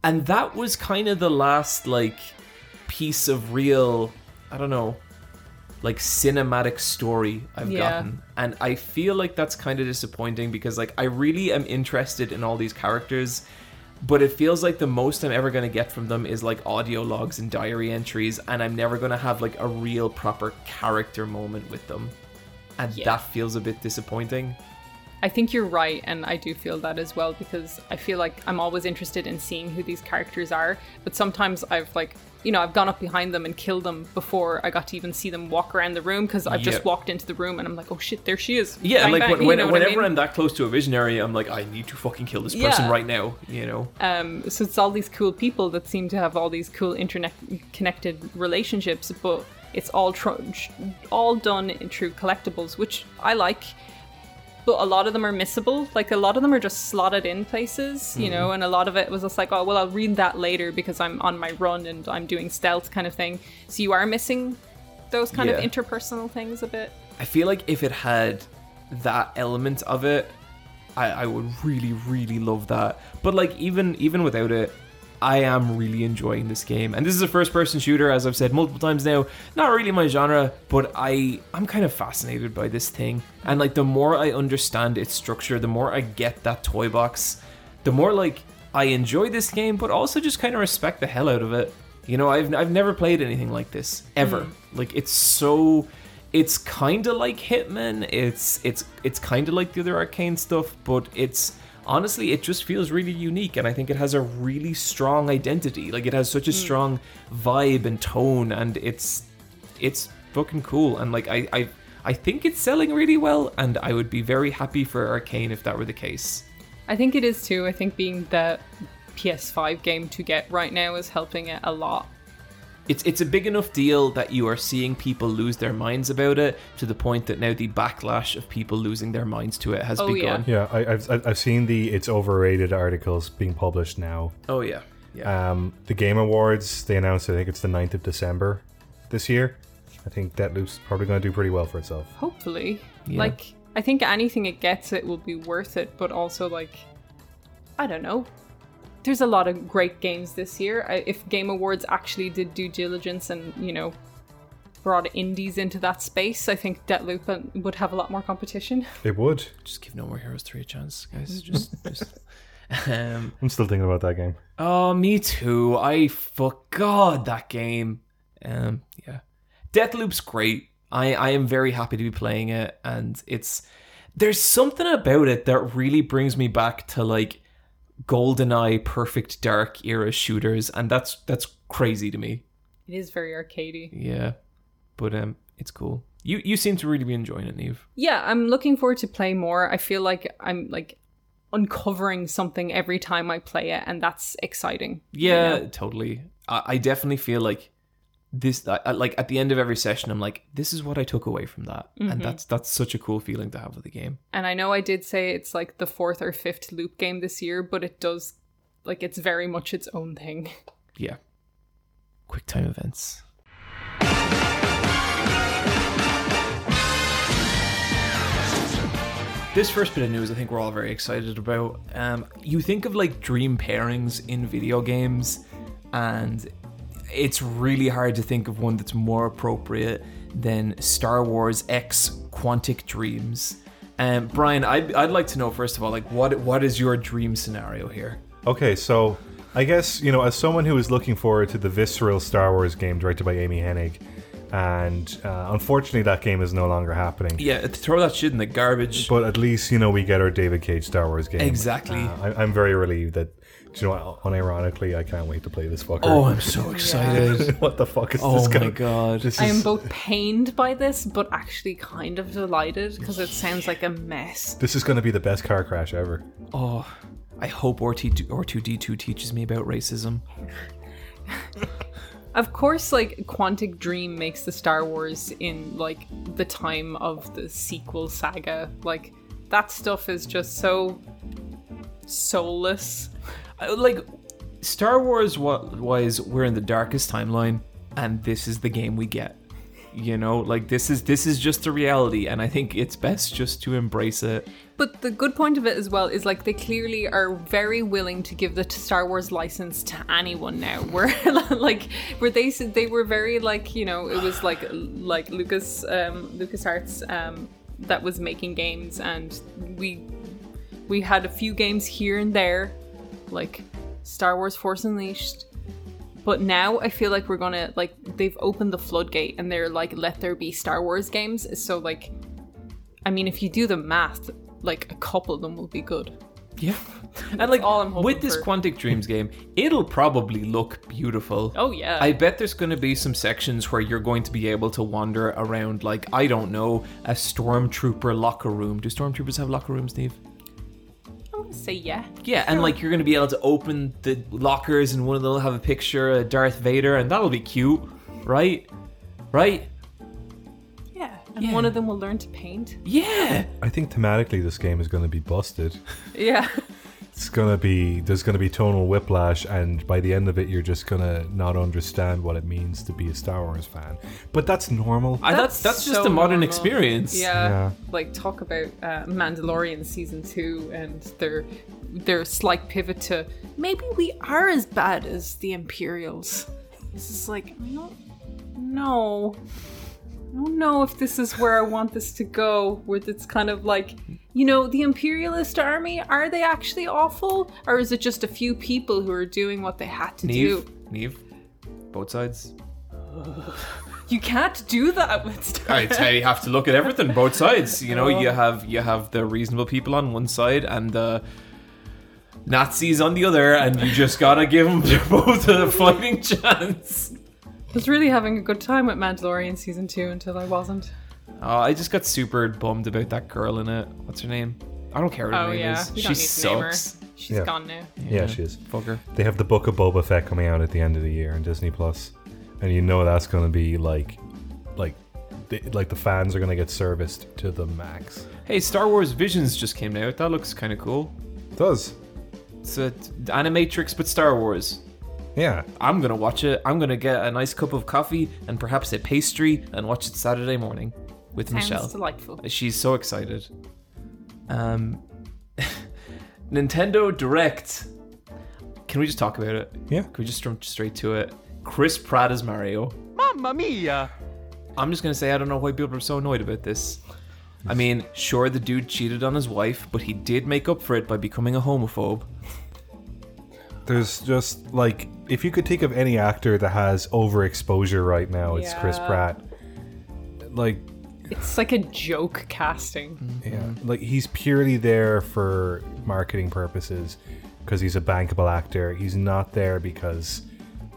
and that was kind of the last like piece of real i don't know like cinematic story i've Yeah. gotten and i feel like that's kind of disappointing because like i really am interested in all these characters but it feels like the most i'm ever going to get from them is like audio logs and diary entries and i'm never going to have like a real proper character moment with them and Yeah. that feels a bit disappointing I think you're right, and I do feel that as well because I feel like I'm always interested in seeing who these characters are. But sometimes I've like, you know, I've gone up behind them and killed them before I got to even see them walk around the room because I've Yeah. just walked into the room and I'm like, oh shit, there she is. Yeah, Bang, like bang, when, when, I whenever mean? I'm that close to a visionary, I'm like, I need to fucking kill this person Yeah. right now. You know? Um, so it's all these cool people that seem to have all these cool internet connected relationships, but it's all tr- all done in through collectibles, which I like. But a lot of them are missable. Like a lot of them are just slotted in places, you hmm. know, and a lot of it was just like, oh, well, I'll read that later because I'm on my run and I'm doing stealth kind of thing. So you are missing those kind of interpersonal things a bit. I feel like if it had that element of it, I, I would really, really love that. But like even even without it, I am really enjoying this game. And this is a first person shooter, as I've said multiple times now. Not really my genre, but I I'm kind of fascinated by this thing. And like the more I understand its structure, the more I get that toy box, the more like I enjoy this game, but also just kind of respect the hell out of it. You know, I've I've never played anything like this ever. Hmm. Like it's so it's kind of like Hitman. It's it's it's kind of like the other Arkane stuff, but it's honestly, it just feels really unique, and I think it has a really strong identity. Like it has such a mm. strong vibe and tone, and it's it's fucking cool. And like I I I think it's selling really well, and I would be very happy for Arkane if that were the case. I think it is too. I think being the PS5 game to get right now is helping it a lot. It's it's a big enough deal that you are seeing people lose their minds about it to the point that now the backlash of people losing their minds to it has Oh, begun. Yeah, I, I've I've- I've seen the it's overrated articles being published now. Oh yeah, yeah. Um, the Game Awards they announced I think it's the 9th of December this year. I think Deathloop's probably going to do pretty well for itself. Hopefully. Yeah. Like, I think anything it gets, it will be worth it, but also, like, I don't know. There's a lot of great games this year. I, if Game Awards actually did due diligence and, you know, brought indies into that space, I think Deathloop uh, would have a lot more competition. It would. just give No More Heroes three a chance, guys. Just, just. Um, I'm still thinking about that game. oh, me too. I forgot that game. Um, yeah, Deathloop's great. I I am very happy to be playing it, and it's there's something about it that really brings me back to like GoldenEye, Perfect Dark era shooters, and that's that's crazy to me. It is very arcadey. Yeah, but um, it's cool. You you seem to really be enjoying it, Neve. Yeah, I'm looking forward to play more. I feel like I'm like uncovering something every time I play it, and that's exciting. you Yeah, know? totally. I, I definitely feel like this. I, like at the end of every session, I'm like, this is what I took away from that, and that's that's such a cool feeling to have with the game. And I know I did say it's like the fourth or fifth loop game this year, but it does like it's very much its own thing. Yeah. Quick time events. This first bit of news, I think we're all very excited about. Um, you think of like dream pairings in video games, and it's really hard to think of one that's more appropriate than Star Wars X Quantic Dreams. Um, Brian, I'd, I'd like to know first of all, like, what what is your dream scenario here? Okay, so I guess you know, as someone who is looking forward to the visceral Star Wars game directed by Amy Hennig, and uh, unfortunately that game is no longer happening. Yeah, throw that shit in the garbage. But at least you know we get our David Cage Star Wars game. Exactly. Uh, I, I'm very relieved that. Do you know what? Unironically, I can't wait to play this fucker. Oh, I'm so excited. what the fuck is Oh this Oh my god. This I am is- both pained by this, but actually kind of delighted because it sounds like a mess. This is going to be the best car crash ever. Oh, I hope R2, R2D2 teaches me about racism. Of course, like Quantic Dream makes the Star Wars in like the time of the sequel saga. Like that stuff is just so soulless. Like, Star Wars wa- wise, we're in the darkest timeline, and this is the game we get. You know, like this is this is just the reality, and I think it's best just to embrace it. But the good point of it as well is like they clearly are very willing to give the Star Wars license to anyone now. Where like where they said they were very like you know it was like like Lucas um, Lucas Arts um, that was making games and we we had a few games here and there like Star Wars Force Unleashed. But now I feel like we're gonna like they've opened the floodgate and they're like let there be Star Wars games. So like I mean, if you do the math, like a couple of them will be good. Yeah, and like all I'm with this for. Quantic Dreams game, it'll probably look beautiful. Oh yeah. I bet there's going to be some sections where you're going to be able to wander around, like, I don't know, a stormtrooper locker room. Do stormtroopers have locker rooms, Steve? I'm say yeah. Yeah, and like you're going to be able to open the lockers, and one of them will have a picture of Darth Vader, and that'll be cute, right? Right? Yeah. And Yeah. one of them will learn to paint. Yeah! I think thematically this game is going to be busted. Yeah. It's going to be there's going to be tonal whiplash, and by the end of it, you're just going to not understand what it means to be a Star Wars fan. But that's normal. I, that's that's just so a modern normal. experience. Yeah. Yeah. Like talk about uh, Mandalorian season two and their their slight pivot to maybe we are as bad as the Imperials. This is like no, no. I don't know if this is where I want this to go. Where it's kind of like, you know, the Imperialist army, are they actually awful? Or is it just a few people who are doing what they had to Neve, do? Neve, both sides. You can't do that with Star say you have to look at everything, both sides. You know, you oh. have you have the reasonable people on one side and the Nazis on the other, and you just gotta give them both a fighting chance. I was really having a good time with Mandalorian season two until I wasn't. Oh, I just got super bummed about that girl in it. What's her name? I don't care what her Oh name yeah, is. we She don't need to name her. sucks. She's Yeah. gone now. Yeah, she is. Fuck her. They have the Book of Boba Fett coming out at the end of the year on Disney Plus, and you know that's going to be like, like, the, like the fans are going to get serviced to the max. Hey, Star Wars Visions just came out. That looks kind of cool. It does It's a Animatrix, but Star Wars. Yeah. I'm gonna watch it. I'm gonna get a nice cup of coffee and perhaps a pastry and watch it Saturday morning with Sounds Michelle. delightful. She's so excited. Um, Nintendo Direct. Can we just talk about it? Yeah. Can we just jump straight to it? Chris Pratt as Mario. Mamma mia! I'm just gonna say I don't know why people are so annoyed about this. I mean, sure the dude cheated on his wife, but he did make up for it by becoming a homophobe. There's just like if you could think of any actor that has overexposure right now, it's Chris Yeah. Pratt. Like It's like a joke casting. Yeah, like he's purely there for marketing purposes because he's a bankable actor. He's not there because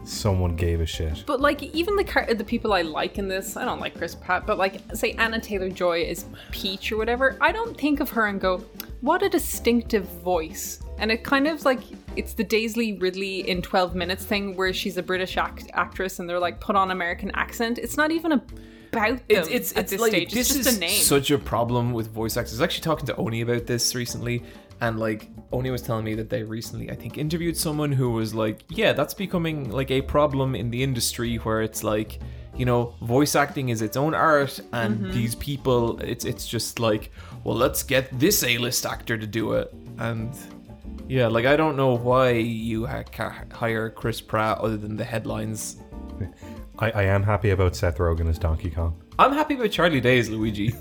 someone gave a shit. But like even the car- the people I like in this, I don't like Chris Pratt, but like say Anya Taylor Joy is Peach or whatever, I don't think of her and go, what a distinctive voice. And it kind of like it's the Daisy Ridley in 12 minutes thing where she's a British act- actress and they're like put on American accent. It's not even about them It's it's, at it's this like stage. this it's just is a name. such a problem with voice actors. I was actually talking to Oni about this recently, and like Oni was telling me that they recently, I think, interviewed someone who was like, "Yeah, that's becoming like a problem in the industry where it's like." You know, voice acting is its own art, and Mm-hmm. these people, it's it's just like, well, let's get this A-list actor to do it, and yeah, like I don't know why you ha- ca- hire Chris Pratt other than the headlines. I, I am happy about Seth Rogen as Donkey Kong. I'm happy with Charlie Day as Luigi.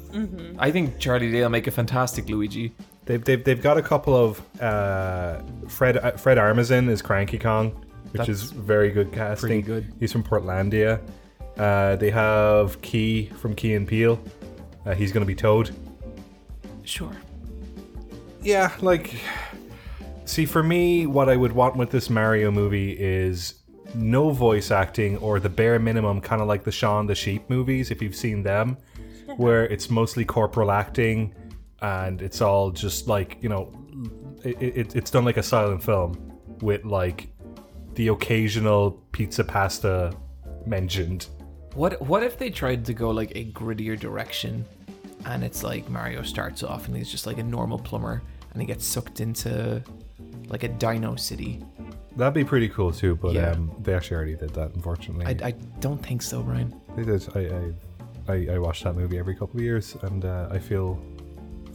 I think Charlie Day will make a fantastic Luigi. They've, they've, they've got a couple of uh, Fred uh, Fred Armisen is Cranky Kong, which That's is very good casting. pretty good. He's from Portlandia. Uh, they have Key from Key and Peele. Uh, he's going to be Toad. Sure. Yeah, like, see, for me, what I would want with this Mario movie is no voice acting or the bare minimum, kind of like the Shaun the Sheep movies, if you've seen them, where it's mostly corporal acting and it's all just like, you know, it, it, it's done like a silent film with like the occasional pizza pasta mentioned. What what if they tried to go like a grittier direction, and it's like Mario starts off and he's just like a normal plumber, and he gets sucked into like a Dino City. That'd be pretty cool too, but Yeah. um, they actually already did that, unfortunately. I, I don't think so, Brian. They did. I, I, I, I watch that movie every couple of years, and uh, I feel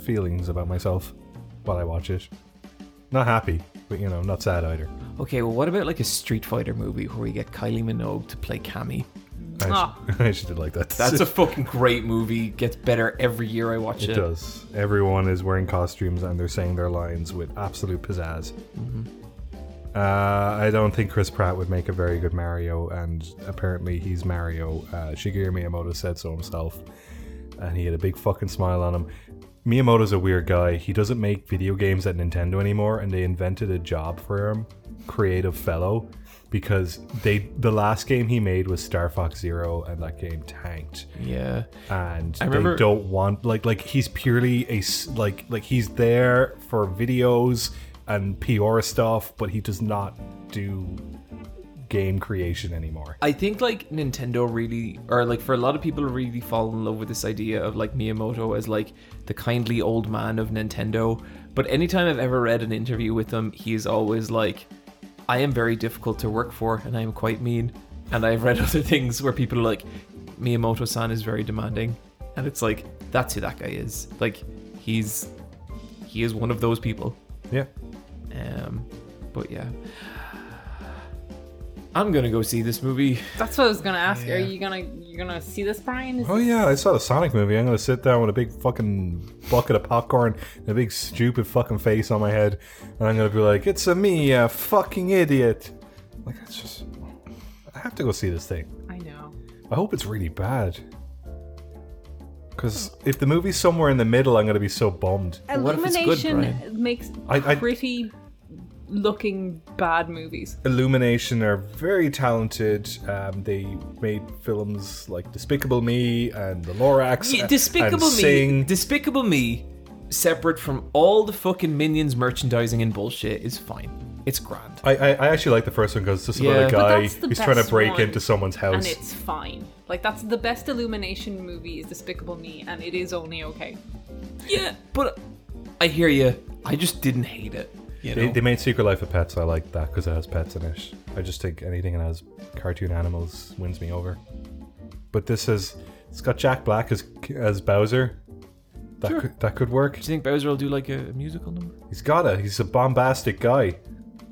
feelings about myself while I watch it. Not happy, but you know, not sad either. Okay, well, what about like a Street Fighter movie where we get Kylie Minogue to play Cammy? I, Ah. actually, I actually did like that. That's a fucking great movie. Gets better every year I watch it. it does. Everyone is wearing costumes and they're saying their lines with absolute pizzazz. Uh, I don't think Chris Pratt would make a very good Mario, and apparently he's Mario. Uh, Shigeru Miyamoto said so himself, and he had a big fucking smile on him. Miyamoto's a weird guy. He doesn't make video games at Nintendo anymore, and they invented a job for him, creative fellow, because they the last game he made was Star Fox Zero, and that game tanked Yeah. and I remember- they don't want like like he's purely a like like he's there for videos and PR stuff, but he does not do game creation anymore. I think like Nintendo really, or like for a lot of people, really fall in love with this idea of like Miyamoto as like the kindly old man of Nintendo. But anytime I've ever read an interview with him, he's always like, I am very difficult to work for and I am quite mean. And I've read other things where people are like, Miyamoto san is very demanding. And it's like, that's who that guy is. Like, he's, he is one of those people. Yeah. Um, but yeah. I'm gonna go see this movie. That's what I was gonna ask. Are you gonna you gonna see this, Brian? Is Oh yeah, I saw the Sonic movie. I'm gonna sit down with a big fucking bucket of popcorn and a big stupid fucking face on my head, and I'm gonna be like, "It's a me, a fucking idiot." Like it's just, I have to go see this thing. I know. I hope it's really bad. Because if the movie's somewhere in the middle, I'm gonna be so bummed. what if it's good, Illumination Brian? makes I- I- pretty looking bad movies. Illumination are very talented. Um, they made films like Despicable Me and The Lorax. Yeah, Despicable and Me. Sing. Despicable Me, separate from all the fucking Minions merchandising and bullshit, is fine. It's grand. I, I, I actually like the first one because it's just about a guy who's trying to break one, into someone's house. And house. it's fine. Like that's the best Illumination movie is Despicable Me, and it is only okay. Yeah, but I hear you. I just didn't hate it. You know? They, they made Secret Life of Pets. I like that because it has pets in it. I just think anything that has cartoon animals wins me over. But this is it's got Jack Black as as Bowser. That Sure. could, that could work. Do you think Bowser will do like a musical number? He's gotta. He's a bombastic guy.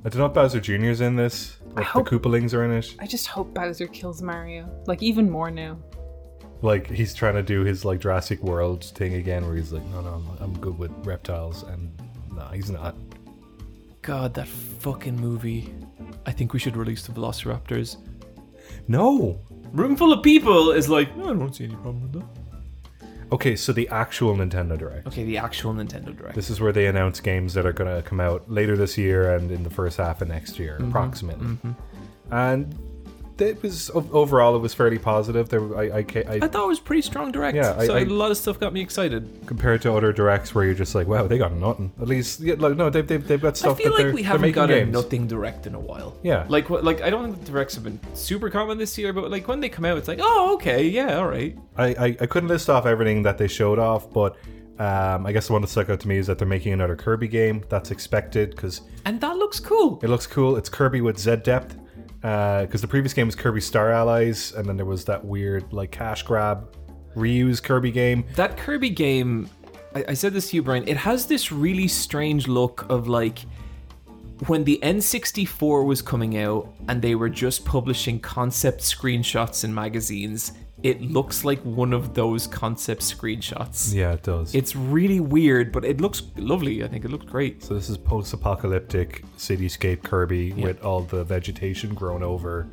I don't know if Bowser Jr.'s in this. Like hope- the Koopalings are in it. I just hope Bowser kills Mario. Like even more now. Like he's trying to do his like Jurassic World thing again, where he's like, no, no, I'm, I'm good with reptiles, and no, he's not. God, that fucking movie. I think we should release the Velociraptors. No. Room full of people is like, "Oh, I don't see any problem with that. Okay, so the actual Nintendo Direct. Okay, the actual Nintendo Direct. This is where they announce games that are going to come out later this year and in the first half of next year, Mm-hmm, approximately. And it was overall it was fairly positive. There, I, I, I I thought it was pretty strong direct. Yeah, I- so I- a lot of stuff got me excited. compared to other directs where you're just like, wow, they got nothing. At least, yeah, like, no, they've, they've, they've got stuff. I feel that they're, like we haven't got games. a nothing direct in a while. Yeah. Like? Like I don't think the directs have been super common this year, but like when they come out, it's like, oh, okay, yeah, all right. I, I, I couldn't list off everything that they showed off, but um, I guess the one that stuck out to me is that they're making another Kirby game. That's expected because And that looks cool. it looks cool. It's Kirby with Z depth. Uh, because the previous game was Kirby Star Allies, and then there was that weird like cash grab reuse Kirby game. That Kirby game, I, I said this to you, Brian. It has this really strange look of like when the N64 was coming out and they were just publishing concept screenshots in magazines. It looks like one of those concept screenshots. Yeah, it does. It's really weird, but it looks lovely. I think it looks great. so this is post-apocalyptic cityscape Kirby with all the vegetation grown over.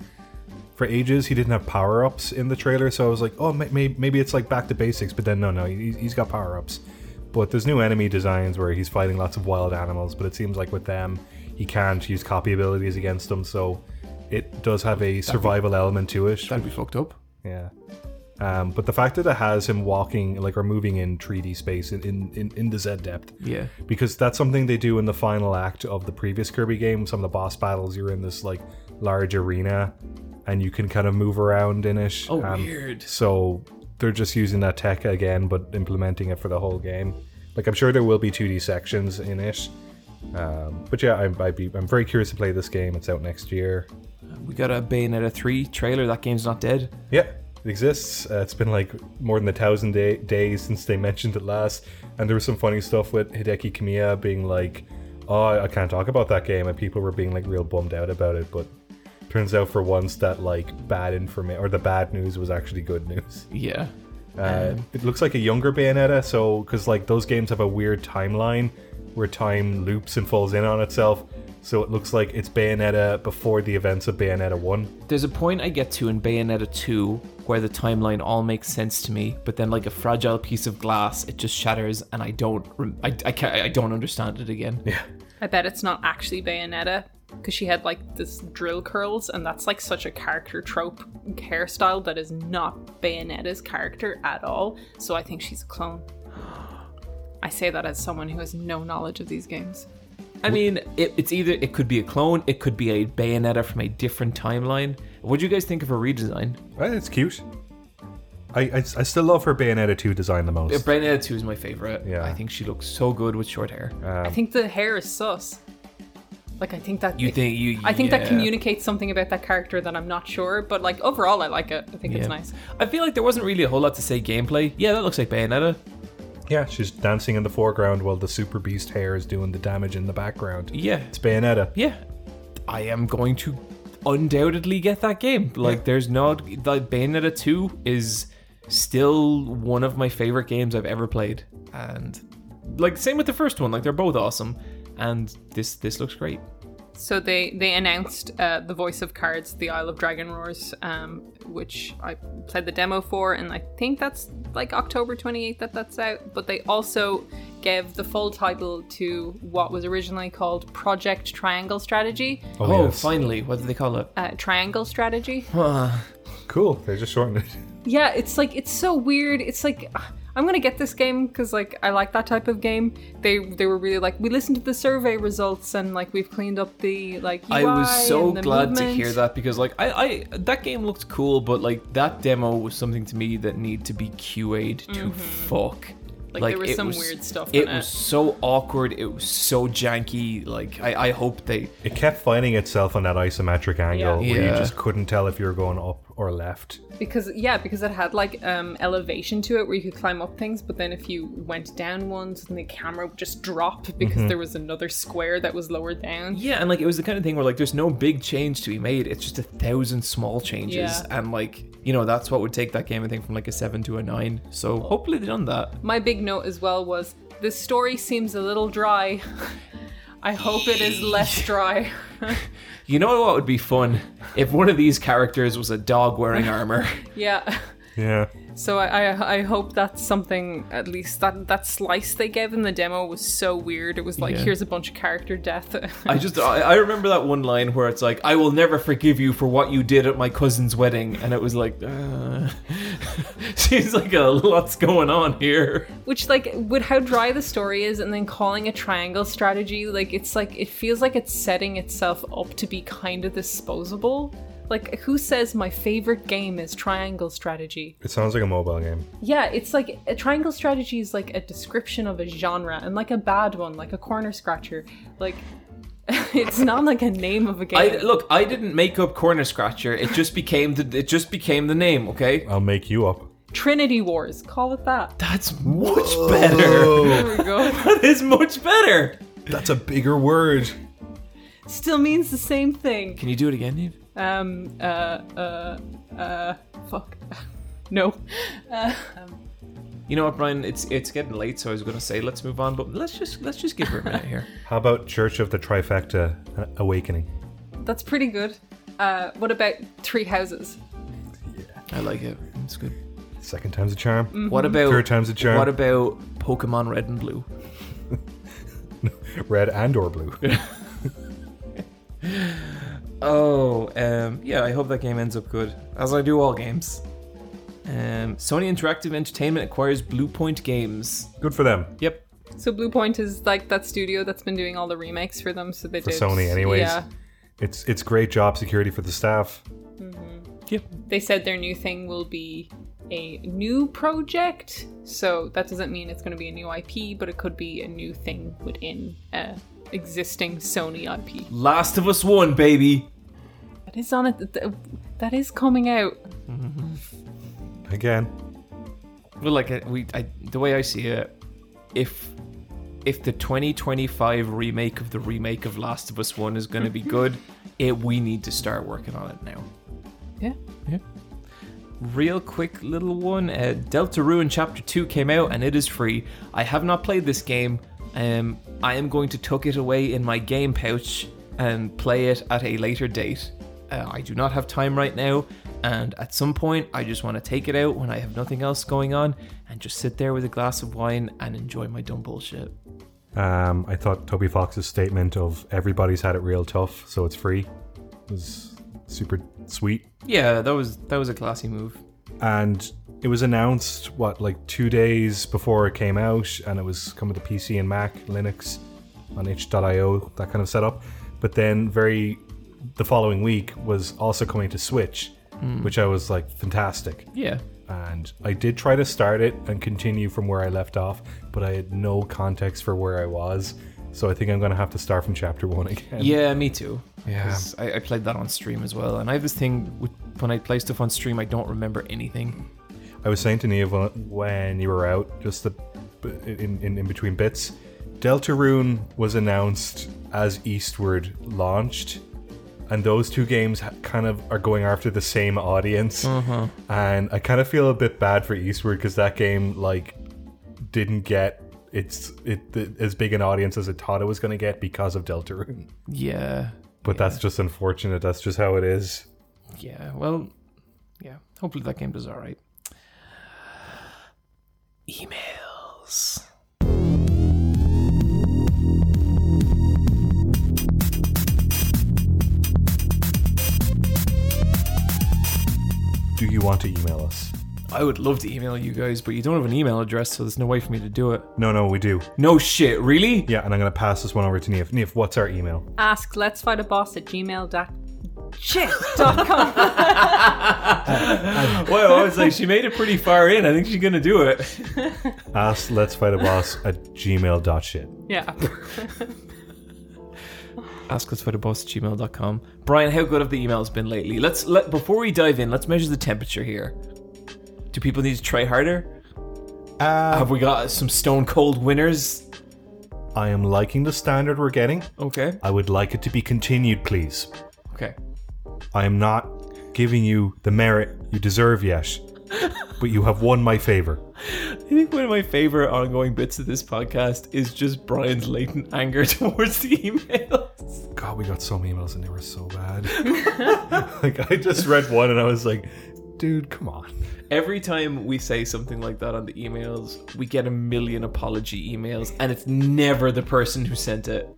For ages, he didn't have power-ups in the trailer, so I was like, oh, maybe maybe it's like back to basics. But then no, no, he, he's got power-ups. But there's new enemy designs where he's fighting lots of wild animals, but it seems like with them, he can't use copy abilities against them. So it does have a survival element to it. That'd be fucked up. Yeah. Um, but the fact that it has him walking, like, or moving in 3D space in, in, in, the Z depth, Yeah. because that's something they do in the final act of the previous Kirby game. Some of the boss battles, you're in this, like, large arena and you can kind of move around in it. Oh, Um, weird. So they're just using that tech again, but implementing it for the whole game. Like, I'm sure there will be 2D sections in it. Um, but yeah, I'm, I'd be, I'm very curious to play this game. It's out next year. We got a Bayonetta 3 trailer. That game's not dead. Yeah, it exists. Uh, it's been like more than a thousand day- days since they mentioned it last, and there was some funny stuff with Hideki Kamiya being like, "Oh, I can't talk about that game," and people were being like real bummed out about it. But turns out for once that like bad information or the bad news was actually good news. Yeah. Uh, it looks like a younger Bayonetta, so because like those games have a weird timeline where time loops and falls in on itself. So it looks like it's Bayonetta before the events of Bayonetta 1. There's a point I get to in Bayonetta 2 where the timeline all makes sense to me, but then like a fragile piece of glass, it just shatters, and I don't, rem- I, I can't, I don't understand it again. Yeah. I bet it's not actually Bayonetta because she had like this drill curls, and that's like such a character trope hairstyle that is not Bayonetta's character at all. So I think she's a clone. I say that as someone who has no knowledge of these games. I mean, it, it's either it could be a clone, it could be a Bayonetta from a different timeline. What do you guys think of her redesign? Right, it's cute. I, I, I still love her Bayonetta 2 design the most. Bayonetta 2 is my favorite. Yeah. I think she looks so good with short hair. Um, I think the hair is sus. Like I think that you think you? I think that communicates something about that character that I'm not sure, but like overall I like it. I think it's nice. I feel like there wasn't really a whole lot to say gameplay. Yeah, that looks like Bayonetta. Yeah, she's dancing in the foreground while the Super Beast hair is doing the damage in the background. Yeah, It's Bayonetta. yeah. I am going to undoubtedly get that game. Like, there's not the Bayonetta 2 is still one of my favorite games I've ever played, and like same with the first one. Like, they're both awesome, and this this looks great. So they they announced uh, the voice of cards, the Isle of Dragon Roars, um, which I played the demo for, and I think that's like October 28th that that's out. But they also gave the full title to what was originally called Project Triangle Strategy. Oh, Oh, yes. finally. What do they call it? Uh, triangle Strategy. Cool. They just shortened it. Yeah, it's like it's so weird. It's like I'm gonna get this game because like I like that type of game. They they were really like we listened to the survey results and like we've cleaned up the like UI I was so and the glad to hear that because like I, I that game looked cool, but like that demo was something to me that need to be QA'd to fuck. Mm-hmm. Like, there was it some weird stuff It in it. was so awkward. It was so janky. Like I, I hope they. It kept finding itself on that isometric angle Yeah. where Yeah. you just couldn't tell if you were going up or left. because yeah because it had like um elevation to it where you could climb up things but then if you went down ones then the camera would just drop because Mm-hmm. there was another square that was lower down Yeah, and like it was the kind of thing where like there's no big change to be made. It's just a thousand small changes, Yeah. and like you know that's what would take that game I think from like a seven to a nine. So hopefully they've done that. my big note as well was the story seems a little dry i hope it is less dry You know what would be fun if one of these characters was a dog wearing armor. yeah Yeah. So I, I i hope that's something at least that that slice they gave in the demo was so weird it was like Yeah. here's a bunch of character death I just I, I remember that one line where it's like I will never forgive you for what you did at my cousin's wedding, and it was like, uh, seems like a lot's going on here. which like with how dry the story is and then calling a triangle strategy like it's like it feels like it's setting itself up to be kind of disposable like who says my favorite game is triangle strategy It sounds like a mobile game. yeah it's like a triangle strategy is like a description of a genre and like a bad one like a corner scratcher like it's not like a name of a game I look, I didn't make up Corner Scratcher. It just became the it just became the name. Okay, I'll make you up. trinity wars call it that that's much better. there we go That is much better. That's a bigger word. still means the same thing Can you do it again, Eve? Um, uh, uh, uh, fuck. no. Uh, You know what, Brian? It's it's getting late, so I was going to say let's move on, but let's just let's just give her a minute here. How about Church of the Trifecta uh, Awakening? that's pretty good. Uh, what about Three Houses? Yeah, I like it. It's good. Second time's a charm. What about Third time's a charm. What about Pokemon Red and Blue? Red and or blue. Oh, um, yeah. I hope that game ends up good, as I do all games. Um, Sony Interactive Entertainment acquires Bluepoint Games. Good for them. Yep. So Bluepoint is like that studio that's been doing all the remakes for them. So they For did Sony anyways. Yeah, It's it's great job security for the staff. Yep. they said their new thing will be a new project. So that doesn't mean it's going to be a new IP, but it could be a new thing within a existing Sony IP. Last of Us One, baby. That is on it. th- th- That is coming out. Again. Well, like uh, we, I, the way I see it, if if the 2025 remake of the remake of Last of Us One is going to be good, it we need to start working on it now. Yeah. Yeah. Real quick little one. Uh, Ruin Chapter 2 came out and it is free. I have not played this game. Um, I am going to tuck it away in my game pouch and play it at a later date. Uh, I do not have time right now, and at some point, I just want to take it out when I have nothing else going on and just sit there with a glass of wine and enjoy my dumb bullshit. Um, I thought Toby Fox's statement of everybody's had it real tough, so it's free was super sweet. Yeah, that was that was a classy move. And it was announced what like two days before it came out, and it was coming to PC and Mac, Linux, on itch.io, that kind of setup. But then very the following week was also coming to Switch, hmm. which I was like fantastic. Yeah. and I did try to start it and continue from where I left off, but I had no context for where I was. So I think I'm going to have to start from chapter one again. Yeah, me too. Yeah. I, I played that on stream as well, and I have this thing with when I play stuff on stream, I don't remember anything. I was saying to Neve when you were out, just the, in, in, in between bits, Deltarune was announced as Eastward launched. And those two games kind of are going after the same audience, uh-huh. and I kind of feel a bit bad for Eastward because that game like didn't get its it the, as big an audience as it thought it was going to get because of Deltarune. Yeah. But that's just unfortunate. That's just how it is. Yeah, well, yeah. Hopefully that game does alright emails. Do you want to email us? I would love to email you guys, but you don't have an email address, so there's no way for me to do it. No, no, we do. No shit, really? Yeah, and I'm going to pass this one over to Neef. Neef, what's our email? Ask let's fight a boss at gmail.com dot shit dot com. Well, I was like, she made it pretty far in. I think she's gonna do it. Ask let's fight a boss at gmail.shit. yeah. Ask us for the boss at gmail.com. Brian, how good have the emails been lately? Let's let before we dive in, let's measure the temperature here. Do people need to try harder? Uh, Have we got some stone cold winners? I am liking the standard we're getting. Okay. I would like it to be continued, please. Okay. I am not giving you the merit you deserve yet, but you have won my favor. I think one of my favorite ongoing bits of this podcast is just Brian's latent anger towards the emails. God, we got so many emails and they were so bad. like I just read one and I was like, dude, come on. Every time we say something like that on the emails, we get a million apology emails, and it's never the person who sent it.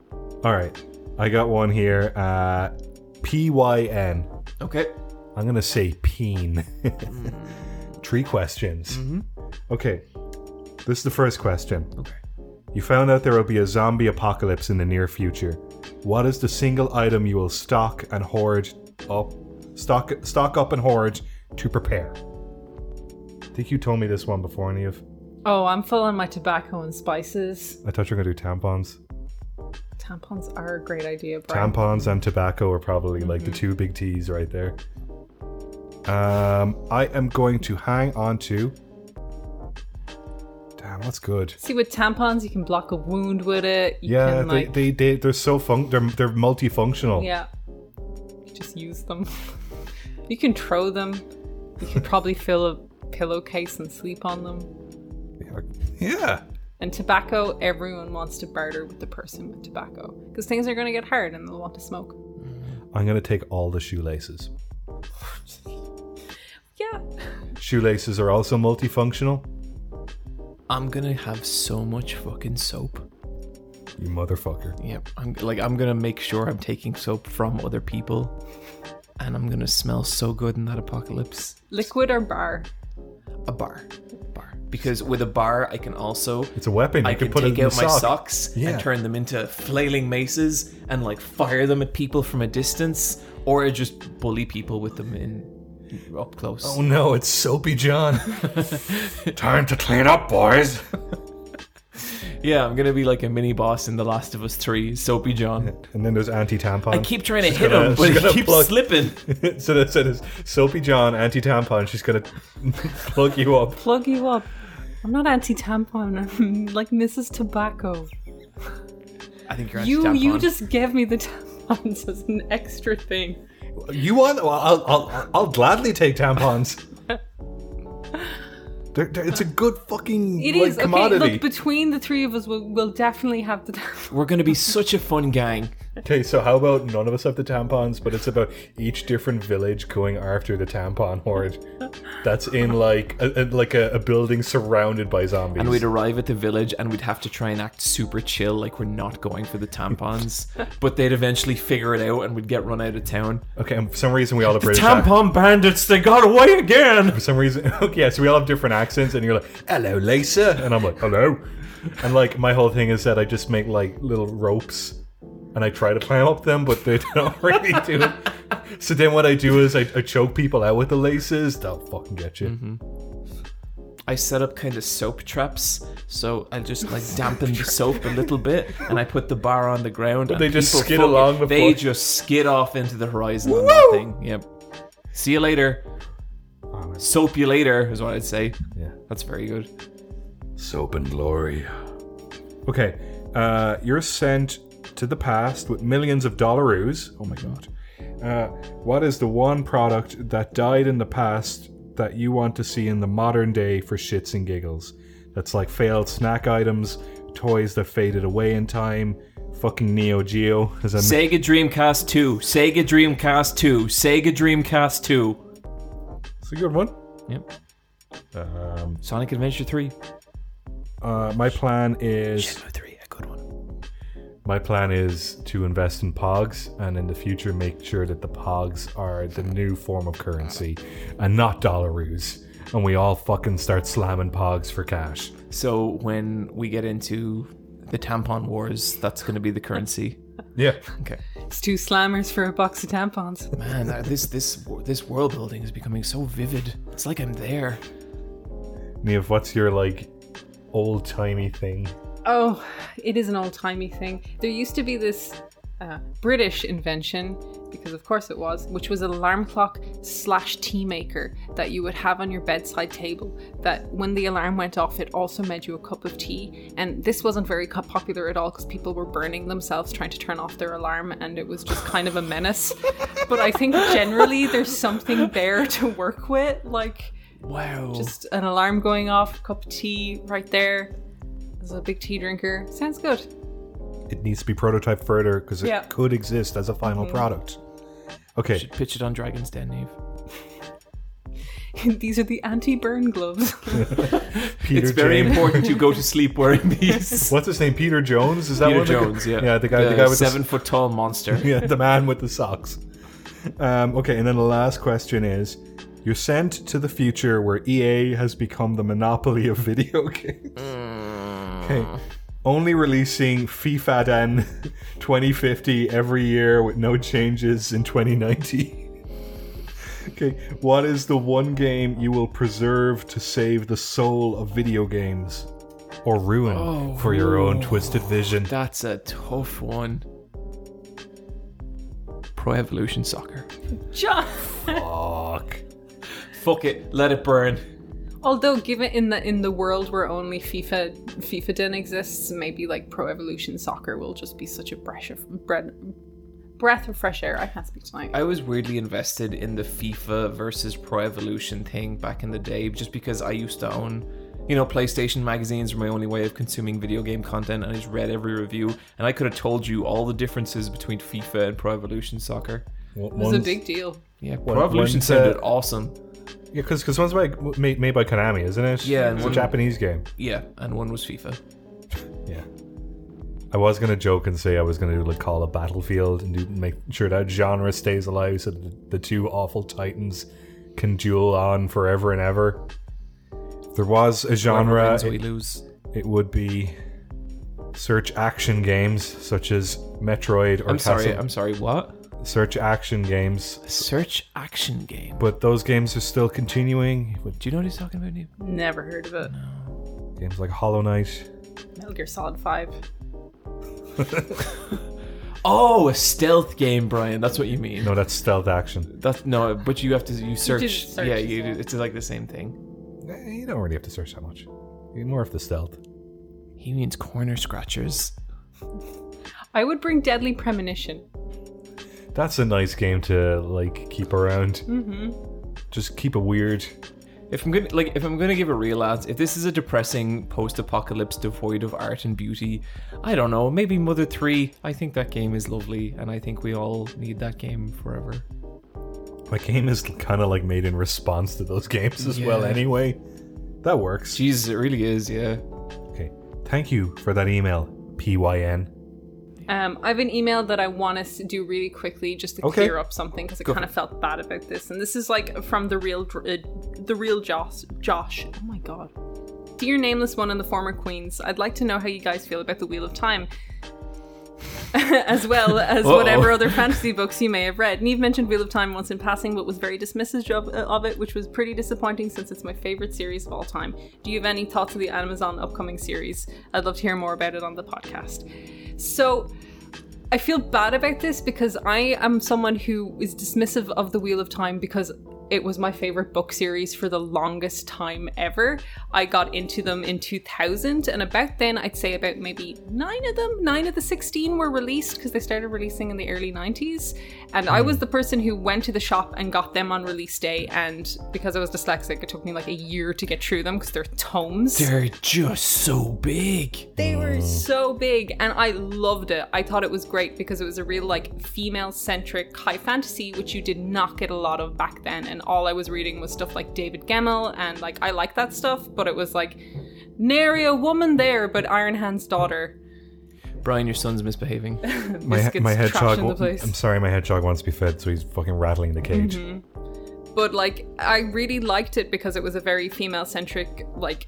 All right, I got one here. Uh, P Y N. Okay. I'm gonna say peen. Mm. Three questions. Mm-hmm. Okay, this is the first question. Okay. You found out there will be a zombie apocalypse in the near future. What is the single item you will stock and hoard up, stock stock up and hoard to prepare? I think you told me this one before, Neve. Oh, I'm full on my tobacco and spices. I thought you were gonna do tampons. Tampons are a great idea, Brian. Tampons and tobacco are probably like the two big T's right there. Um, I am going to hang on to. Damn, that's good. See, with tampons, you can block a wound with it. You Yeah, can, they, like, they they they're so fun. They're they're multifunctional. yeah. You just use them. you can throw them. You could probably fill a pillowcase and sleep on them. Yeah. And tobacco, everyone wants to barter with the person with tobacco because things are going to get hard and they'll want to smoke. I'm gonna take all the shoelaces. Yeah. Shoelaces are also multifunctional. I'm gonna have so much fucking soap. You motherfucker. Yep. I'm like I'm gonna make sure I'm taking soap from other people. And I'm gonna smell so good in that apocalypse. Liquid or bar? A bar. Bar. Because with a bar I can also It's a weapon. You I can can put take it in out my sock. socks Yeah. and turn them into flailing maces and like fire them at people from a distance, or just bully people with them in up close. Oh no, it's Soapy John. Time to clean up, boys. Yeah, I'm gonna be like a mini boss in The Last of Us Three, Soapy John. And then there's anti tampon. I keep trying to She's hit gonna- him, but she's he gonna keeps plug- slipping. so that so Soapy John, anti tampon. She's gonna plug you up. Plug you up. I'm not anti tampon. I'm like Mrs. Tobacco. I think you're You you anti-tampon. just gave me the tampons as an extra thing. You want? Well, I'll, I'll, I'll gladly take tampons. They're, they're- it's a good fucking It like, is okay. commodity. Look, between the three of us, we'll, we'll definitely have the. We're gonna be such a fun gang. Okay, so how about none of us have the tampons, but it's about each different village going after the tampon horde. That's in like a, a- like a, a building surrounded by zombies. And we'd arrive at the village and we'd have to try and act super chill, like we're not going for the tampons. but they'd eventually figure it out and we'd get run out of town. okay, and for some reason we all have British ac- Tampon bandits, they got away again! For some reason, okay, yeah, so we all have different accents, and you're like, "Hello, Lisa," and I'm like, "Hello," and like my whole thing is that I just make like little ropes, and I try to climb up them, but they don't really do it. So then what I do is I, I choke people out with the laces. They'll fucking get you. I set up kind of soap traps, so I just like dampen the soap a little bit, and I put the bar on the ground. and they just people skid fucking- along before- They just skid off into the horizon on that thing. Yep. See you later. Soap you later is what I'd say. Yeah. That's very good. Soap and glory. Okay, uh, you're sent to the past with millions of dollaroos. Oh my god. Uh, what is the one product that died in the past that you want to see in the modern day for shits and giggles? That's like failed snack items, toys that faded away in time, fucking Neo Geo. As a Sega Dreamcast 2. Sega Dreamcast 2. Sega Dreamcast 2. it's a good one. Yep. Um, Sonic Adventure 3. uh, my plan is My plan is to invest in Pogs and in the future make sure that the Pogs are the new form of currency and not dollaroos. And we all fucking start slamming Pogs for cash. So when we get into the tampon wars, that's going to be the currency. Yeah. Okay. It's two slammers for a box of tampons. Man, this this this world building is becoming so vivid. It's like I'm there. Neve, what's your like old timey thing? Oh, it is an old timey thing. There used to be this uh, British invention, because of course it was, which was an alarm clock slash tea maker that you would have on your bedside table. That when the alarm went off, it also made you a cup of tea. And this wasn't very popular at all because people were burning themselves trying to turn off their alarm, and it was just kind of a menace. but I think generally there's something there to work with, like Wow. just an alarm going off, a cup of tea right there. As a big tea drinker, sounds good. It needs to be prototyped further because it Yeah. could exist as a final product. Okay. should pitch it on Dragon's Den, Neve. These are the anti-burn gloves. Peter it's very James- important you go to sleep wearing these. What's his name? Peter Jones? Is that Peter what they- Jones, yeah, Yeah, the guy, the, guy with seven the foot tall monster. yeah, the man with the socks. Um, okay, and then the last question is: You're sent to the future where EA has become the monopoly of video games. Hmm. Okay, only releasing FIFA Den 2050 every year with no changes in 2019. Okay, what is the one game you will preserve to save the soul of video games? Or ruin oh, for your own twisted vision? That's a tough one. Pro Evolution Soccer. John. Fuck. Fuck it, let it burn. Although, given in the in the world where only FIFA FIFA Den exists, maybe like Pro Evolution Soccer will just be such a breath of breath, breath of fresh air. I can't speak tonight. I was weirdly invested in the FIFA versus Pro Evolution thing back in the day just because I used to own, you know, PlayStation magazines were my only way of consuming video game content and I just read every review and I could have told you all the differences between FIFA and Pro Evolution Soccer. it was a big deal. Yeah, Pro Evolution sounded awesome. Yeah, because because one's by, made, made by Konami, isn't it? Yeah, and it's a one- Japanese game. Yeah, and one was FIFA. Yeah. I was gonna joke and say I was gonna do like Call of Battlefield and do, make sure that genre stays alive, so that the, the two awful titans can duel on forever and ever. If there was a Whoever genre, wins, we it, lose. it would be search action games such as Metroid or I'm sorry, I'm sorry, what? Search action games. Search action game. But those games are still continuing with Do you know what he's talking about, Neve? Never heard of it. games like Hollow Knight. Metal Gear Solid Five. Oh, a stealth game, Brian. That's what you mean. No, that's stealth action. That's no, but you have to you search. just search yeah, you, well. it's like the same thing. Eh, You don't really have to search that much. You're more of the stealth. He means corner scratchers. I would bring Deadly Premonition. That's a nice game to like keep around. Mm-hmm. Just keep it weird. If I'm gonna like, if I'm gonna give a real answer, if this is a depressing post-apocalypse devoid of art and beauty, I don't know. Maybe Mother Three. I think that game is lovely, and I think we all need that game forever. My game is kind of like made in response to those games as well. Anyway, that works. Jesus, it really is. Yeah. Okay, thank you for that email, Pyn. Um, I have an email that I want us to do really quickly just to Okay. clear up something because I kind of felt bad about this. And this is like from the real, uh, the real Josh. Josh. Oh my god. Dear nameless one and the former queens, I'd like to know how you guys feel about the Wheel of Time. as well as Uh-oh. whatever other fantasy books you may have read. Neve mentioned Wheel of Time once in passing, but was very dismissive of, uh, of it, which was pretty disappointing since it's my favorite series of all time. Do you have any thoughts of the Amazon upcoming series? I'd love to hear more about it on the podcast. So, I feel bad about this because I am someone who is dismissive of the Wheel of Time because it was my favorite book series for the longest time ever. I got into them in 2000, and about then, I'd say about maybe nine of them, nine of the 16 were released because they started releasing in the early 90s. And I hmm. was the person who went to the shop and got them on release day. And because I was dyslexic, it took me like a year to get through them because they're tomes. They're just so big. They were hmm. so big and I loved it. I thought it was great because it was a real like female centric high fantasy which you did not get a lot of back then and all I was reading was stuff like David Gemmell and like I like that stuff but it was like nary a woman there but Ironhand's daughter. Brian, your son's misbehaving. My, Biscuits my hedgehog. trashing the place. I'm sorry, my hedgehog wants to be fed, so he's fucking rattling the cage. Mm-hmm. but like I really liked it because it was a very female centric like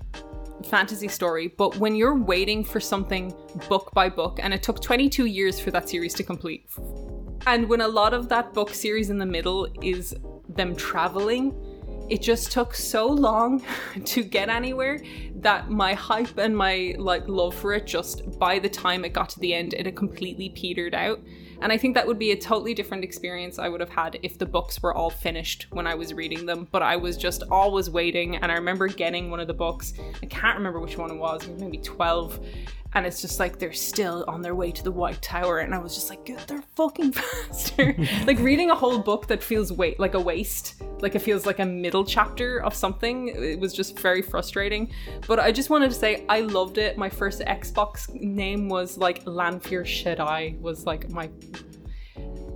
fantasy story but when you're waiting for something book by book and it took 22 years for that series to complete and when a lot of that book series in the middle is them traveling it just took so long to get anywhere that my hype and my like love for it just by the time it got to the end it had completely petered out and i think that would be a totally different experience i would have had if the books were all finished when i was reading them but i was just always waiting and i remember getting one of the books i can't remember which one it was maybe 12 and it's just like they're still on their way to the White Tower, and I was just like, get there fucking faster. like reading a whole book that feels wait like a waste, like it feels like a middle chapter of something. It was just very frustrating. But I just wanted to say I loved it. My first Xbox name was like Lanfear Shedai was like my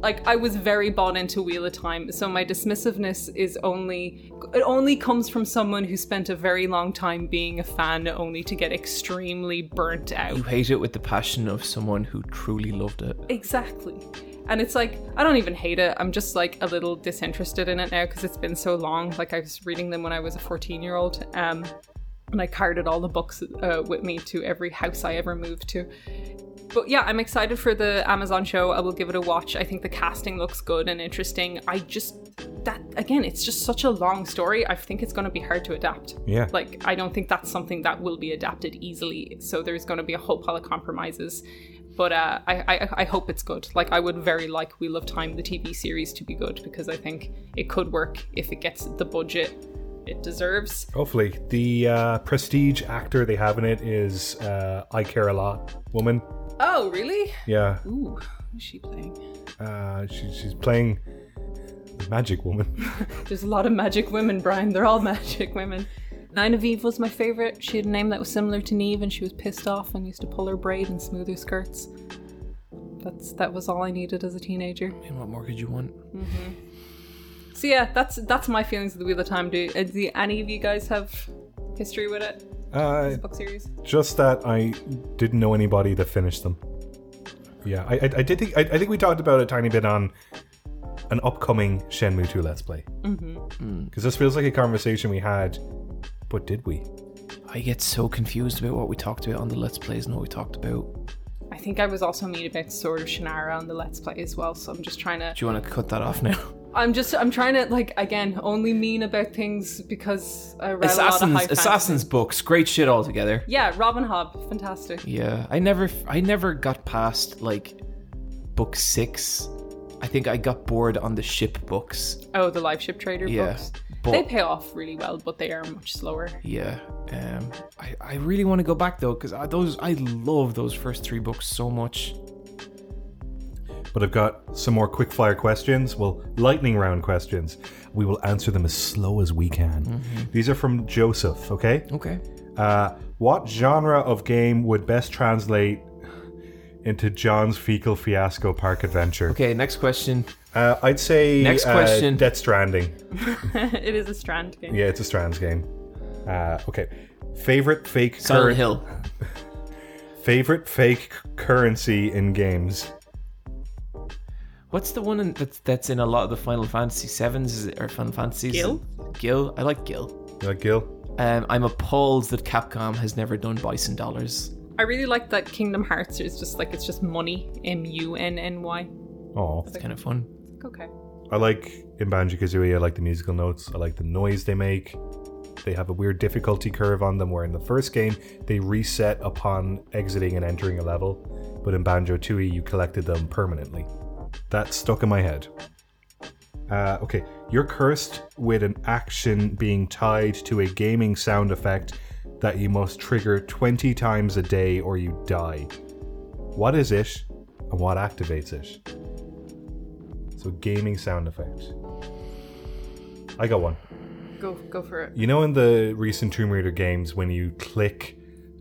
like I was very bought into Wheel of Time, so my dismissiveness is only it only comes from someone who spent a very long time being a fan only to get extremely burnt out. You hate it with the passion of someone who truly loved it. Exactly. And it's like, I don't even hate it. I'm just like a little disinterested in it now because it's been so long. Like, I was reading them when I was a 14 year old. Um, and I carted all the books uh, with me to every house I ever moved to. But yeah, I'm excited for the Amazon show. I will give it a watch. I think the casting looks good and interesting. I just, that, again, it's just such a long story. I think it's going to be hard to adapt. Yeah. Like, I don't think that's something that will be adapted easily. So there's going to be a whole pile of compromises. But uh, I, I, I hope it's good. Like, I would very like Wheel of Time, the TV series, to be good because I think it could work if it gets the budget it deserves. Hopefully, the uh, prestige actor they have in it is uh, I Care a Lot woman. Oh, really? Yeah, Ooh, who's she playing? uh, she, she's playing the Magic Woman. There's a lot of magic women, Brian. They're all magic women. Nynaeve was my favorite. She had a name that was similar to Neve, and she was pissed off and used to pull her braid and smooth her skirts. That's that was all I needed as a teenager. And what more could you want? So yeah, that's that's my feelings of the Wheel of Time. Do, uh, do any of you guys have history with it? Uh, Book series? just that I didn't know anybody that finished them. Yeah, I, I, I did think I, I think we talked about a tiny bit on an upcoming Shenmue 2 Let's Play. Because this feels like a conversation we had, but did we? I get so confused about what we talked about on the Let's Plays and what we talked about. I think I was also mean about Sword of Shannara on the Let's Play as well. So I'm just trying to Do you want to cut that off now? I'm just I'm trying to like again only mean about things because I read a lot of Assassin's high Assassin's books, great shit altogether. Yeah, Robin Hobb, fantastic. Yeah, I never, I never got past like book six. I think I got bored on the ship books. Oh, the Liveship Trader Yeah, books. but They pay off really well, but they are much slower. yeah, um, I, I really want to go back though because those, I love those first three books so much. But I've got some more quick fire questions. Well, lightning round questions. We will answer them as slow as we can. These are from Joseph, okay? Okay. Uh, what genre of game would best translate into John's fecal fiasco park adventure? Okay. Next question. Uh, I'd say Next uh, question. Death Stranding. it is a strand game. Yeah, it's a Strands game. Uh, okay. Favorite fake Silent curren- Hill. favorite fake currency in games. What's the one in, that's that's in a lot of the Final Fantasy sevens Is it- or Final Fantasies? Gil? Gil. I like Gil. You like Gil? Um, I'm appalled that Capcom has never done Bison dollars. I really like that Kingdom Hearts is just like it's just money. M U N N Y. Oh, It's kind of fun. Okay. I like in Banjo Kazooie. I like the musical notes. I like the noise they make. They have a weird difficulty curve on them, where in the first game they reset upon exiting and entering a level, but in Banjo Tooie you collected them permanently. That stuck in my head. Uh, okay, you're cursed with an action being tied to a gaming sound effect that you must trigger 20 times a day or you die. What is it and what activates it? So, gaming sound effect. I got one. Go go for it. You know, in the recent Tomb Raider games, when you click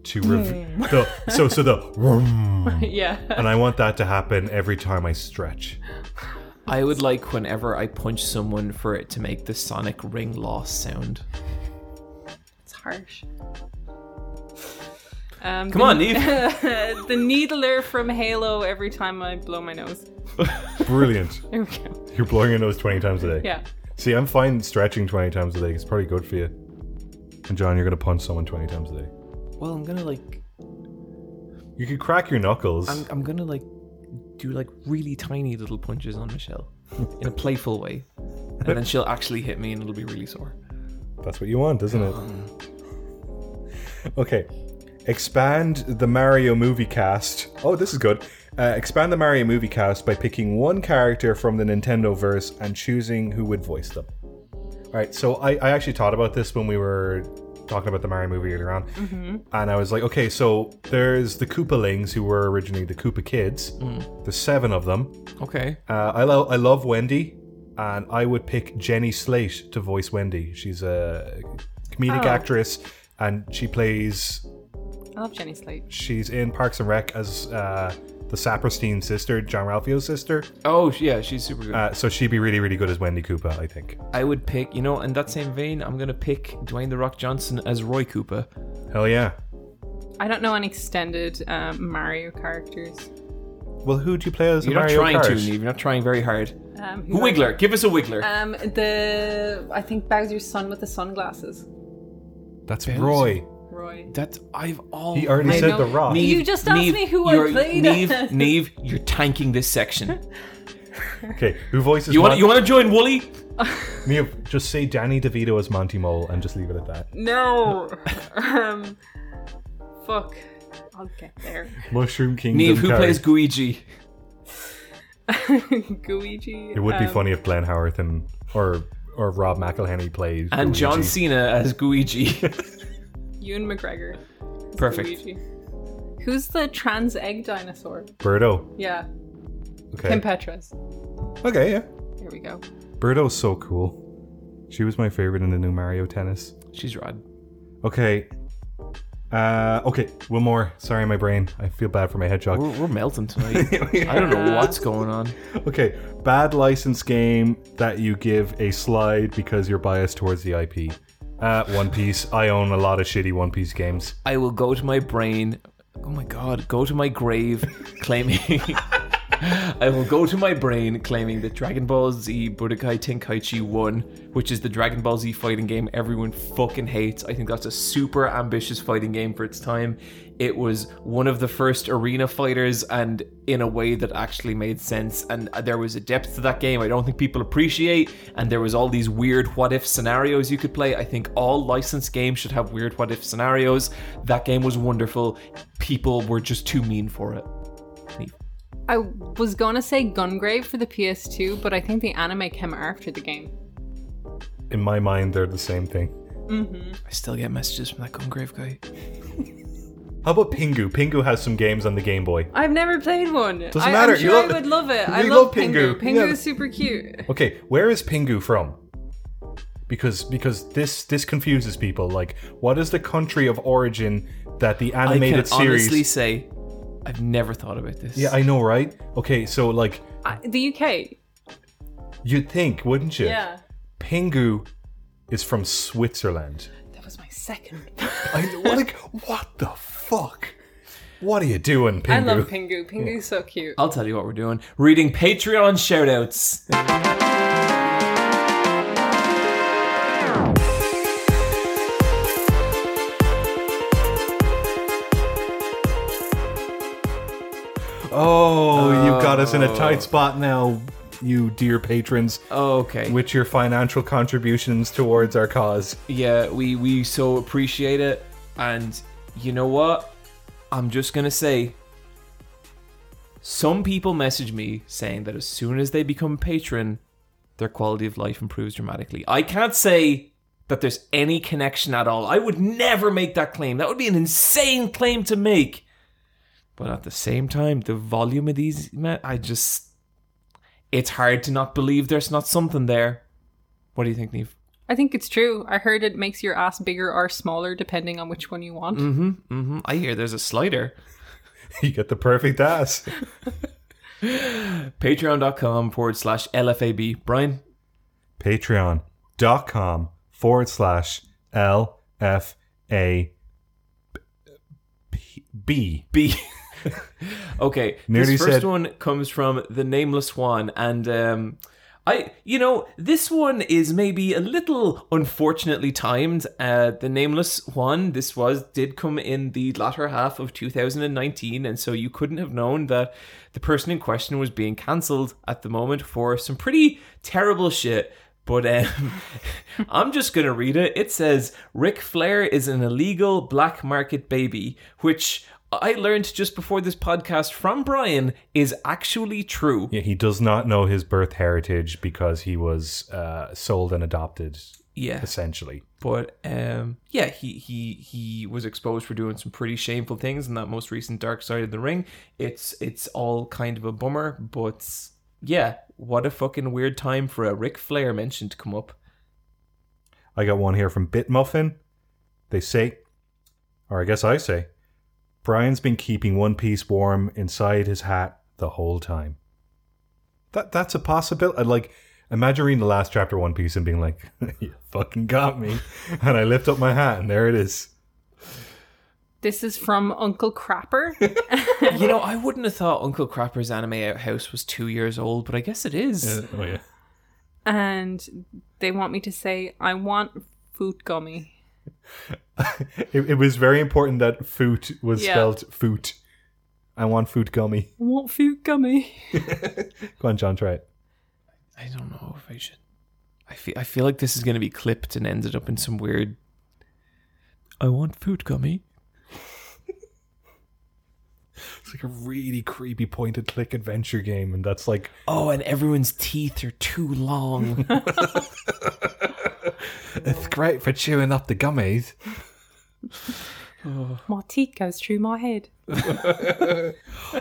to rev- the so so the vroom, yeah. and I want that to happen every time I stretch. I would like whenever I punch someone for it to make the sonic ring loss sound. It's harsh. Um, Come the- on, Neve. the needler from Halo every time I blow my nose. Brilliant. There we go. You're blowing your nose 20 times a day. Yeah. See, I'm fine stretching 20 times a day. It's probably good for you. And John, you're going to punch someone 20 times a day. Well, I'm gonna like, You could crack your knuckles. I'm, I'm gonna like do like really tiny little punches on Michelle in a playful way, and then she'll actually hit me, and it'll be really sore. That's what you want, isn't it? Okay. Expand the Mario movie cast. Oh, this is good. Uh, expand the Mario movie cast by picking one character from the Nintendo verse and choosing who would voice them. All right, so I, I actually thought about this when we were talking about the Mario movie earlier on, and I was like, okay, so there's the Koopalings who were originally the Koopa Kids. There's seven of them. Okay. Uh, I love I love Wendy, and I would pick Jenny Slate to voice Wendy. She's a comedic Oh. actress, and she plays. I love Jenny Slate. She's in Parks and Rec as uh, the Saperstein sister, Jean-Ralphio's sister. Oh yeah, she's super good. Uh, so she'd be really really good as Wendy Koopa, I think. I would pick, you know, in that same vein, I'm gonna pick Dwayne the Rock Johnson as Roy Koopa. Hell yeah. I don't know any extended um, Mario characters. Well, who do you play as Mario? You're not Mario trying Kart? to, Neve. You're not trying very hard. Um, Who Wiggler? Give us a Wiggler. Um, the I think Bowser's son with the sunglasses. That's Bowser. Roy. Roy. That's I've all. He already I said know. the Rock. Me- You just asked me who I you're- played Neve, as. Neve, you're tanking this section. Okay, who voices? You want Mon- you want to join Wooly? Neve, just say Danny DeVito as Monty Mole and just leave it at that. No. um, fuck. I'll get there. Mushroom Kingdom. Neve, who Carrie. plays Guiji? Guiji. It would be um, funny if Glenn Howerton and or or Rob McElhenney played And John Cena as Guiji. Ewan McGregor. Perfect. Luigi. Who's the trans egg dinosaur? Birdo. Yeah. Okay. Kim Petras. Okay, yeah. Here we go. Birdo's so cool. She was my favorite in the new Mario Tennis. She's rad. Okay. Uh, okay, one more. Sorry, my brain. I feel bad for my hedgehog. We're, we're melting tonight. I don't know what's going on. Okay, bad license game that you give a slide because you're biased towards the IP. Uh, One Piece. I own a lot of shitty One Piece games. I will go to my brain. Oh my god, go to my grave claiming. I will go to my brain claiming that Dragon Ball Z Budokai Tenkaichi 1, which is the Dragon Ball Z fighting game everyone fucking hates. I think that's a super ambitious fighting game for its time. It was one of the first arena fighters and in a way that actually made sense. And there was a depth to that game I don't think people appreciate. And there was all these weird what if scenarios you could play. I think all licensed games should have weird what if scenarios. That game was wonderful. People were just too mean for it. I was gonna say Gungrave for the PS2, but I think the anime came after the game. In my mind, they're the same thing. Mm-hmm. I still get messages from that Gungrave guy. How about Pingu? Pingu has some games on the Game Boy. I've never played one. Doesn't I, matter, I'm you sure love- I would love it. I love love Pingu. Pingu. Pingu Yeah. is super cute. Okay, where is Pingu from? Because because this this confuses people. Like, what is the country of origin that the animated series I can animated series? honestly say, I've never thought about this. yeah, I know, right? Okay, so like Uh, the UK. you'd think, wouldn't you? Yeah. Pingu is from Switzerland. That was my second. I like what the fuck? What are you doing, Pingu? I love Pingu. Pingu's so cute. I'll tell you what we're doing. Reading Patreon shoutouts. Oh, you've got us in a tight oh. spot now, you dear patrons, Okay. with your financial contributions towards our cause. yeah, we we so appreciate it. And you know what? I'm just gonna say. Some people message me saying that as soon as they become patron, their quality of life improves dramatically. I can't say that there's any connection at all. I would never make that claim. That would be an insane claim to make. But at the same time, the volume of these, I just. It's hard to not believe there's not something there. What do you think, Neve? I think it's true. I heard it makes your ass bigger or smaller depending on which one you want. Mm-hmm. Mm-hmm. I hear there's a slider. You get the perfect ass. Patreon.com forward slash LFAB. Brian? Patreon.com forward slash LFA. B. B. okay, Nearly this first said- one comes from the nameless one, and um, I, you know, this one is maybe a little unfortunately timed. Uh, the nameless one, this was did come in the latter half of 2019, and so you couldn't have known that the person in question was being cancelled at the moment for some pretty terrible shit. But um, I'm just going to read it. It says Ric Flair is an illegal black market baby, which I learned just before this podcast from Brian is actually true. Yeah, he does not know his birth heritage because he was uh, sold and adopted, Yeah. essentially. But um, yeah, he, he he was exposed for doing some pretty shameful things in that most recent Dark Side of the Ring. It's it's all kind of a bummer, but yeah, what a fucking weird time for a Ric Flair mention to come up. I got one here from Bitmuffin. They say, or I guess I say, Brian's been keeping One Piece warm inside his hat the whole time. That that's a possibility. Uh, like, imagine reading the last chapter of One Piece and being like, "You fucking got me," and I lift up my hat and there it is. This is from Uncle Crapper. You know, I wouldn't have thought Uncle Crapper's anime house was two years old, but I guess it is. oh yeah. and they want me to say, I want food gummy. It, it was very important that foot was Yeah. spelled foot. I want foot gummy. I want food gummy. Go on, John, try it. I don't know if I should. I feel I feel like this is going to be clipped and ended up in some weird. I want food gummy. It's like a really creepy point and click adventure game, and that's like Oh, and everyone's teeth are too long. it's great for chewing up the gummies. My teeth goes through my head.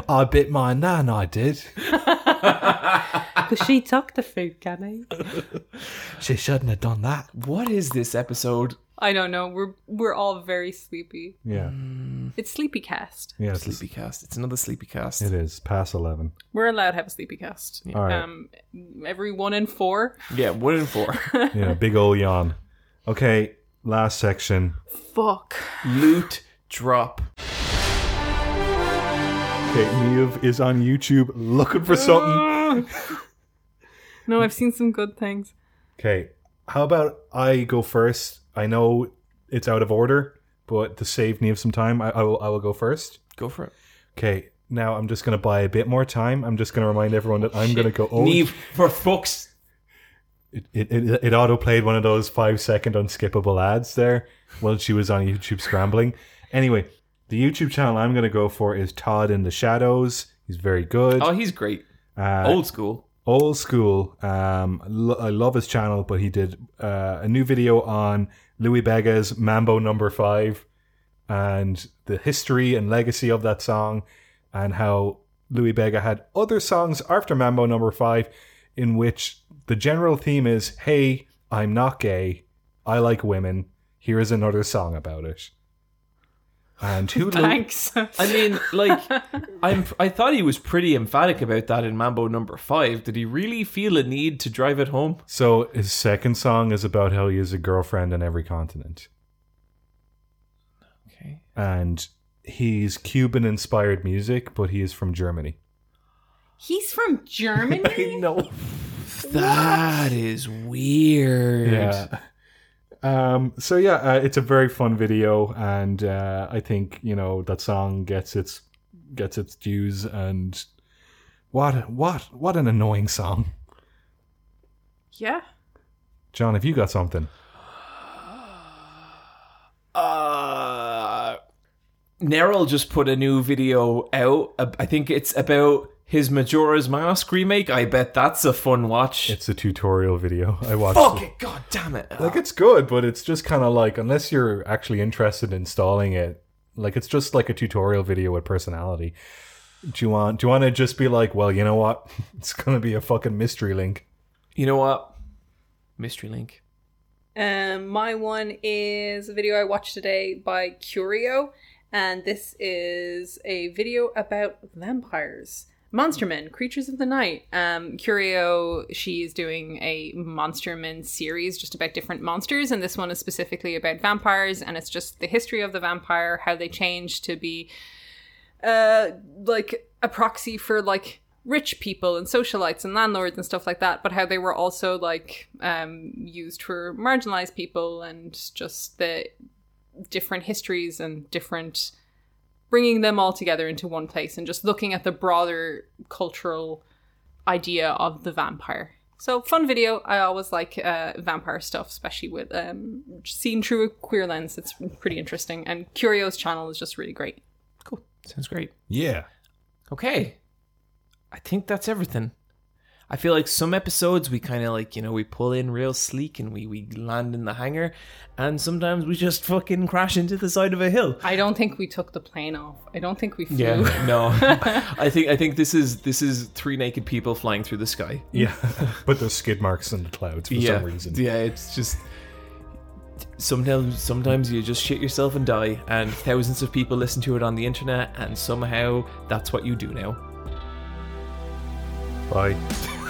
I bit my nan, I did. Because she took the food gummy. She shouldn't have done that. what is this episode? I don't know. We're we're all very sleepy. Yeah, It's sleepy cast. yeah, it's, Sleepy cast. It's another sleepy cast. it is past eleven. We're allowed to have a sleepy cast. All right, Um, every one in four. Yeah, one in four. yeah, big ol' yawn. Okay, last section. Fuck. Loot drop. Okay, Neve is on YouTube looking for something. No, I've seen some good things. Okay, how about I go first? I know it's out of order, but to save Neve some time, I, I will. I will go first. Go for it. Okay, now I'm just gonna buy a bit more time. I'm just gonna remind everyone that I'm gonna go. Oh, Neve, for fuck's. it, it, it, it auto played one of those five second unskippable ads there while she was on YouTube scrambling. Anyway, the YouTube channel I'm going to go for is Todd in the Shadows. He's very good. Oh, he's great. Uh, Old school. old school. Um, lo- I love his channel, but he did uh, a new video on Louis Bega's Mambo Number Five and the history and legacy of that song, and how Louis Bega had other songs after Mambo Number Five, in which the general theme is, "Hey, I'm not gay. I like women. Here is another song about it." And who? Thanks. I mean, like, I'm. I thought he was pretty emphatic about that in Mambo Number Five. Did he really feel a need to drive it home? So his second song is about how he has a girlfriend on every continent. Okay. and he's Cuban inspired music, but he is from Germany. He's from Germany. know. That is weird. Yeah. Um, so yeah, uh, it's a very fun video, and uh, I think you know that song gets its gets its dues. And what what what an annoying song, yeah. John. Have you got something? Uh, Nerrel just put a new video out. I think it's about his Majora's Mask remake. I bet that's a fun watch. It's a tutorial video. I watched. Fuck it. it! God damn it! Like it's good, but it's just kind of like unless you're actually interested in installing it, like it's just like a tutorial video with personality. Do you want? Do you want to just be like, well, you know what? It's gonna be a fucking mystery link. you know what? Mystery Link. Um, my one is a video I watched today by Curio, and this is a video about vampires. Monstermen, creatures of the night. Um, Curio, she's doing a Monstermen series just about different monsters, and this one is specifically about vampires, and it's just the history of the vampire, how they changed to be uh like a proxy for like rich people and socialites and landlords and stuff like that, but how they were also like um used for marginalized people and just the different histories and different bringing them all together into one place and just looking at the broader cultural idea of the vampire. So fun video. I always like uh, vampire stuff, especially with um, seen through a queer lens. It's pretty interesting, and Curio's channel is just really great. Cool. Sounds great. Yeah. Okay. I think that's everything. I feel like some episodes we kind of like, you know, we pull in real sleek and we, we land in the hangar, and sometimes we just fucking crash into the side of a hill. I don't think we took the plane off. I don't think we flew. Yeah, no. I think I think this is this is three naked people flying through the sky. Yeah. but there's skid marks in the clouds for yeah, some reason. yeah, it's just sometimes sometimes you just shit yourself and die, and thousands of people listen to it on the internet, and somehow that's what you do now. Bye.